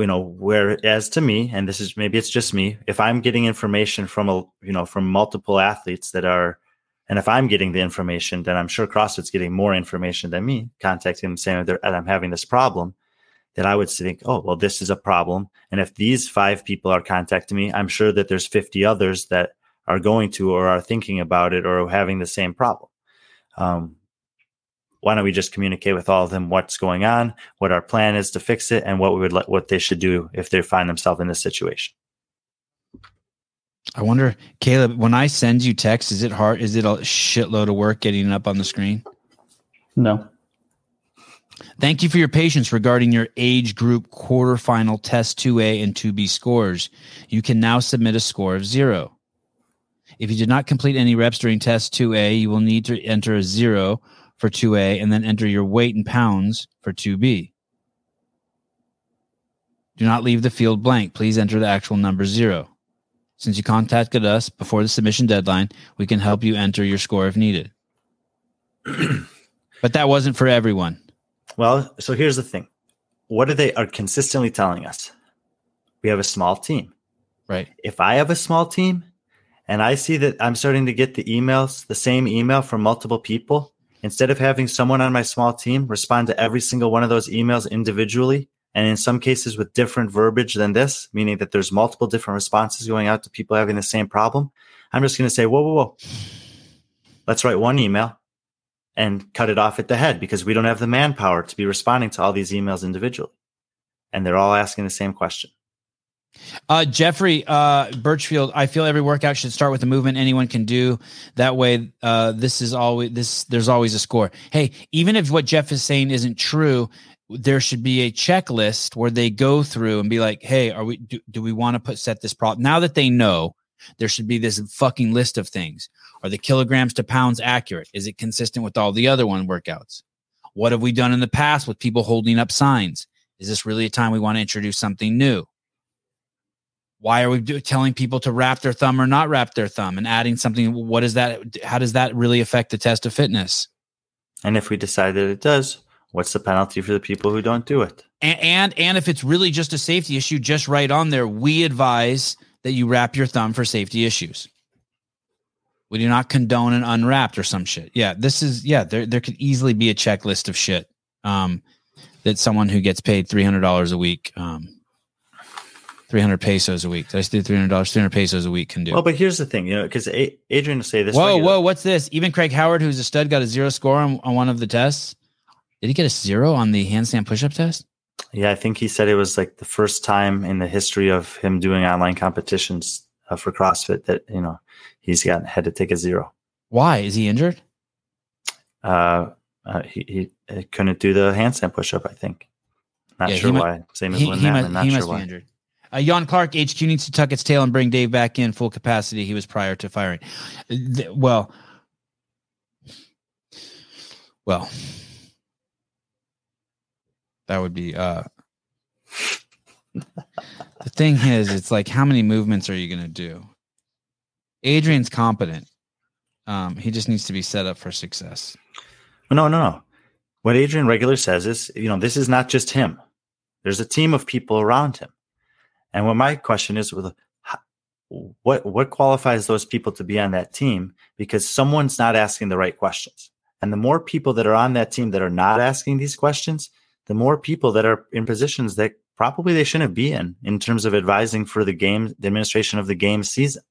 you know, whereas to me, and this is maybe it's just me, if I'm getting information from a you know from multiple athletes that are, and if I'm getting the information, then I'm sure CrossFit's getting more information than me, contacting them saying that I'm having this problem. That I would think, oh well, this is a problem, and if these five people are contacting me, I'm sure that there's 50 others that are going to or are thinking about it or having the same problem um, why don't we just communicate with all of them what's going on, what our plan is to fix it, and what we would let what they should do if they find themselves in this situation. I wonder, Caleb, when I send you text, is it hard? Is it a shitload of work getting it up on the screen? No. Thank you for your patience regarding your age group quarterfinal test 2A and 2B scores. You can now submit a score of zero. If you did not complete any reps during test 2A, you will need to enter a zero for 2A and then enter your weight in pounds for 2B. Do not leave the field blank. Please enter the actual number zero. Since you contacted us before the submission deadline, we can help you enter your score if needed. but that wasn't for everyone. Well, so here's the thing: what are they are consistently telling us? We have a small team. Right. If I have a small team, and I see that I'm starting to get the emails, the same email from multiple people, instead of having someone on my small team respond to every single one of those emails individually, and in some cases with different verbiage than this, meaning that there's multiple different responses going out to people having the same problem, I'm just going to say, whoa, whoa, whoa. Let's write one email and cut it off at the head because we don't have the manpower to be responding to all these emails individually. And they're all asking the same question. Uh, Jeffrey uh, Birchfield, I feel every workout should start with a movement anyone can do. That way, uh, this is always this. There's always a score. Hey, even if what Jeff is saying isn't true, there should be a checklist where they go through and be like, "Hey, are we? Do, do we want to put set this problem?" Now that they know, there should be this fucking list of things. Are the kilograms to pounds accurate? Is it consistent with all the other one workouts? What have we done in the past with people holding up signs? Is this really a time we want to introduce something new? Why are we do, telling people to wrap their thumb or not wrap their thumb and adding something? What is that how does that really affect the test of fitness? And if we decide that it does, what's the penalty for the people who don't do it? and and, and if it's really just a safety issue just write on there we advise that you wrap your thumb for safety issues. We do not condone an unwrapped or some shit. Yeah this is yeah there, there could easily be a checklist of shit um that someone who gets paid $300 a week um 300 pesos a week. Did I say $300? 300 pesos a week can do. Well, but here's the thing, you know, because a- Adrian will say this. Whoa, whoa, what's this? Even Craig Howard, who's a stud, got a zero score on, on one of the tests. Did he get a zero on the handstand push-up test? Yeah, I think he said it was like the first time in the history of him doing online competitions uh, for CrossFit that you know he's got had to take a zero. Why? Is he injured? Uh, uh, he, he uh, couldn't do the handstand push-up. I think. Not Yeah, sure mu- why. Same as He, Lynn he must, Not he sure must why. be injured. Uh, Jan Clark, HQ needs to tuck its tail and bring Dave back in full capacity. He was prior to firing. Well, well, that would be. uh The thing is, it's like, how many movements are you going to do? Adrian's competent. Um, he just needs to be set up for success. No, no, no. What Adrian regular says is, you know, this is not just him. There's a team of people around him. And what my question is, with what what qualifies those people to be on that team? Because someone's not asking the right questions. And the more people that are on that team that are not asking these questions, the more people that are in positions that probably they shouldn't be in in terms of advising for the game, the administration of the game season.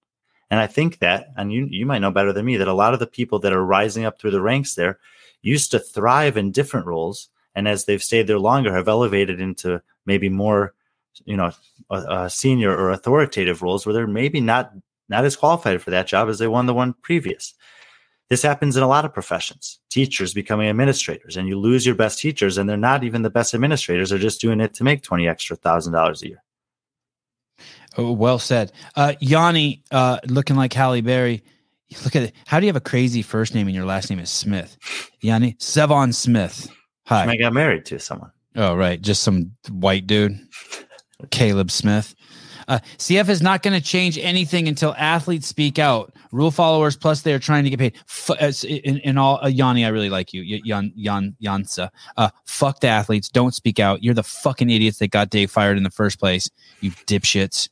And I think that, and you you might know better than me, that a lot of the people that are rising up through the ranks there used to thrive in different roles, and as they've stayed there longer, have elevated into maybe more, you know, uh, senior or authoritative roles where they're maybe not not as qualified for that job as they won the one previous. This happens in a lot of professions. Teachers becoming administrators, and you lose your best teachers, and they're not even the best administrators; they're just doing it to make twenty extra thousand dollars a year. Oh, well said. Uh, Yanni, uh, looking like Halle Berry. Look at it. How do you have a crazy first name and your last name is Smith? Yanni Sevon Smith. Hi. I got married to someone. Oh, right. Just some white dude. Caleb Smith. Uh, CF is not going to change anything until athletes speak out. Rule followers, plus they are trying to get paid. F- uh, in, in, all, uh, Yanni, I really like you, Yan Yan Yansa. Uh, fuck the athletes. Don't speak out. You're the fucking idiots that got Dave fired in the first place. You dipshits.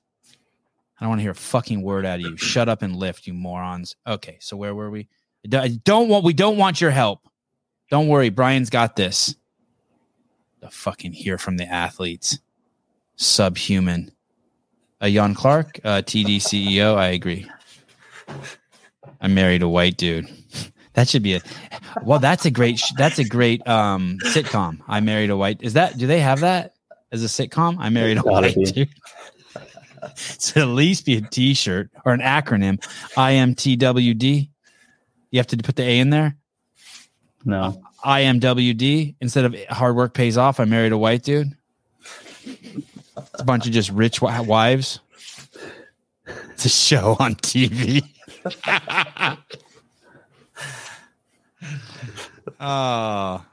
I don't want to hear a fucking word out of you. Shut up and lift, you morons. Okay, so where were we? I don't want. We don't want your help. Don't worry, Brian's got this. The fucking hear from the athletes. Subhuman. Uh, Jan Clark, uh, TD CEO. I agree. I married a white dude. That should be a well. That's a great. That's a great um, sitcom. I married a white. Is that? Do they have that as a sitcom? I married a white be. dude. to at least be a T-shirt or an acronym. IMTWD. You have to put the A in there. No. IMWD instead of hard work pays off. I married a white dude. It's a bunch of just rich wives. It's a show on TV. oh.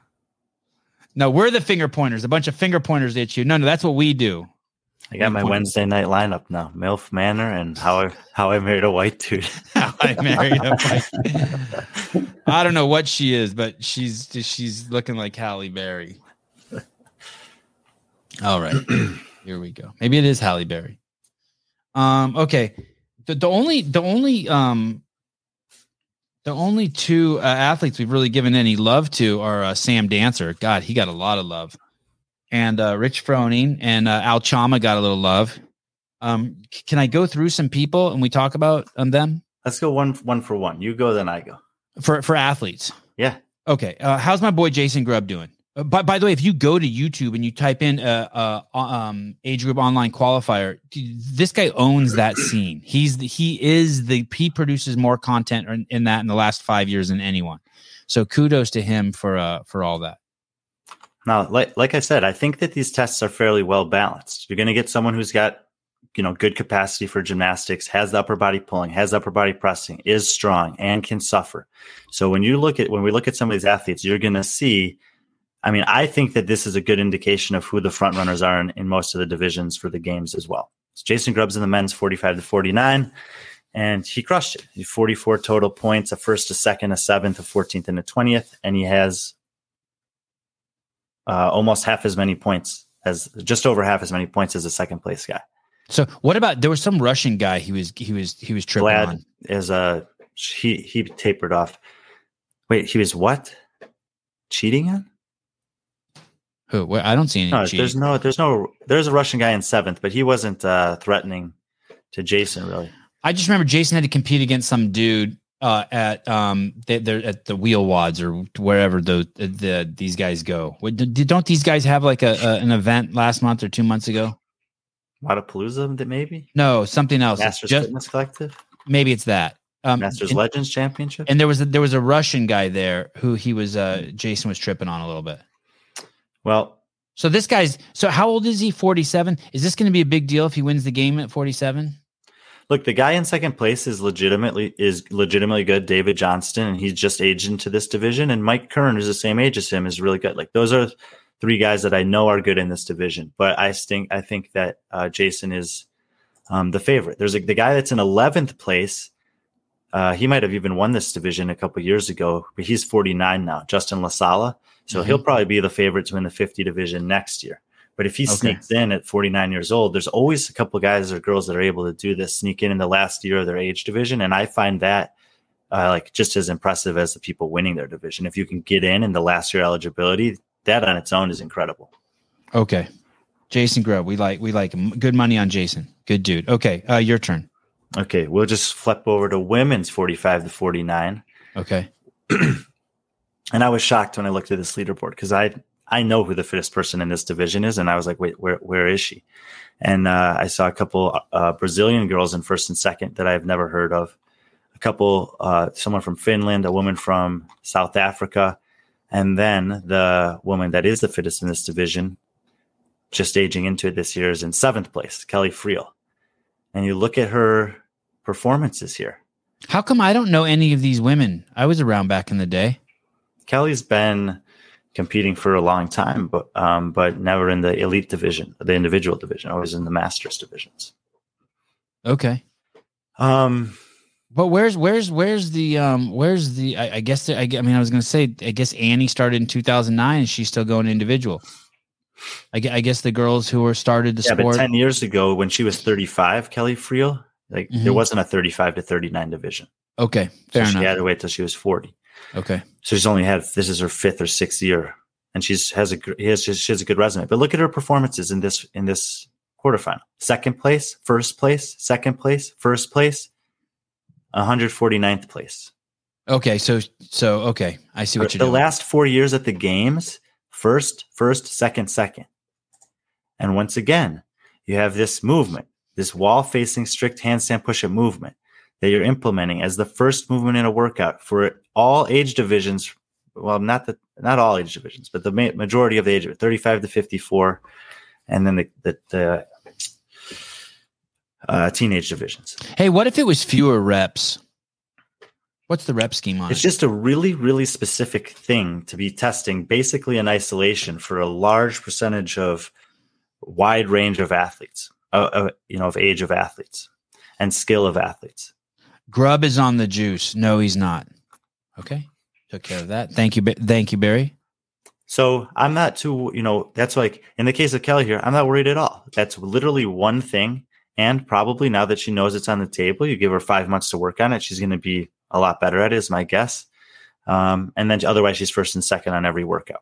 No, we're the finger pointers. A bunch of finger pointers at you. No, no, that's what we do. I got my Wednesday night lineup now: MILF Manor and how I how I married a white dude. how I married a white. I don't know what she is, but she's she's looking like Halle Berry. All right, here we go. Maybe it is Halle Berry. Um. Okay. The the only the only um the only two uh, athletes we've really given any love to are uh, Sam Dancer. God, he got a lot of love and uh, Rich Froning and uh, Al Chama got a little love. Um, can I go through some people and we talk about um, them? Let's go one one for one. You go, then I go. For for athletes. Yeah. Okay. Uh, how's my boy Jason Grubb doing? Uh, by, by the way, if you go to YouTube and you type in uh, uh, um, age group online qualifier, this guy owns that scene. He's the, he is the he produces more content in, in that in the last five years than anyone. So kudos to him for uh for all that. Now, like, like I said, I think that these tests are fairly well balanced. You're going to get someone who's got, you know, good capacity for gymnastics, has the upper body pulling, has upper body pressing, is strong, and can suffer. So when you look at when we look at some of these athletes, you're going to see. I mean, I think that this is a good indication of who the front runners are in, in most of the divisions for the games as well. So Jason Grubbs in the men's 45 to 49, and he crushed it. 44 total points, a first, a second, a seventh, a 14th, and a 20th, and he has uh, almost half as many points as just over half as many points as a second place guy. So what about there was some Russian guy he was he was he was tripping Vlad on. is a he he tapered off. Wait, he was what? Cheating on? Who? Well, I don't see any. No, there's no there's no there's a Russian guy in seventh, but he wasn't uh, threatening to Jason really. I just remember Jason had to compete against some dude uh, at um they, are at the wheel wads or wherever the, the these guys go. Don't these guys have like a, a an event last month or two months ago? Wodapalooza, that maybe? No, something else. Masters just, Fitness Collective. Maybe it's that. Um, Masters and, Legends Championship. And there was a, there was a Russian guy there who he was uh Jason was tripping on a little bit. Well, So this guy's so how old is he? 47. Is this going to be a big deal if he wins the game at 47? Look, the guy in second place is legitimately is legitimately good, David Johnston, and he's just aged into this division. And Mike Kern, who's the same age as him, is really good. Like those are three guys that I know are good in this division. But I think I think that uh, Jason is um, the favorite. There's a, the guy that's in 11th place. Uh, he might have even won this division a couple years ago, but he's 49 now, Justin Lasala. So Mhm. he'll probably be the favorite to win the 50 division next year. But if he Okay. sneaks in at 49 years old, there's always a couple guys or girls that are able to do this, sneak in in the last year of their age division. And I find that uh, like just as impressive as the people winning their division. If you can get in in the last year eligibility, that on its own is incredible. Okay. Jason Grubb. We like we like him. Good money on Jason. Good dude. Okay. Uh your turn. Okay, we'll just flip over to women's 45 to 49. Okay. And I was shocked when I looked at this leaderboard because I I know who the fittest person in this division is, and I was like, wait, where where is she? And uh, I saw a couple uh, Brazilian girls in first and second that I've never heard of. A couple, uh, someone from Finland, a woman from South Africa, and then the woman that is the fittest in this division, just aging into it this year, is in seventh place, Kelly Friel. And you look at her performances here. How come I don't know any of these women? I was around back in the day. Kelly's been competing for a long time, but um, but never in the elite division, the individual division, always in the masters divisions. Okay. Um, But where's where's where's the um where's the I, I guess the, I, I mean I was gonna say I guess Annie started in 2009 and she's still going individual. I, I guess the girls who were started the yeah, sport. ten years ago, when she was thirty-five, Kelly Friel, like there Mhm. wasn't a thirty-five to thirty-nine division. okay, fair so enough. She had to wait till she was forty. okay, So she's only had this is her fifth or sixth year, and she's has a has she has a good resume. But look at her performances in this in this quarterfinal: second place, first place, second place, first place, 149th place. okay. So so okay, I see what the you're doing. The last four years at the games first first second second and once again you have this movement this wall facing strict handstand push-up movement that you're implementing as the first movement in a workout for all age divisions well not the not all age divisions but the ma- majority of the age of 35 to 54 and then the the, the uh, teenage divisions hey, what if it was fewer reps? What's the rep scheme on It's it? just a really, really specific thing to be testing, basically in isolation for a large percentage of wide range of athletes, uh, uh, you know, of age of athletes and skill of athletes. Grubb is on the juice. No, he's not. Okay, took care of that. Thank you, thank you, Barry. So I'm not too, you know, that's like in the case of Kelly here, I'm not worried at all. That's literally one thing. And probably now that she knows it's on the table, you give her five months to work on it. She's going to be a lot better at it, is my guess. Um, and then otherwise, she's first and second on every workout.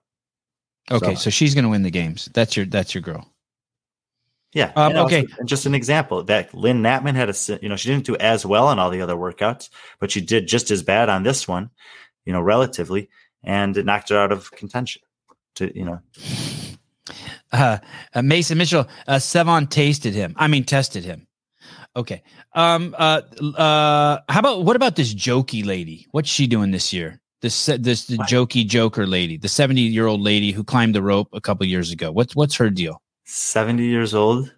Okay, So- so, she's gonna win the games. That's your that's your girl. Yeah. Um, also- okay. and just an example that Lynn Natman had a, you know, she didn't do as well on all the other workouts, but she did just as bad on this one, you know, relatively, and it knocked her out of contention. To you know, uh, uh, Mason Mitchell, uh, Sevan tasted him. I mean, tested him. Okay. Um. Uh. Uh. How about what about this jokey lady? What's she doing this year? This this the jokey joker lady, the seventy year old lady who climbed the rope a couple years ago. What's what's her deal? Seventy years old.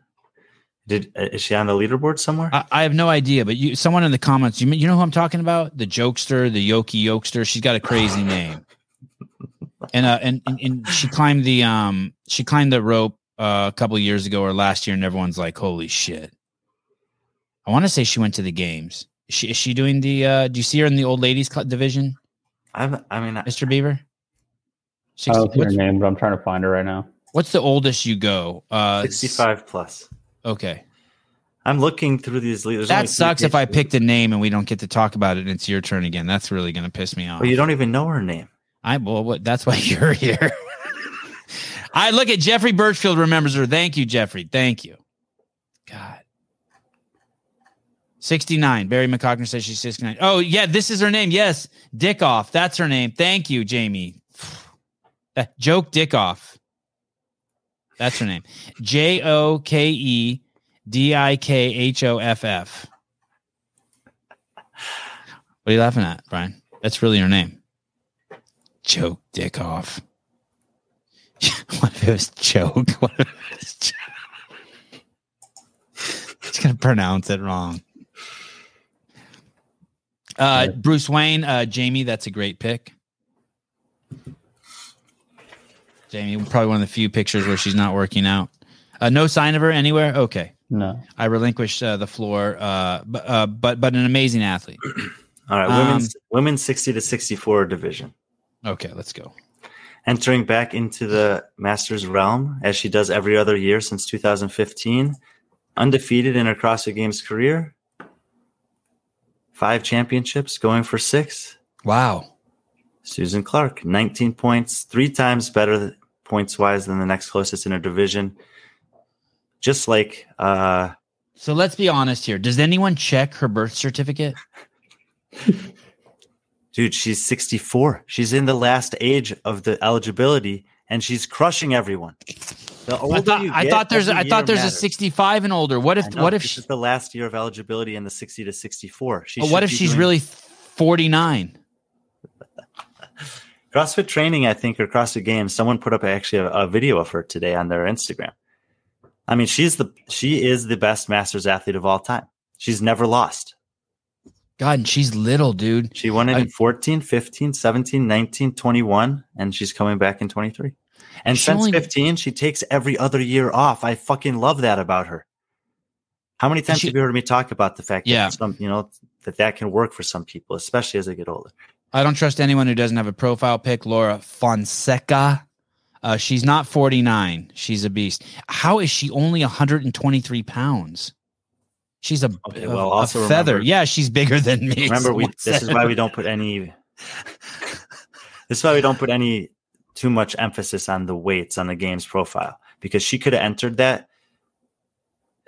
Did uh, is she on the leaderboard somewhere? I, I have no idea, but you someone in the comments, you you know who I'm talking about? The jokester, the Yoki Yokester. She's got a crazy name. And uh and, and and she climbed the um she climbed the rope uh, a couple years ago or last year, and everyone's like, "Holy shit!" I want to say she went to the games. Is she is she doing the? uh Do you see her in the old ladies cl- division, I'm, I mean, I- Mr. Beaver? I 60, don't see her name, but I'm trying to find her right now. What's the oldest you go? Uh, sixty-five plus. Okay, I'm looking through these leaders. that sucks. If I picked a name and we don't get to talk about it, and it's your turn again. That's really going to piss me off. Well, you don't even know her name. I well, what, that's why you're here. I look at Jeffrey Birchfield remembers her. Thank you, Jeffrey. Thank you. God. 69. Barry McCockner says she's 69. Oh, yeah, this is her name. Yes. Dikhoff. That's her name. Thank you, Jamie. That joke Dikhoff. That's her name. J O K E D I K H O F F. What are you laughing at, Brian? That's really her name. Joke dick off. what, if it was joke? What if it was joke? He's gonna pronounce it wrong. Uh, Bruce Wayne, uh, Jamie, that's a great pick. Jamie, probably one of the few pictures where she's not working out. Uh, no sign of her anywhere. Okay, No. I relinquish uh, the floor. Uh, but uh, but but an amazing athlete. All right, Um, women's women's 60 to 64 division. Okay, let's go. Entering back into the Masters realm as she does every other year since 2015, undefeated in her CrossFit Games career. Five championships, going for six. Wow. Susan Clark, 19 points, three times better points wise than the next closest in her division. Just like uh, So let's be honest here. Does anyone check her birth certificate? Dude, she's 64. She's in the last age of the eligibility and she's crushing everyone. The I thought I get, thought there's I thought there's a 65 and older. What if know, what if this she, is the last year of eligibility in the 60 to 64? She what if she's doing- really 49? CrossFit training, I think, or CrossFit Games. Someone put up actually a, a video of her today on their Instagram. I mean, she's the she is the best Masters athlete of all time. She's never lost. God, and she's little, dude. She won it I- in 14, 15, 17, 19, 21, and she's coming back in 23. And since only- 15, she takes every other year off. I fucking love that about her. How many times She- have you heard me talk about the fact Yeah. that some, you know, that that can work for some people, especially as they get older? I don't trust anyone who doesn't have a profile pic. Laura Fonseca. Uh, she's not 49. She's a beast. How is she only 123 pounds? She's a, Okay, well, a also feather. remember- yeah, she's bigger than me. Remember, we this is why we don't put any. this is why we don't put any too much emphasis on the weights on the game's profile because she could have entered that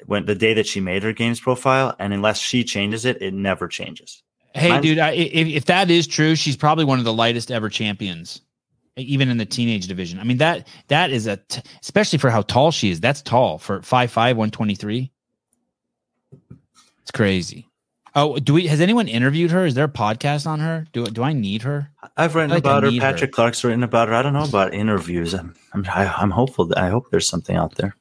when the day that she made her game's profile, and unless she changes it, it never changes. Hey, Mine's- dude, I, if, if that is true, she's probably one of the lightest ever champions, even in the teenage division. I mean that that is a, t- especially for how tall she is. That's tall for five five one twenty three. It's crazy. Oh, do we? Has anyone interviewed her? Is there a podcast on her? Do do I need her? I've written like about her. need her. Patrick Clark's written about her. I don't know about interviews. I'm I'm, I, I'm hopeful. That, I hope there's something out there.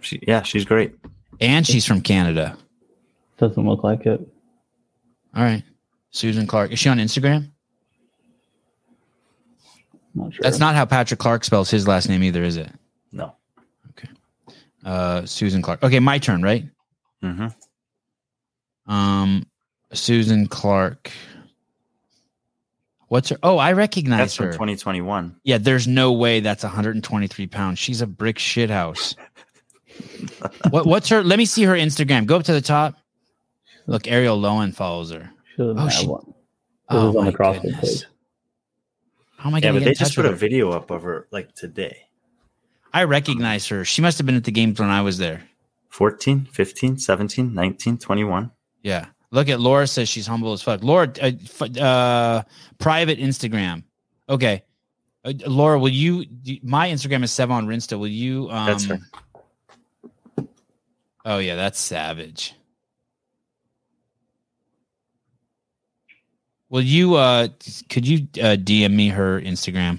She, yeah, she's great. And she's from Canada. Doesn't look like it. All right, Susan Clark. Is she on Instagram? Not sure. That's not how Patrick Clark spells his last name either, is it? No. Uh, Susan Clark. Okay, my turn, right? hmm Um, Susan Clark. What's her? Oh, I recognize That's from her. 2021. yeah, there's no way that's 123 pounds. She's a brick shit house. what, what's her? Let me see her Instagram. Go up to the top. Look, Arielle Loewen follows her. She doesn't Oh, she- one. Oh, is on my the CrossFit goodness. page. How am I Yeah, but they just put a her? video up of her like today. I recognize her. She must have been at the games when I was there. 14, 15, 17, 19, 21. Yeah. Look at Laura says she's humble as fuck. Laura, uh, f- uh, private Instagram. Okay. Uh, Laura, will you? do- My Instagram is Sevon Rinsta. Will you? Um, That's her. Oh yeah, that's savage. Will you? uh Could you uh, DM me her Instagram?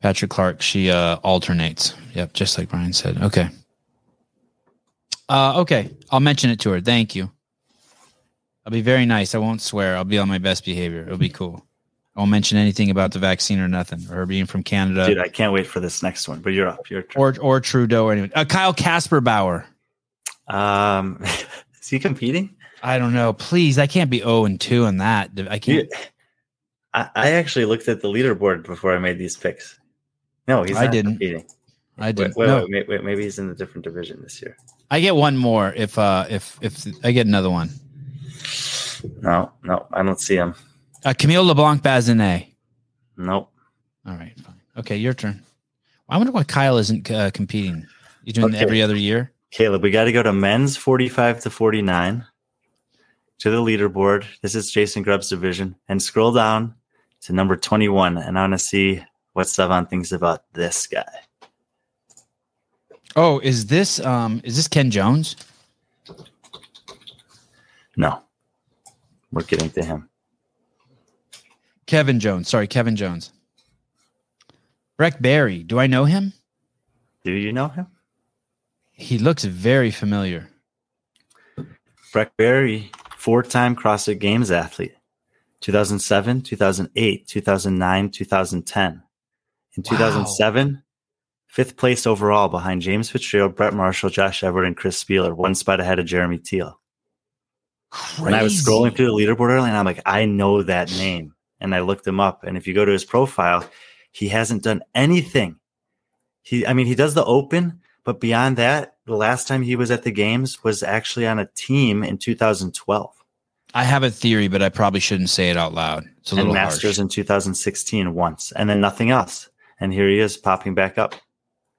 Patrick Clark. She uh alternates. Yep, just like Brian said. Okay. Uh, okay, I'll mention it to her. Thank you. I'll be very nice. I won't swear. I'll be on my best behavior. It'll be cool. I won't mention anything about the vaccine or nothing, or her being from Canada, Dude, I can't wait for this next one. But you're up. Your turn. or or Trudeau or anyone. Uh, Kyle Kasperbauer. Um, is he competing? I don't know. Please, I can't be zero and two in that. I can't. I, I actually looked at the leaderboard before I made these picks. No, he's I didn't. competing. I didn't. Wait, no, wait, wait, wait, maybe he's in a different division this year. I get one more if uh if if I get another one. No, no, I don't see him. Uh, Camille LeBlanc Bazinet. Nope. All right, fine. Okay, your turn. I wonder why Kyle isn't uh, competing. You doing Okay. every other year? Caleb, we got to go to men's 45 to 49 to the leaderboard. This is Jason Grubb's division. And scroll down to number 21. And I want to see what Sevan thinks about this guy. Oh, is this um is this Ken Jones? No, we're getting to him. Kevin Jones. Sorry, Kevin Jones. Breck Berry. Do I know him? Do you know him? He looks very familiar. Breck Berry, four-time CrossFit Games athlete. 2007, 2008, 2009, 2010. In 2007, fifth place overall behind James Fitzgerald, Brett Marshall, Josh Everett, and Chris Spealler, one spot ahead of Jeremy Thiel. Crazy. When I was scrolling through the leaderboard earlier, and I'm like, I know that name. And I looked him up. And if you go to his profile, he hasn't done anything. He, I mean, he does the open, but beyond that, the last time he was at the games was actually on a team in 2012 I have a theory, but I probably shouldn't say it out loud. It's a and little Masters harsh. in 2016 once, and then nothing else. And here he is popping back up.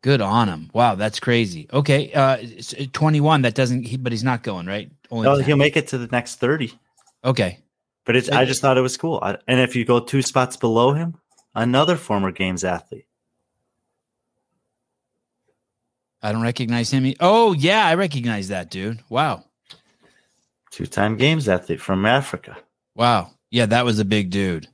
Good on him. Wow, that's crazy. Okay, uh, uh, 21. That doesn't. He, but he's not going right. Only Oh, 10. he'll make it to the next 30. Okay. But it's, I just thought it was cool. And if you go two spots below him, another former games athlete. I don't recognize him. Oh yeah, I recognize that dude. Wow. two-time games athlete from Africa. Wow. Yeah, that was a big dude.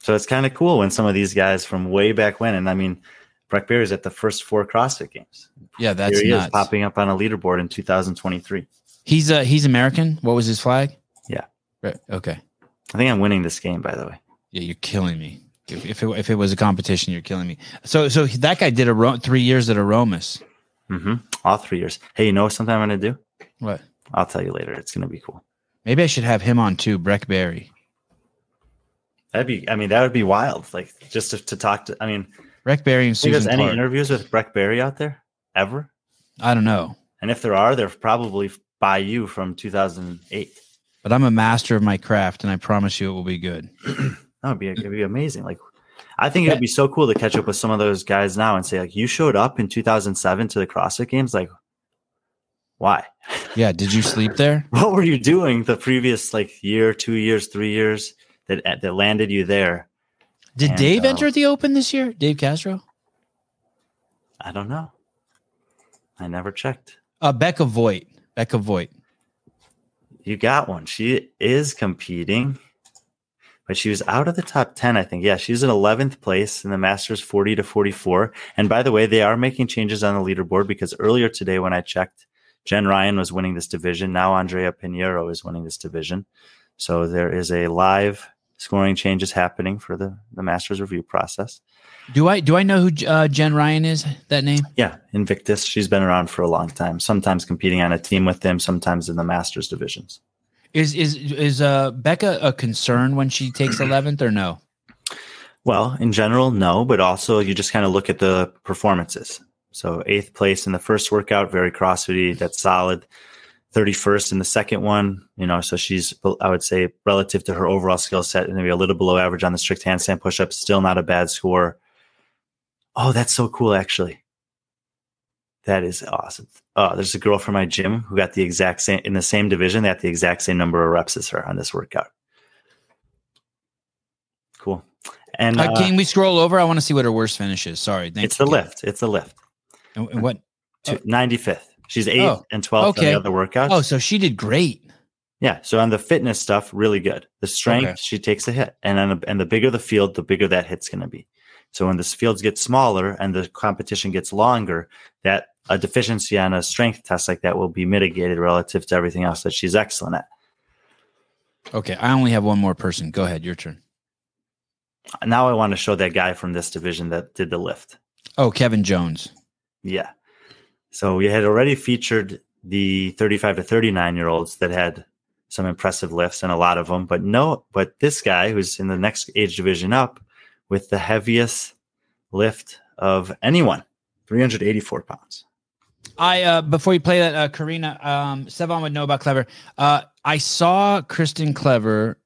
So it's kind of cool when some of these guys from way back when, and I mean, Breck Berry's at the first four CrossFit games. Yeah, that's Here he nuts. is popping up on a leaderboard in 2023. He's uh he's American. What was his flag? Yeah. Right. Okay. I think I'm winning this game, by the way. Yeah, you're killing me. If, if it if it was a competition, you're killing me. So so that guy did a ro- three years at Aromas. Hmm All three years. Hey, you know something I'm going to do? What? I'll tell you later. It's going to be cool. Maybe I should have him on too. Breck Berry. That'd be, I mean, that would be wild. Like just to, to talk to, I mean, Breck Berry and there's Susan any Clark. interviews with Breck Berry out there ever? I don't know, And if there are, they're probably by you from 2008. but I'm a master of my craft, and I promise you it will be good. That would be it'd be amazing. Like, I think it'd be so cool to catch up with some of those guys now and say, like, you showed up in 2007 to the CrossFit Games. Like, why? Yeah. Did you sleep there? What were you doing the previous like year, two years, three years that that landed you there? Did And, Dave uh, enter the Open this year? Dave Castro. I don't know. I never checked. Uh, Becca Voigt. Becca Voigt. You got one. She is competing, but she was out of the top 10, I think. Yeah, she's in 11th place in the Masters 40 to 44. And by the way, they are making changes on the leaderboard because earlier today, when I checked, Jen Ryan was winning this division. Now Andrea Pinheiro is winning this division. So there is a live scoring changes happening for the, the Masters review process. Do I do I know who uh, Jen Ryan is? That name? Yeah, Invictus. She's been around for a long time, sometimes competing on a team with them, sometimes in the Masters divisions. Is is is uh, Becca a concern when she takes eleventh or no? Well, in general, no, but also you just kind of look at the performances. So eighth place in the first workout, very CrossFit. That's solid. Thirty first in the second one, you know. So she's, I would say, relative to her overall skill set, maybe a little below average on the strict handstand pushups. Still not a bad score. Oh, that's so cool, actually. That is awesome. Oh, there's a girl from my gym who got the exact same in the same division. They had the exact same number of reps as her on this workout. Cool. And Uh, uh, can we scroll over? I want to see what her worst finish is. Sorry, it's the lift. It's the lift. And, and what? 95th. She's eighth Oh, and 12th on okay. the other workouts. Oh, so she did great. yeah. So on the fitness stuff, really good. The strength, Okay. she takes a hit. And on the, and the bigger the field, the bigger that hit's going to be. So when the fields get smaller and the competition gets longer, that a deficiency on a strength test like that will be mitigated relative to everything else that she's excellent at. Okay, I only have one more person. Go ahead, your turn. Now I want to show that guy from this division that did the lift. Oh, Kevin Jones. Yeah. So we had already featured the 35 to 39 year olds that had some impressive lifts and a lot of them, but no, but this guy who's in the next age division up with the heaviest lift of anyone, 384 pounds. I uh before you play that, uh Karina, um Sevan would know about Clever. Uh I saw Kristan Clever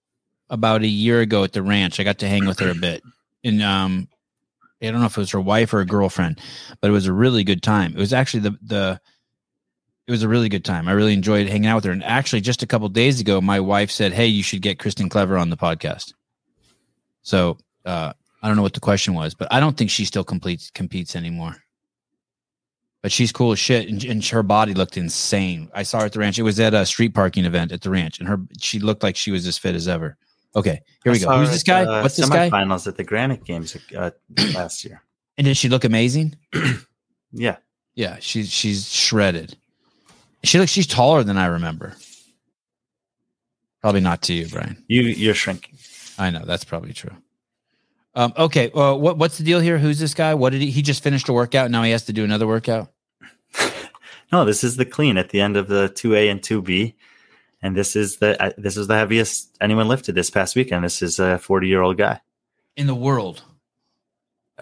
about a year ago at the ranch. I got to hang with her a bit. And um I don't know if it was her wife or a girlfriend, but it was a really good time. It was actually the the it was a really good time. I really enjoyed hanging out with her. And actually just a couple days ago, my wife said, Hey, you should get Kristan Clever on the podcast. So uh I don't know what the question was, but I don't think she still completes competes anymore but she's cool as shit and, and her body looked insane i saw her at the ranch it was at a street parking event at the ranch and her she looked like she was as fit as ever okay here we go who's this guy the what's this guy Semifinals at the Granite Games uh, last year. And did she look amazing? Yeah. Yeah, she's she's shredded. She looks she's taller than I remember. Probably not to you, Brian. You you're shrinking. I know that's probably true. Um, okay, uh, what what's the deal here? Who's this guy? What did he? He just finished a workout. Now he has to do another workout. No, this is the clean at the end of the two A and two B, and this is the uh, this is the heaviest anyone lifted this past weekend. This is a forty year old guy. in the world.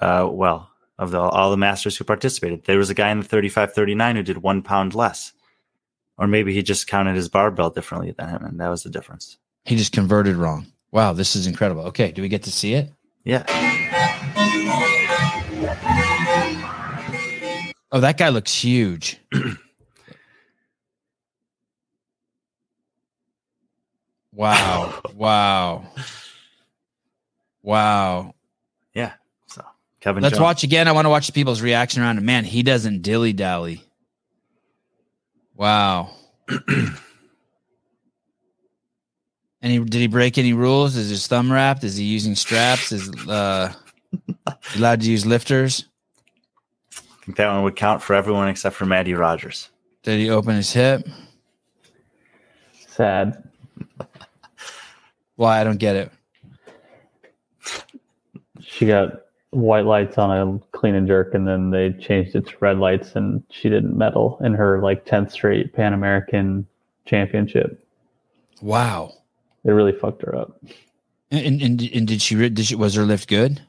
Uh, well, of the, all the masters who participated, there was a guy in the 35 39 who did one pound less, or maybe he just counted his barbell differently than him, and that was the difference. He just converted wrong. Wow, this is incredible. Okay, do we get to see it? Yeah, Oh, that guy looks huge. wow. Wow. Wow. yeah. So Kevin, Let's Jones. watch again. I want to watch the people's reaction around it. Man, he doesn't dilly dally. Wow. any did he break any rules? Is his thumb wrapped? Is he using straps? Is uh allowed to use lifters? I think that one would count for everyone except for Mattie Rogers. Did he open his hip? Sad. Why I don't get it. She got white lights on a clean and jerk, and then they changed it to red lights, and she didn't medal in her like 10th straight Pan American championship. Wow. They really fucked her up. And and, and did she did she was her lift good?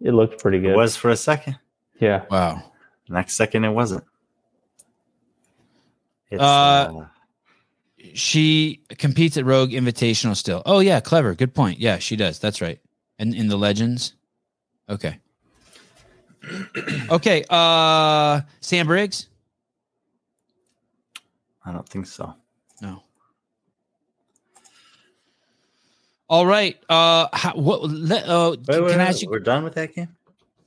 It looked pretty good. It was for a second. yeah. Wow. Next second, it wasn't. It's, Uh, She competes at Rogue Invitational still. Oh yeah, clever. Good point. Yeah, she does. That's right. And in the legends. Okay. okay. Uh Sam Briggs? I don't think so. No. All right. Uh how, what let, uh Wait, can wait, I wait, you We're done with that game.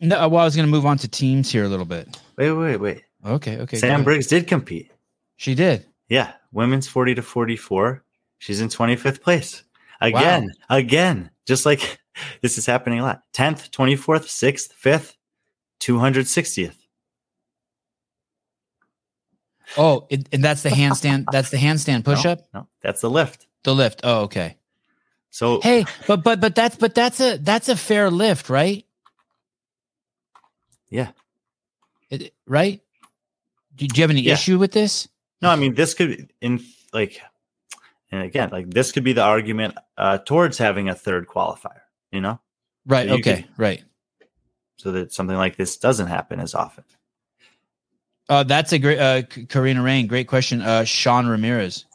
No, well, I was going to move on to teams here a little bit. Wait, wait, wait. Okay, okay. Sam. Briggs did compete. She did. Yeah, women's 40 to 44. She's in 25th place. Again, again, just like this is happening a lot. 10th, 24th, 6th, 5th, 260th. Oh, it, and that's the handstand. that's the handstand push up. No, that's the lift. The lift. Oh, okay. So Hey, but but but that's but that's a that's a fair lift, right? Yeah. It, right? Do, do you have any Yeah. issue with this? no, I mean this could in like and again, like this could be the argument uh towards having a third qualifier, you know, Right. So you okay. right. so that something like this doesn't happen as often. Uh, that's a great uh, Karina Rain. Great question. Uh, Sean Ramirez.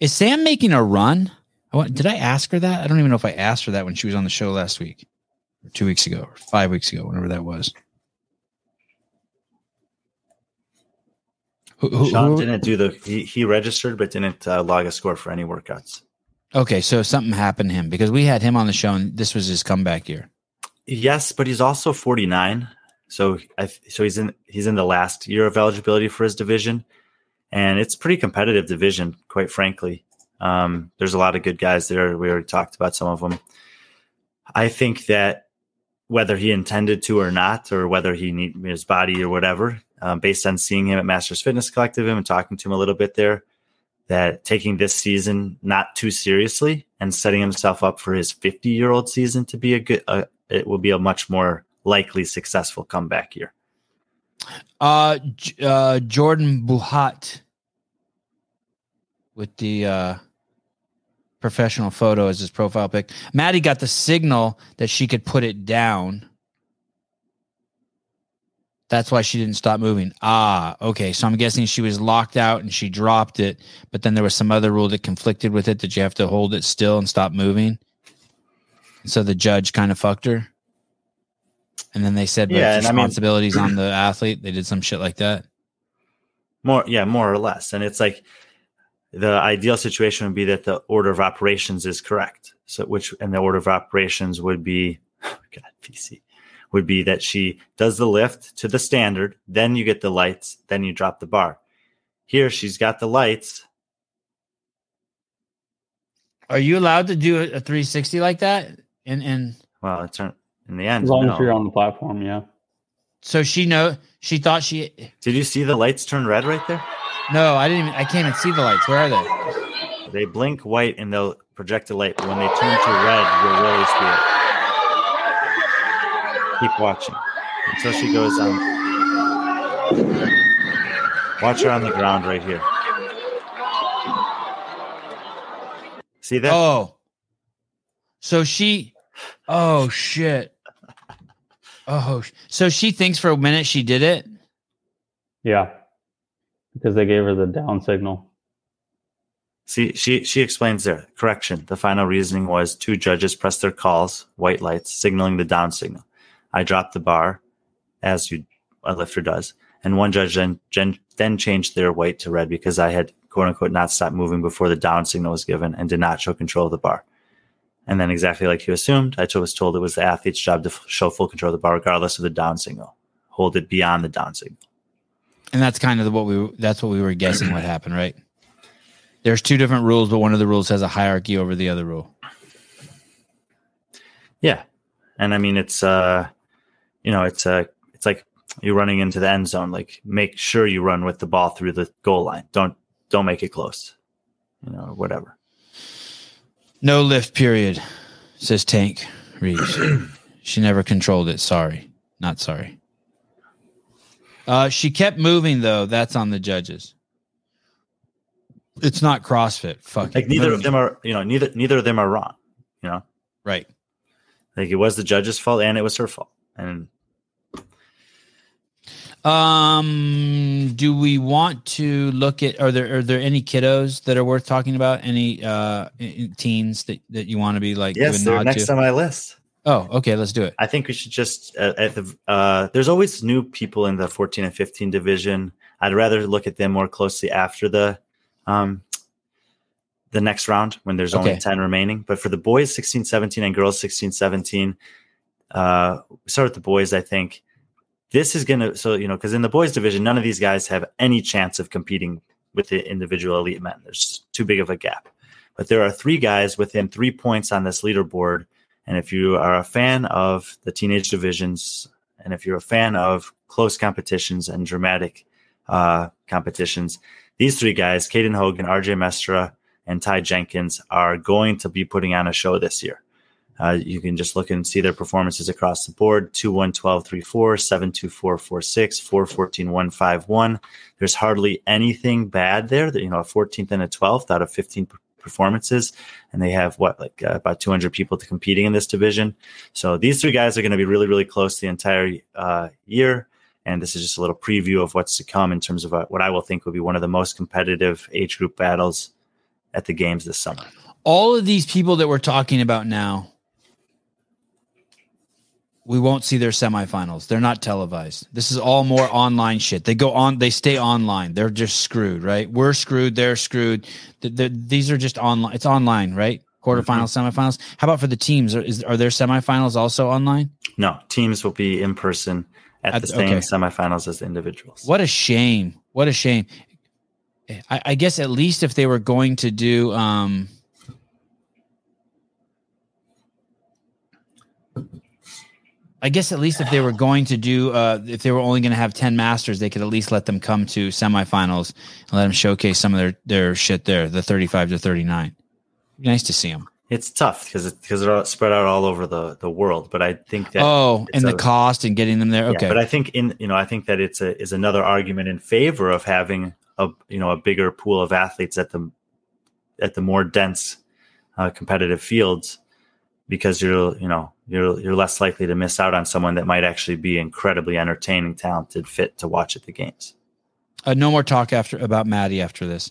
Is Sam making a run? I want, did I ask her that? I don't even know if I asked her that when she was on the show last week, or two weeks ago, or five weeks ago, whenever that was. Who, who- Sean didn't do the he, he registered but didn't uh, log a score for any workouts. okay, so something happened to him because we had him on the show and this was his comeback year. Yes, but he's also 49. So I so he's in he's in the last year of eligibility for his division and it's pretty competitive division quite frankly. Um, there's a lot of good guys there. We already talked about some of them. I think that whether he intended to or not, or whether he need his body or whatever, um, based on seeing him at Masters Fitness Collective and talking to him a little bit there, that taking this season not too seriously and setting himself up for his 50 year old season to be a good, uh, it will be a much more likely successful comeback year. Uh, uh, Jordan Buhat with the uh, professional photo as his profile pic. Mattie got the signal that she could put it down. That's why she didn't stop moving. Ah, okay. So I'm guessing she was locked out and she dropped it, but then there was some other rule that conflicted with it that you have to hold it still and stop moving. So the judge kind of fucked her. And then they said, Yeah, and I mean- responsibilities on the athlete. They did some shit like that. More, yeah, more or less. And it's like the ideal situation would be that the order of operations is correct. So, which, and the order of operations would be, oh God, PC, would be that she does the lift to the standard, then you get the lights, then you drop the bar. Here, she's got the lights. Are you allowed to do a 360 like that? And and Well, it's in the end. As long no. as you're on the platform, yeah. So she know she thought she Did you see the lights turn red right there? No, I didn't even I can't even see the lights. Where are they? They blink white and they'll project a light, but when they turn to red, you'll really see it. Keep watching until she goes on. Watch her on the ground right here. See that? Oh. So she Oh shit. Oh, so she thinks for a minute she did it. Yeah. Because they gave her the down signal. See, she she explains there. Correction. The final reasoning was two judges pressed their calls, white lights, signaling the down signal. I dropped the bar, as you a lifter does, and one judge then gen, then changed their white to red because I had quote unquote not stopped moving before the down signal was given and did not show control of the bar. And then exactly like you assumed, I was told it was the athlete's job to f- show full control of the bar regardless of the down signal. Hold it beyond the down signal. And that's kind of what we that's what we were guessing what happened, right? There's two different rules, but one of the rules has a hierarchy over the other rule. Yeah. And I mean it's uh you know, it's uh it's like you're running into the end zone. Like make sure you run with the ball through the goal line. Don't don't make it close. You know, whatever. No lift period, says Tank Reeves. she never controlled it. Sorry. Not sorry. Uh, she kept moving though. That's on the judges. It's not CrossFit. Fuck. Like it. neither Move. of them are you know, neither neither of them are wrong. You know? Right. Like it was the judge's fault and it was her fault. And Um, do we want to look at are there are there any kiddos that are worth talking about? Any uh teens that, that you want to be like yes, they're next to? on my list. Oh, okay, let's do it. I think we should just uh, at the uh, there's always new people in the 14 and 15 division. I'd rather look at them more closely after the um the next round when there's only 10 remaining. But for the boys 16 17 and girls 16 17, uh start with the boys, I think. This is gonna so you know, because in the boys division, none of these guys have any chance of competing with the individual elite men. There's too big of a gap. But there are three guys within three points on this leaderboard and if you are a fan of the teenage divisions, and if you're a fan of close competitions and dramatic uh, competitions, these three guys, Caden Hogan, RJ Mestra, and Ty Jenkins, are going to be putting on a show this year. Uh, you can just look and see their performances across the board 2 1 12 3 4, 7 2 4 4 6, 4 14 1 5 1. There's hardly anything bad there. That, you know, a 14th and a 12th out of 15 p- performances and they have what like uh, about 200 people to competing in this division. So these three guys are going to be really, really close the entire uh, year. And this is just a little preview of what's to come in terms of uh, what I will think will be one of the most competitive age group battles at the games this summer. All of these people that we're talking about now, we won't see their semifinals. They're not televised. This is all more online shit. They go on, they stay online. They're just screwed, right? We're screwed. They're screwed. The, the, these are just online. It's online, right? Quarterfinals, semifinals. How about for the teams? Are, is, are their semifinals also online? No, teams will be in person at, At the the- same okay. semifinals as the individuals. What a shame. What a shame. I, I guess at least if they were going to do um I guess at least if they were going to do uh if they were only going to have 10 masters, they could at least let them come to semifinals and let them showcase some of their their shit there, the 35 to 39. Nice to see them. It's tough because it, because they're spread out all over the, the world. But I think that Oh, and the a- cost and getting them there. Yeah, Okay. but I think in you know I think that it's a is another argument in favor of having a you know a bigger pool of athletes at the at the more dense uh, competitive fields because you're you know you're you're less likely to miss out on someone that might actually be incredibly entertaining, talented, fit to watch at the games. Uh, no more talk after about Mattie after this.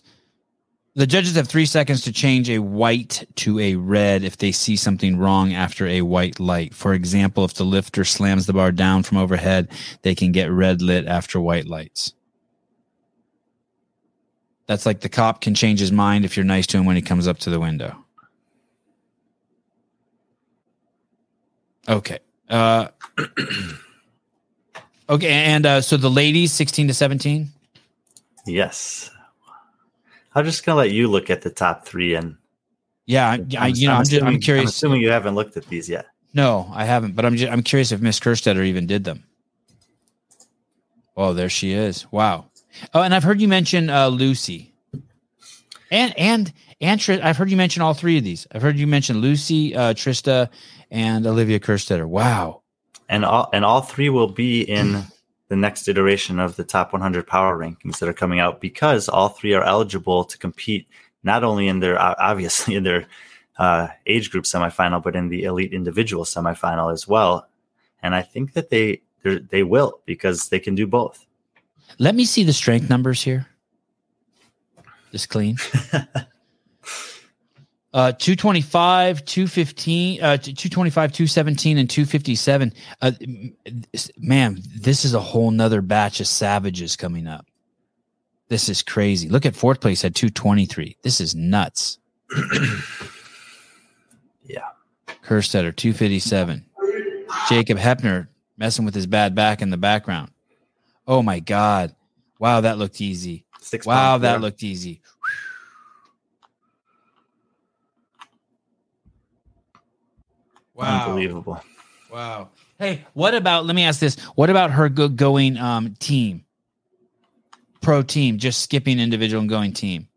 The judges have three seconds to change a white to a red if they see something wrong after a white light. For example, if the lifter slams the bar down from overhead, they can get red lit after white lights. That's like the cop can change his mind if you're nice to him when he comes up to the window. Okay. Uh, okay. And uh, so the ladies, 16 to 17. Yes, I'm just gonna let you look at the top three and Yeah, I, I, you know, I'm, just, I'm curious. I'm assuming you haven't looked at these yet. No, I haven't. But I'm just, I'm curious if Miss Kerstetter even did them. Oh, there she is. Wow. Oh, and I've heard you mention uh, Lucy. And and and Tr- I've heard you mention all three of these. I've heard you mention Lucy, uh, Trista, and Olivia Kerstetter. Wow. and all and all three will be in the next iteration of the top 100 power rankings that are coming out because all three are eligible to compete not only in their obviously in their uh, age group semifinal but in the elite individual semifinal as well and i think that they they will because they can do both Let me see the strength numbers here. Just clean. Uh, 225, 215, uh, 225, 217, and 257. Uh, man, this is a whole nother batch of savages coming up. This is crazy. Look at fourth place at 223. This is nuts. yeah Kerstetter, 257. Jacob Heppner messing with his bad back in the background. Oh my God. Wow, that looked easy. six Wow, that looked easy. Wow. unbelievable Wow. Hey, what about let me ask this. What about her go, going um team? Pro team, just skipping individual and going team.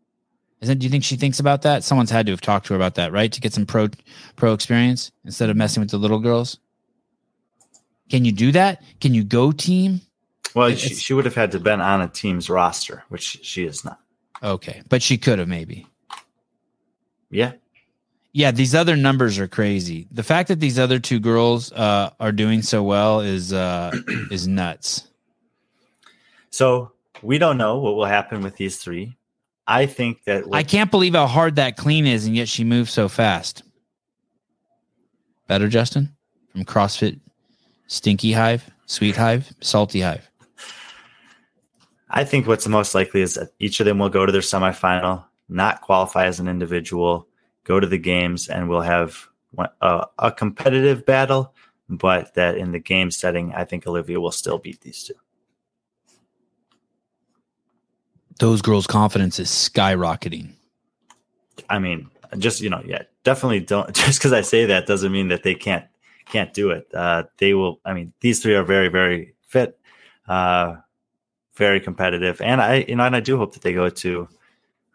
Isn't do you think she thinks about that? Someone's had to have talked to her about that, right? To get some pro pro experience instead of messing with the little girls. Can you do that? Can you go team? well she, she would have had to been on a team's roster which she is not Okay, but she could have maybe. yeah Yeah, these other numbers are crazy. The fact that these other two girls uh, are doing so well is uh, is nuts. so we don't know what will happen with these three i think that I can't believe how hard that clean is, and yet she moves so fast. Better, Justin, from CrossFit Stinky Hive, Sweet Hive, Salty Hive. I think what's most likely is that each of them will go to their semifinal, not qualify as an individual, go to the games, and we'll have one- a, a competitive battle. But that in the game setting, I think Olivia will still beat these two. Those girls' confidence is skyrocketing. I mean, just you know, yeah, definitely don't. Just because I say that doesn't mean that they can't can't do it. Uh, they will. I mean, these three are very very fit, uh, very competitive, and I you know, and I do hope that they go to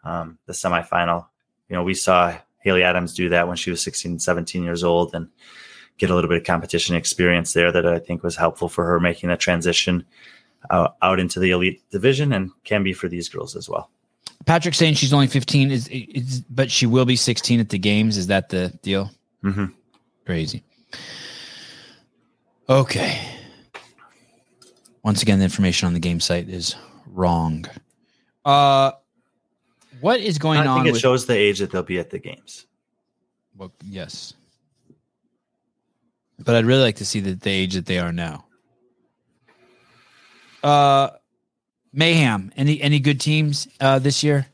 um, the semifinal. You know, we saw Haley Adams do that when she was 16, 17 years old, and get a little bit of competition experience there that I think was helpful for her making that transition uh, out into the elite division, and can be for these girls as well. Patrick saying she's only 15 is, is but she will be 16 at the games. Is that the deal? hmm Crazy. Okay. Once again, the information on the game site is wrong. Uh, what is going I on? think it with, shows the age that they'll be at the games. Well, yes. But I'd really like to see the, the age that they are now. Uh Mayhem. Any any good teams uh this year?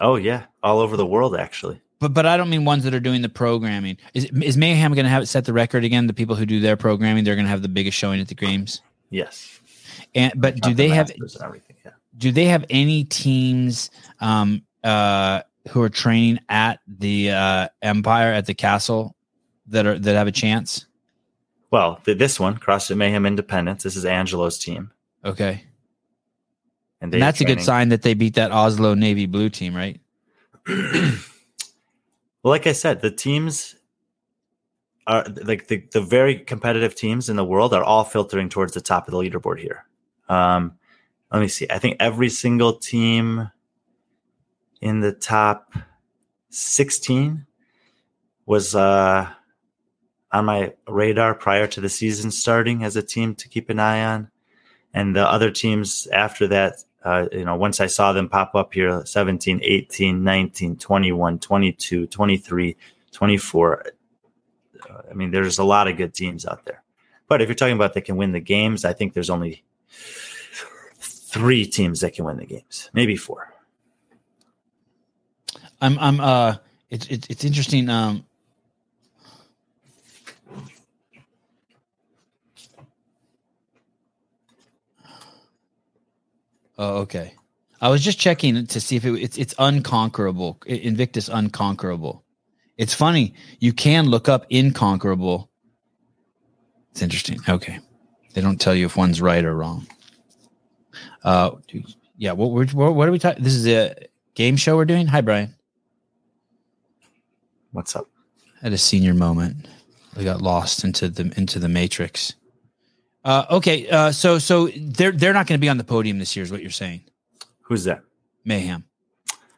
Oh yeah, all over the world actually. But but I don't mean ones that are doing the programming. Is is Mayhem going to have it set the record again? The people who do their programming, they're going to have the biggest showing at the games. Yes. And but do the they have everything? Do they have any teams um uh who are training at the uh Empire at the castle that are that have a chance? Well, th- this one, CrossFit Mayhem Independence. This is Angelo's team, Okay. and, And that's a good sign that they beat that Oslo Navy Blue team, right? well, like I said, the teams are like the, the very competitive teams in the world are all filtering towards the top of the leaderboard here. Um, let me see. I think every single team in the top 16 was uh, on my radar prior to the season starting as a team to keep an eye on. And the other teams after that, uh, you know, once I saw them pop up here 17, 18, 19, 21, 22, 23, 24. uh, I mean, there's a lot of good teams out there. But if you're talking about they can win the games, I think there's only three teams that can win the games, maybe four. I'm I'm uh it's it's it's interesting um Oh, okay. I was just checking to see if it, it's it's unconquerable. Invictus unconquerable. It's funny. You can look up inconquerable It's interesting. Okay, they don't tell you if one's right or wrong. Uh, yeah. What what, what, are we talking? This is a game show we're doing. Hi, Brian. What's up? At a senior moment, we got lost into the into the matrix. Uh, okay, uh, so so they're they're not going to be on the podium this year, is what you're saying? Who's that? Mayhem.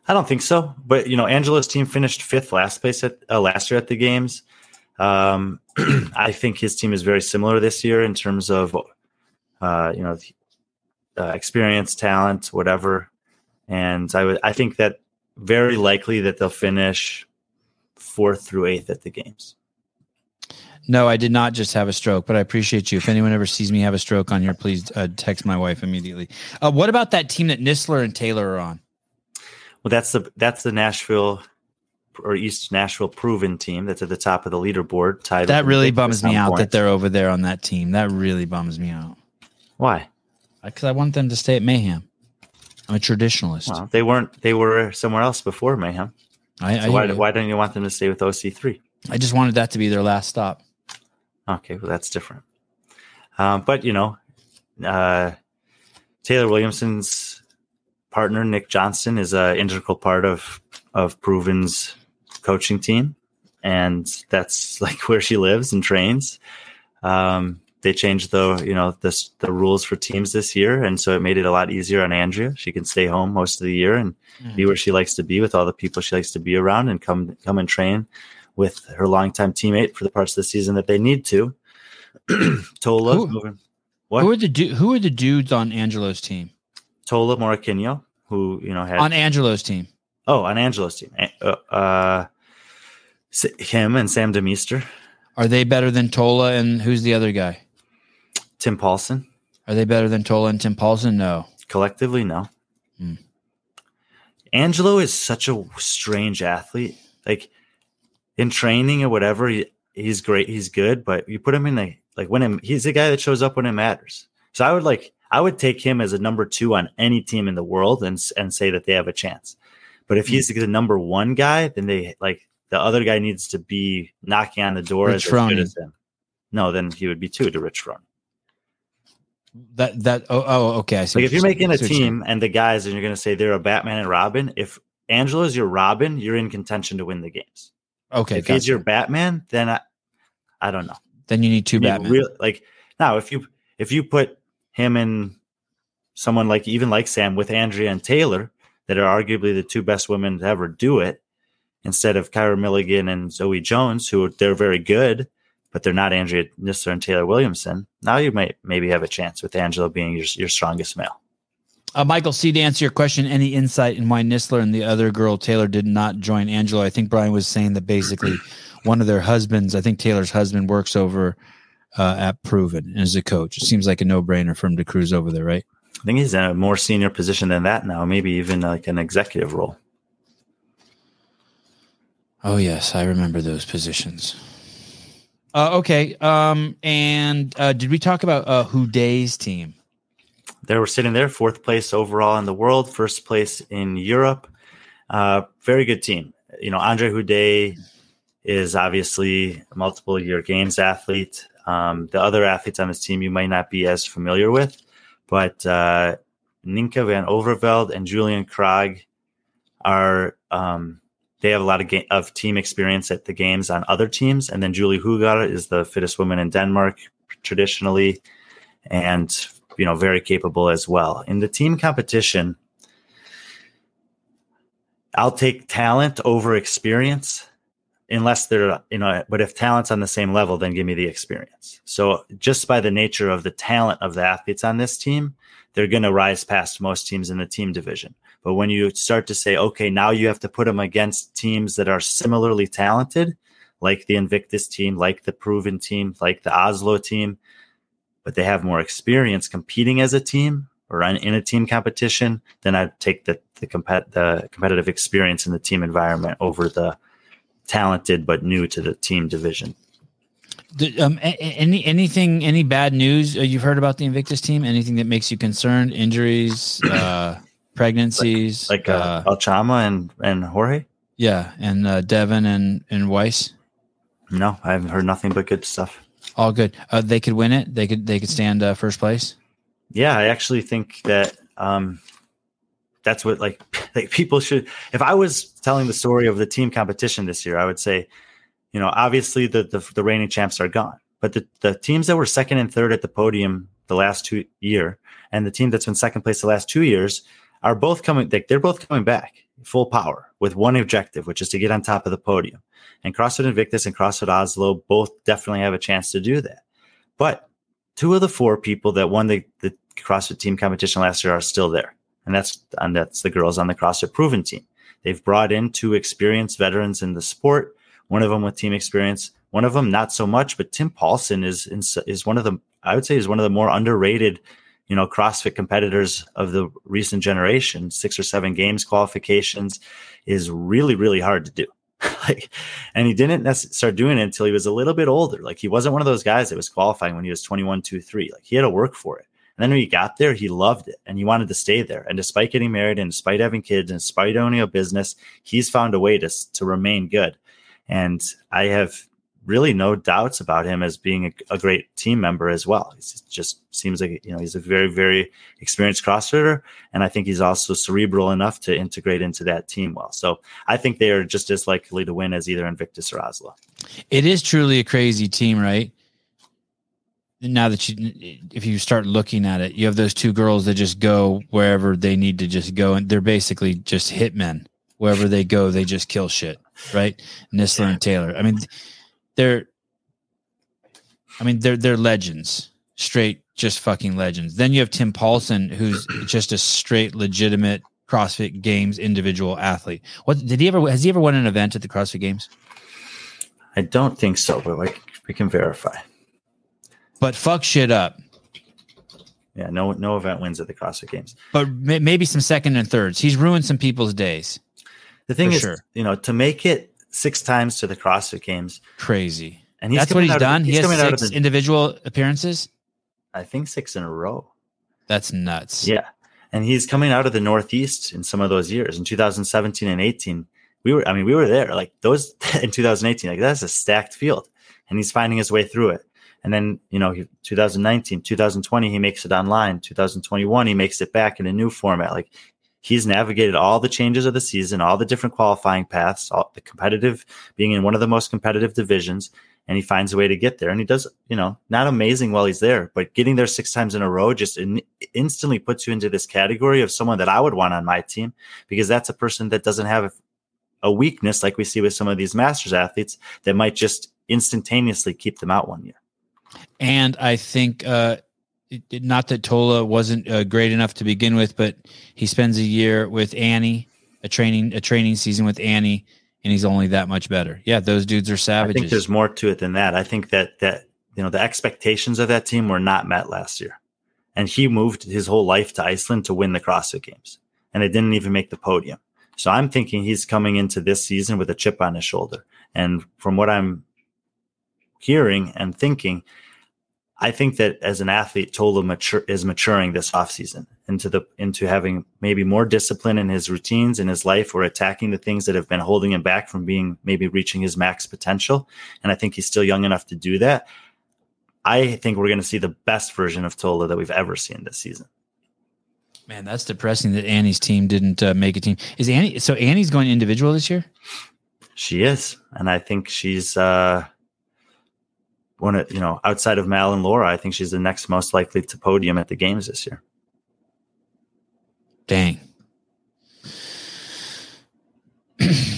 I don't think so. But you know, Angelo's team finished fifth last place at uh, last year at the games. Um, I think his team is very similar this year in terms of, uh, you know, uh, experience, talent, whatever. And I would, I think that very likely that they'll finish fourth through eighth at the games. No, I did not just have a stroke, but I appreciate you. If anyone ever sees me have a stroke on here, please uh, text my wife immediately. Uh, what about that team that Nistler and Taylor are on? Well, that's the that's the Nashville or East Nashville proven team that's at the top of the leaderboard. Tied that really bums me out points. that they're over there on that team. That really bums me out. Why? Because I want them to stay at Mayhem. I'm a traditionalist. Well, they weren't. They were somewhere else before Mayhem. I, so I why, why don't you want them to stay with OC3? I just wanted that to be their last stop. Okay, well that's different. Um, but you know, uh, Taylor Williamson's partner Nick Johnson is an integral part of of Proven's coaching team, and that's like where she lives and trains. Um, they changed the you know the the rules for teams this year, and so it made it a lot easier on Andrea. She can stay home most of the year and mm. be where she likes to be with all the people she likes to be around, and come come and train with her longtime teammate for the parts of the season that they need to. Tola, who. What? Who are the du- who are the dudes on Angelo's team? Tola Morakinyo, who you know had on Angelo's team. Oh, on Angelo's team, uh, uh, him and Sam Demeester. Are they better than Tola and who's the other guy? Tim Paulson. Are they better than Tola and Tim Paulson? No. Collectively, no. Hmm. Angelo is such a strange athlete. Like in training or whatever, he, he's great. He's good, but you put him in a like when him, he's the guy that shows up when it matters. So I would like I would take him as a number two on any team in the world and and say that they have a chance. But if hmm. he's the number one guy, then they like the other guy needs to be knocking on the door Rich as, as him. No, then he would be two to Rich Froning. That that oh, oh okay. I see like if you're making a team and the guys and you're going to say they're a Batman and Robin, if Angelo's your Robin, you're in contention to win the games. Okay, if gotcha. he's your Batman, then I, I don't know. Then you need two Batman. Real, like now, if you if you put him and someone like even like Sam with Andrea and Taylor, that are arguably the two best women to ever do it, instead of Kyra Milligan and Zoe Jones, who they're very good, but they're not Andrea Nistler and Taylor Williamson. Now you might maybe have a chance with Angelo being your, your strongest male. Uh, Michael C. To answer your question, any insight in why Nistler and the other girl Taylor did not join Angelo? I think Brian was saying that basically one of their husbands, I think Taylor's husband, works over uh, at Proven and is a coach. It seems like a no brainer for him to cruise over there, right? I think he's in a more senior position than that now, maybe even like an executive role. Oh yes, I remember those positions. Uh, okay, um, and uh, did we talk about uh, Houdet's team? They were sitting there, fourth place overall in the world, first place in Europe. Uh, very good team. You know, Andre Houdet is obviously a multiple year games athlete. Um, the other athletes on this team you might not be as familiar with, but uh, Ninka van Overveld and Julian Krag are um, they have a lot of of team experience at the games on other teams, and then Julie Hougaard is the fittest woman in Denmark traditionally, and you know very capable as well. In the team competition. I'll take talent over experience unless they're you know but if talent's on the same level then give me the experience. So just by the nature of the talent of the athletes on this team they're going to rise past most teams in the team division but when you start to say okay now you have to put them against teams that are similarly talented like the invictus team like the proven team like the oslo team but they have more experience competing as a team or in a team competition then i'd take the the, the competitive experience in the team environment over the talented but new to the team division. Um, any anything any bad news uh, you've heard about the Invictus team? Anything that makes you concerned? Injuries, uh, pregnancies, like, like uh, uh, Alchama and and Jorge. Yeah, and uh, Devin and and Weiss. No, I haven't heard nothing but good stuff. All good. Uh, they could win it. They could they could stand uh, first place. Yeah, I actually think that um, that's what like like people should. If I was telling the story of the team competition this year, I would say, you know, obviously the the, the reigning champs are gone, but the the teams that were second and third at the podium the last two year, and the team that's been second place the last two years are both coming. They, they're both coming back full power with one objective, which is to get on top of the podium. And CrossFit Invictus and CrossFit Oslo both definitely have a chance to do that. But two of the four people that won the, the CrossFit team competition last year are still there. And that's and that's the girls on the CrossFit Proven team. They've brought in two experienced veterans in the sport, one of them with team experience, one of them not so much, but Tim Paulson is is one of the I would say is one of the more underrated you know, CrossFit competitors of the recent generation, six or seven games qualifications is really, really hard to do. like, and he didn't start doing it until he was a little bit older. Like he wasn't one of those guys that was qualifying when he was 21, 2, 3. Like he had to work for it. And then when he got there, he loved it and he wanted to stay there. And despite getting married and despite having kids and despite owning a business, he's found a way to, to remain good. And I have really no doubts about him as being a, a great team member as well. He just seems like you know he's a very very experienced CrossFitter, and I think he's also cerebral enough to integrate into that team well. So I think they are just as likely to win as either Invictus or Oslo. It is truly a crazy team, right? Now that you, if you start looking at it, you have those two girls that just go wherever they need to just go, and they're basically just hitmen. Wherever they go, they just kill shit, right? Nistler yeah. and Taylor. I mean, they're I mean they're they're legends, straight just fucking legends. Then you have Tim Paulson, who's just a straight legitimate CrossFit Games individual athlete. What did he ever has he ever won an event at the CrossFit Games? I don't think so, but like we can verify. But fuck shit up. Yeah, no no event wins at the CrossFit Games. But may, maybe some second and thirds. He's ruined some people's days. The thing is, sure. you know, to make it six times to the CrossFit Games. Crazy. And he's that's what he's done. Of, he's he has six the, individual appearances. I think six in a row. That's nuts. Yeah, and he's coming out of the Northeast in some of those years. In 2017 and 18, we were. I mean, we were there. Like those in 2018. Like that's a stacked field, and he's finding his way through it. And then you know, 2019, 2020, he makes it online. 2021, he makes it back in a new format. Like he's navigated all the changes of the season, all the different qualifying paths, all the competitive being in one of the most competitive divisions, and he finds a way to get there. And he does, you know, not amazing while he's there, but getting there six times in a row just in, instantly puts you into this category of someone that I would want on my team because that's a person that doesn't have a weakness like we see with some of these masters athletes that might just instantaneously keep them out one year. And I think uh, it, not that Tola wasn't uh, great enough to begin with, but he spends a year with Annie, a training a training season with Annie, and he's only that much better. Yeah, those dudes are savages. I think there's more to it than that. I think that that you know the expectations of that team were not met last year, and he moved his whole life to Iceland to win the CrossFit Games, and they didn't even make the podium. So I'm thinking he's coming into this season with a chip on his shoulder, and from what I'm hearing and thinking, I think that as an athlete, Tola mature, is maturing this offseason into the into having maybe more discipline in his routines in his life or attacking the things that have been holding him back from being maybe reaching his max potential. And I think he's still young enough to do that. I think we're going to see the best version of Tola that we've ever seen this season. Man, that's depressing that Annie's team didn't uh, make a team. Is Annie so Annie's going individual this year? She is, and I think she's uh one of you know outside of Mal and Laura, I think she's the next most likely to podium at the games this year. Dang.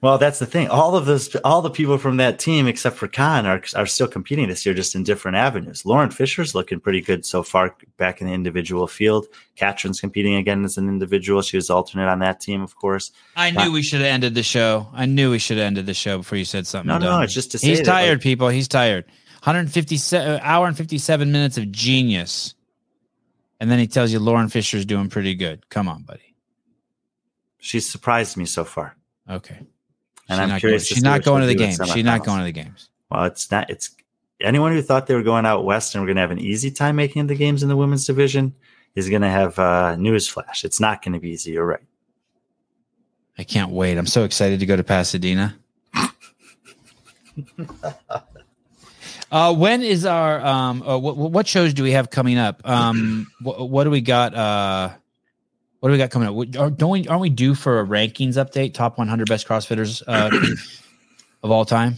Well, that's the thing. All of those, all the people from that team, except for Khan, are are still competing this year, just in different avenues. Lauren Fisher's looking pretty good so far, back in the individual field. Katrin's competing again as an individual. She was alternate on that team, of course. I knew we should have ended the show. I knew we should have ended the show before you said something. No, dumb. no, it's just to say he's tired, like, people. He's tired. 157 uh, hour and 57 minutes of genius, and then he tells you Lauren Fisher's doing pretty good. Come on, buddy. She's surprised me so far. Okay. And she's I'm curious. Going, she's not going to the games. She's not going to the games. Well, it's not. It's anyone who thought they were going out west and we're going to have an easy time making the games in the women's division is going to have uh, news flash. It's not going to be easy. You're right. I can't wait. I'm so excited to go to Pasadena. Uh, when is our um? Uh, what what shows do we have coming up? Um, what, what do we got? Uh, what do we got coming up? What- are- Don't we aren't we due for a rankings update? Top 100 best CrossFitters uh, of all time,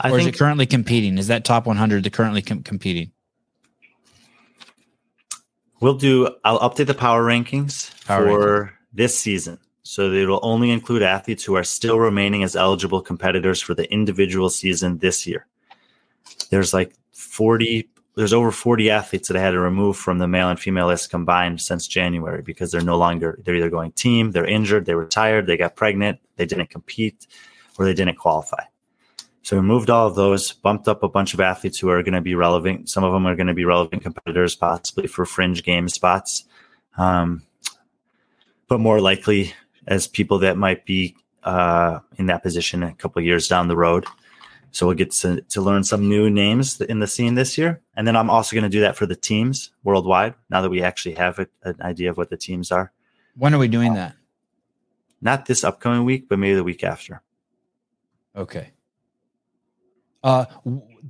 I or is it currently competing? Is that top 100 the currently com- competing? we'll do. I'll update the power rankings Power for this season, so that it'll only include athletes who are still remaining as eligible competitors for the individual season this year. There's like 40. There's over 40 athletes that I had to remove from the male and female list combined since January because they're no longer. They're either going team, they're injured, they retired, they got pregnant, they didn't compete, or they didn't qualify. So we moved all of those, bumped up a bunch of athletes who are going to be relevant. Some of them are going to be relevant competitors, possibly for fringe game spots, um, but more likely as people that might be uh, in that position a couple years down the road. So we'll get to, to learn some new names in the scene this year, and then I'm also going to do that for the teams worldwide. Now that we actually have a, an idea of what the teams are, When are we doing that? not this upcoming week, but maybe the week after. Okay. Uh,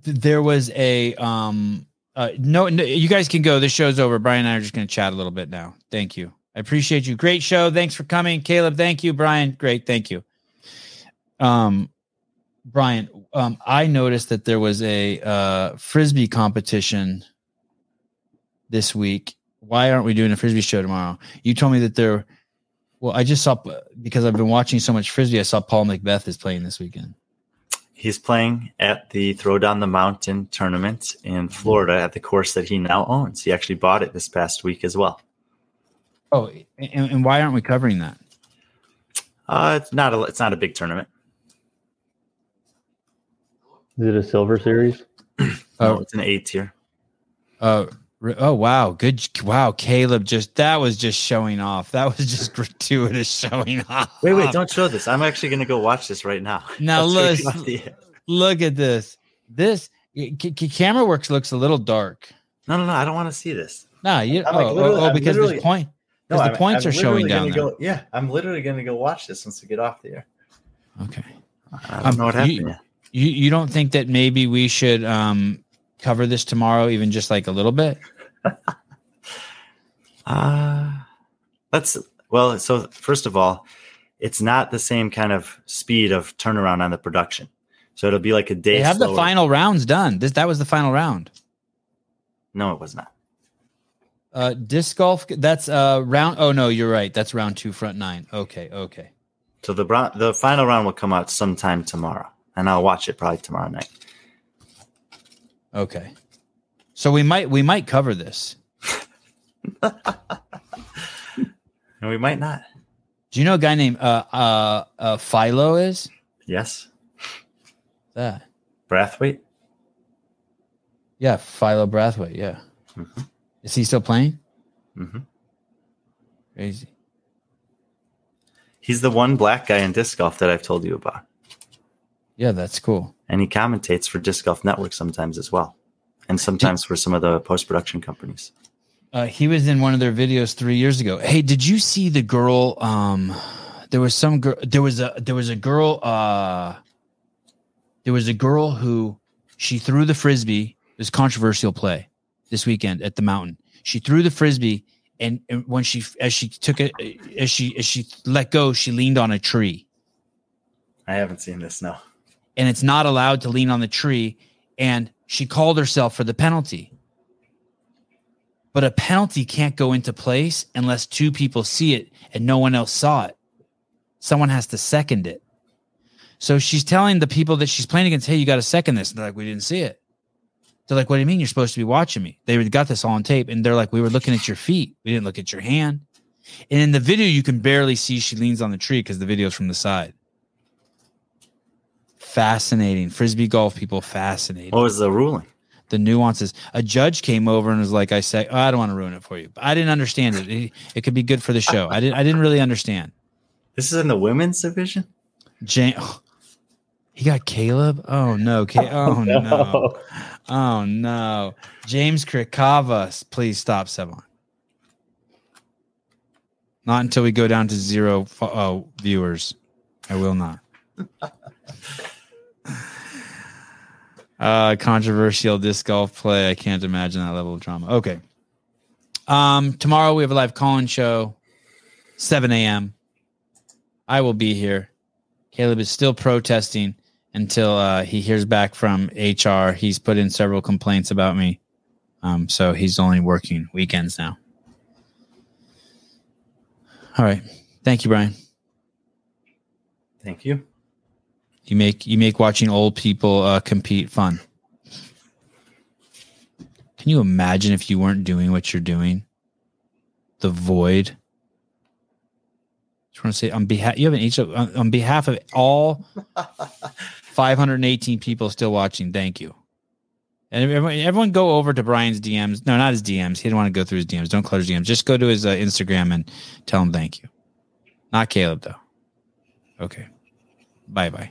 there was a um. Uh, no, no, you guys can go. This show's over. Brian and I are just going to chat a little bit now. Thank you. I appreciate you. Great show. Thanks for coming, Caleb. Thank you, Brian. Great. Thank you. Um, Brian, um, I noticed that there was a uh, frisbee competition this week. Why aren't we doing a frisbee show tomorrow? You told me that there. Well, I just saw because I've been watching so much frisbee. I saw Paul McBeth is playing this weekend. He's playing at the Throw Down the Mountain tournament in Florida at the course that he now owns. He actually bought it this past week as well. Oh, and, and why aren't we covering that? Uh, it's not a it's not a big tournament. Is it a silver series? No, Oh. it's an A tier. Uh, oh wow, good. Wow, Caleb, just that was just showing off. That was just gratuitous showing off. Wait, wait, don't show this. I'm actually going to go watch this right now. Now Let's listen- check out the- look at this. This c- c- camera works looks a little dark. No, no, no. I don't want to see this. No, you. I'm oh, like oh, oh, because literally- the point. No, Because the I'm- points I'm are showing down there. Go, yeah, I'm literally going to go watch this once we get off the air. Okay. I don't Um, know what you- happened. yet. You you don't think that maybe we should um cover this tomorrow, even just like a little bit? Uh, let's well. So first of all, it's not the same kind of speed of turnaround on the production. So it'll be like a day. They have the final rounds done. This that was the final round. No, it was not. Uh, disc golf. That's uh round. Oh no, you're right. That's round two, front nine. Okay, okay. So the the final round will come out sometime tomorrow, and I'll watch it probably tomorrow night. Okay. So we might we might cover this. And we might not. Do you know a guy named uh uh, uh Philo is Yes, that? Brathwaite. Yeah, Philo Brathwaite. Yeah. Mhm. Is he still playing? Mm-hmm. Crazy. He's the one black guy in disc golf that I've told you about, Yeah, that's cool. and he commentates for Disc Golf Network sometimes as well, and sometimes for some of the post production companies. Uh, he was in one of their videos three years ago. Hey, did you see the girl? Um, there was some girl. There was a there was a girl. Uh, there was a girl who she threw the frisbee. It was controversial play this weekend at the mountain. She threw the frisbee, and, and when she as she took it as she as she let go, she leaned on a tree. I haven't seen this. No. And it's not allowed to lean on the tree. And she called herself for the penalty. But a penalty can't go into place unless two people see it and no one else saw it. Someone has to second it. So she's telling the people that she's playing against, hey, you got to second this. And they're like, we didn't see it. They're like, what do you mean you're supposed to be watching me? They got this all on tape. And they're like, we were looking at your feet. We didn't look at your hand. And in the video, you can barely see she leans on the tree because the video's from the side. Fascinating. Frisbee golf people fascinating. What was the ruling? The nuances. A judge came over and was like, I say, oh, I don't want to ruin it for you. But I didn't understand it. it. It could be good for the show. I didn't I didn't really understand. This is in the women's division. Jane oh, he got Caleb? Oh no. Ca- oh, oh no. Oh no. James Krikava, please stop Sevan. Not until we go down to zero oh, viewers. I will not. Uh, controversial disc golf play. I can't imagine that level of drama. Okay. Um, tomorrow we have a live call-in show, 7 a.m. I will be here. Caleb is still protesting until uh, he hears back from HR. He's put in several complaints about me. Um, so he's only working weekends now. All right. Thank you, Brian. Thank you. You make you make watching old people uh, compete fun. Can you imagine if you weren't doing what you're doing? The void. Just want to say on behalf you have an H on, on behalf of all 518 people still watching. Thank you. And everyone, everyone go over to Brian's DMs. No, not his DMs. He didn't want to go through his DMs. Don't close his DMs. Just go to his uh, Instagram and tell him thank you. Not Caleb though. Okay. Bye bye.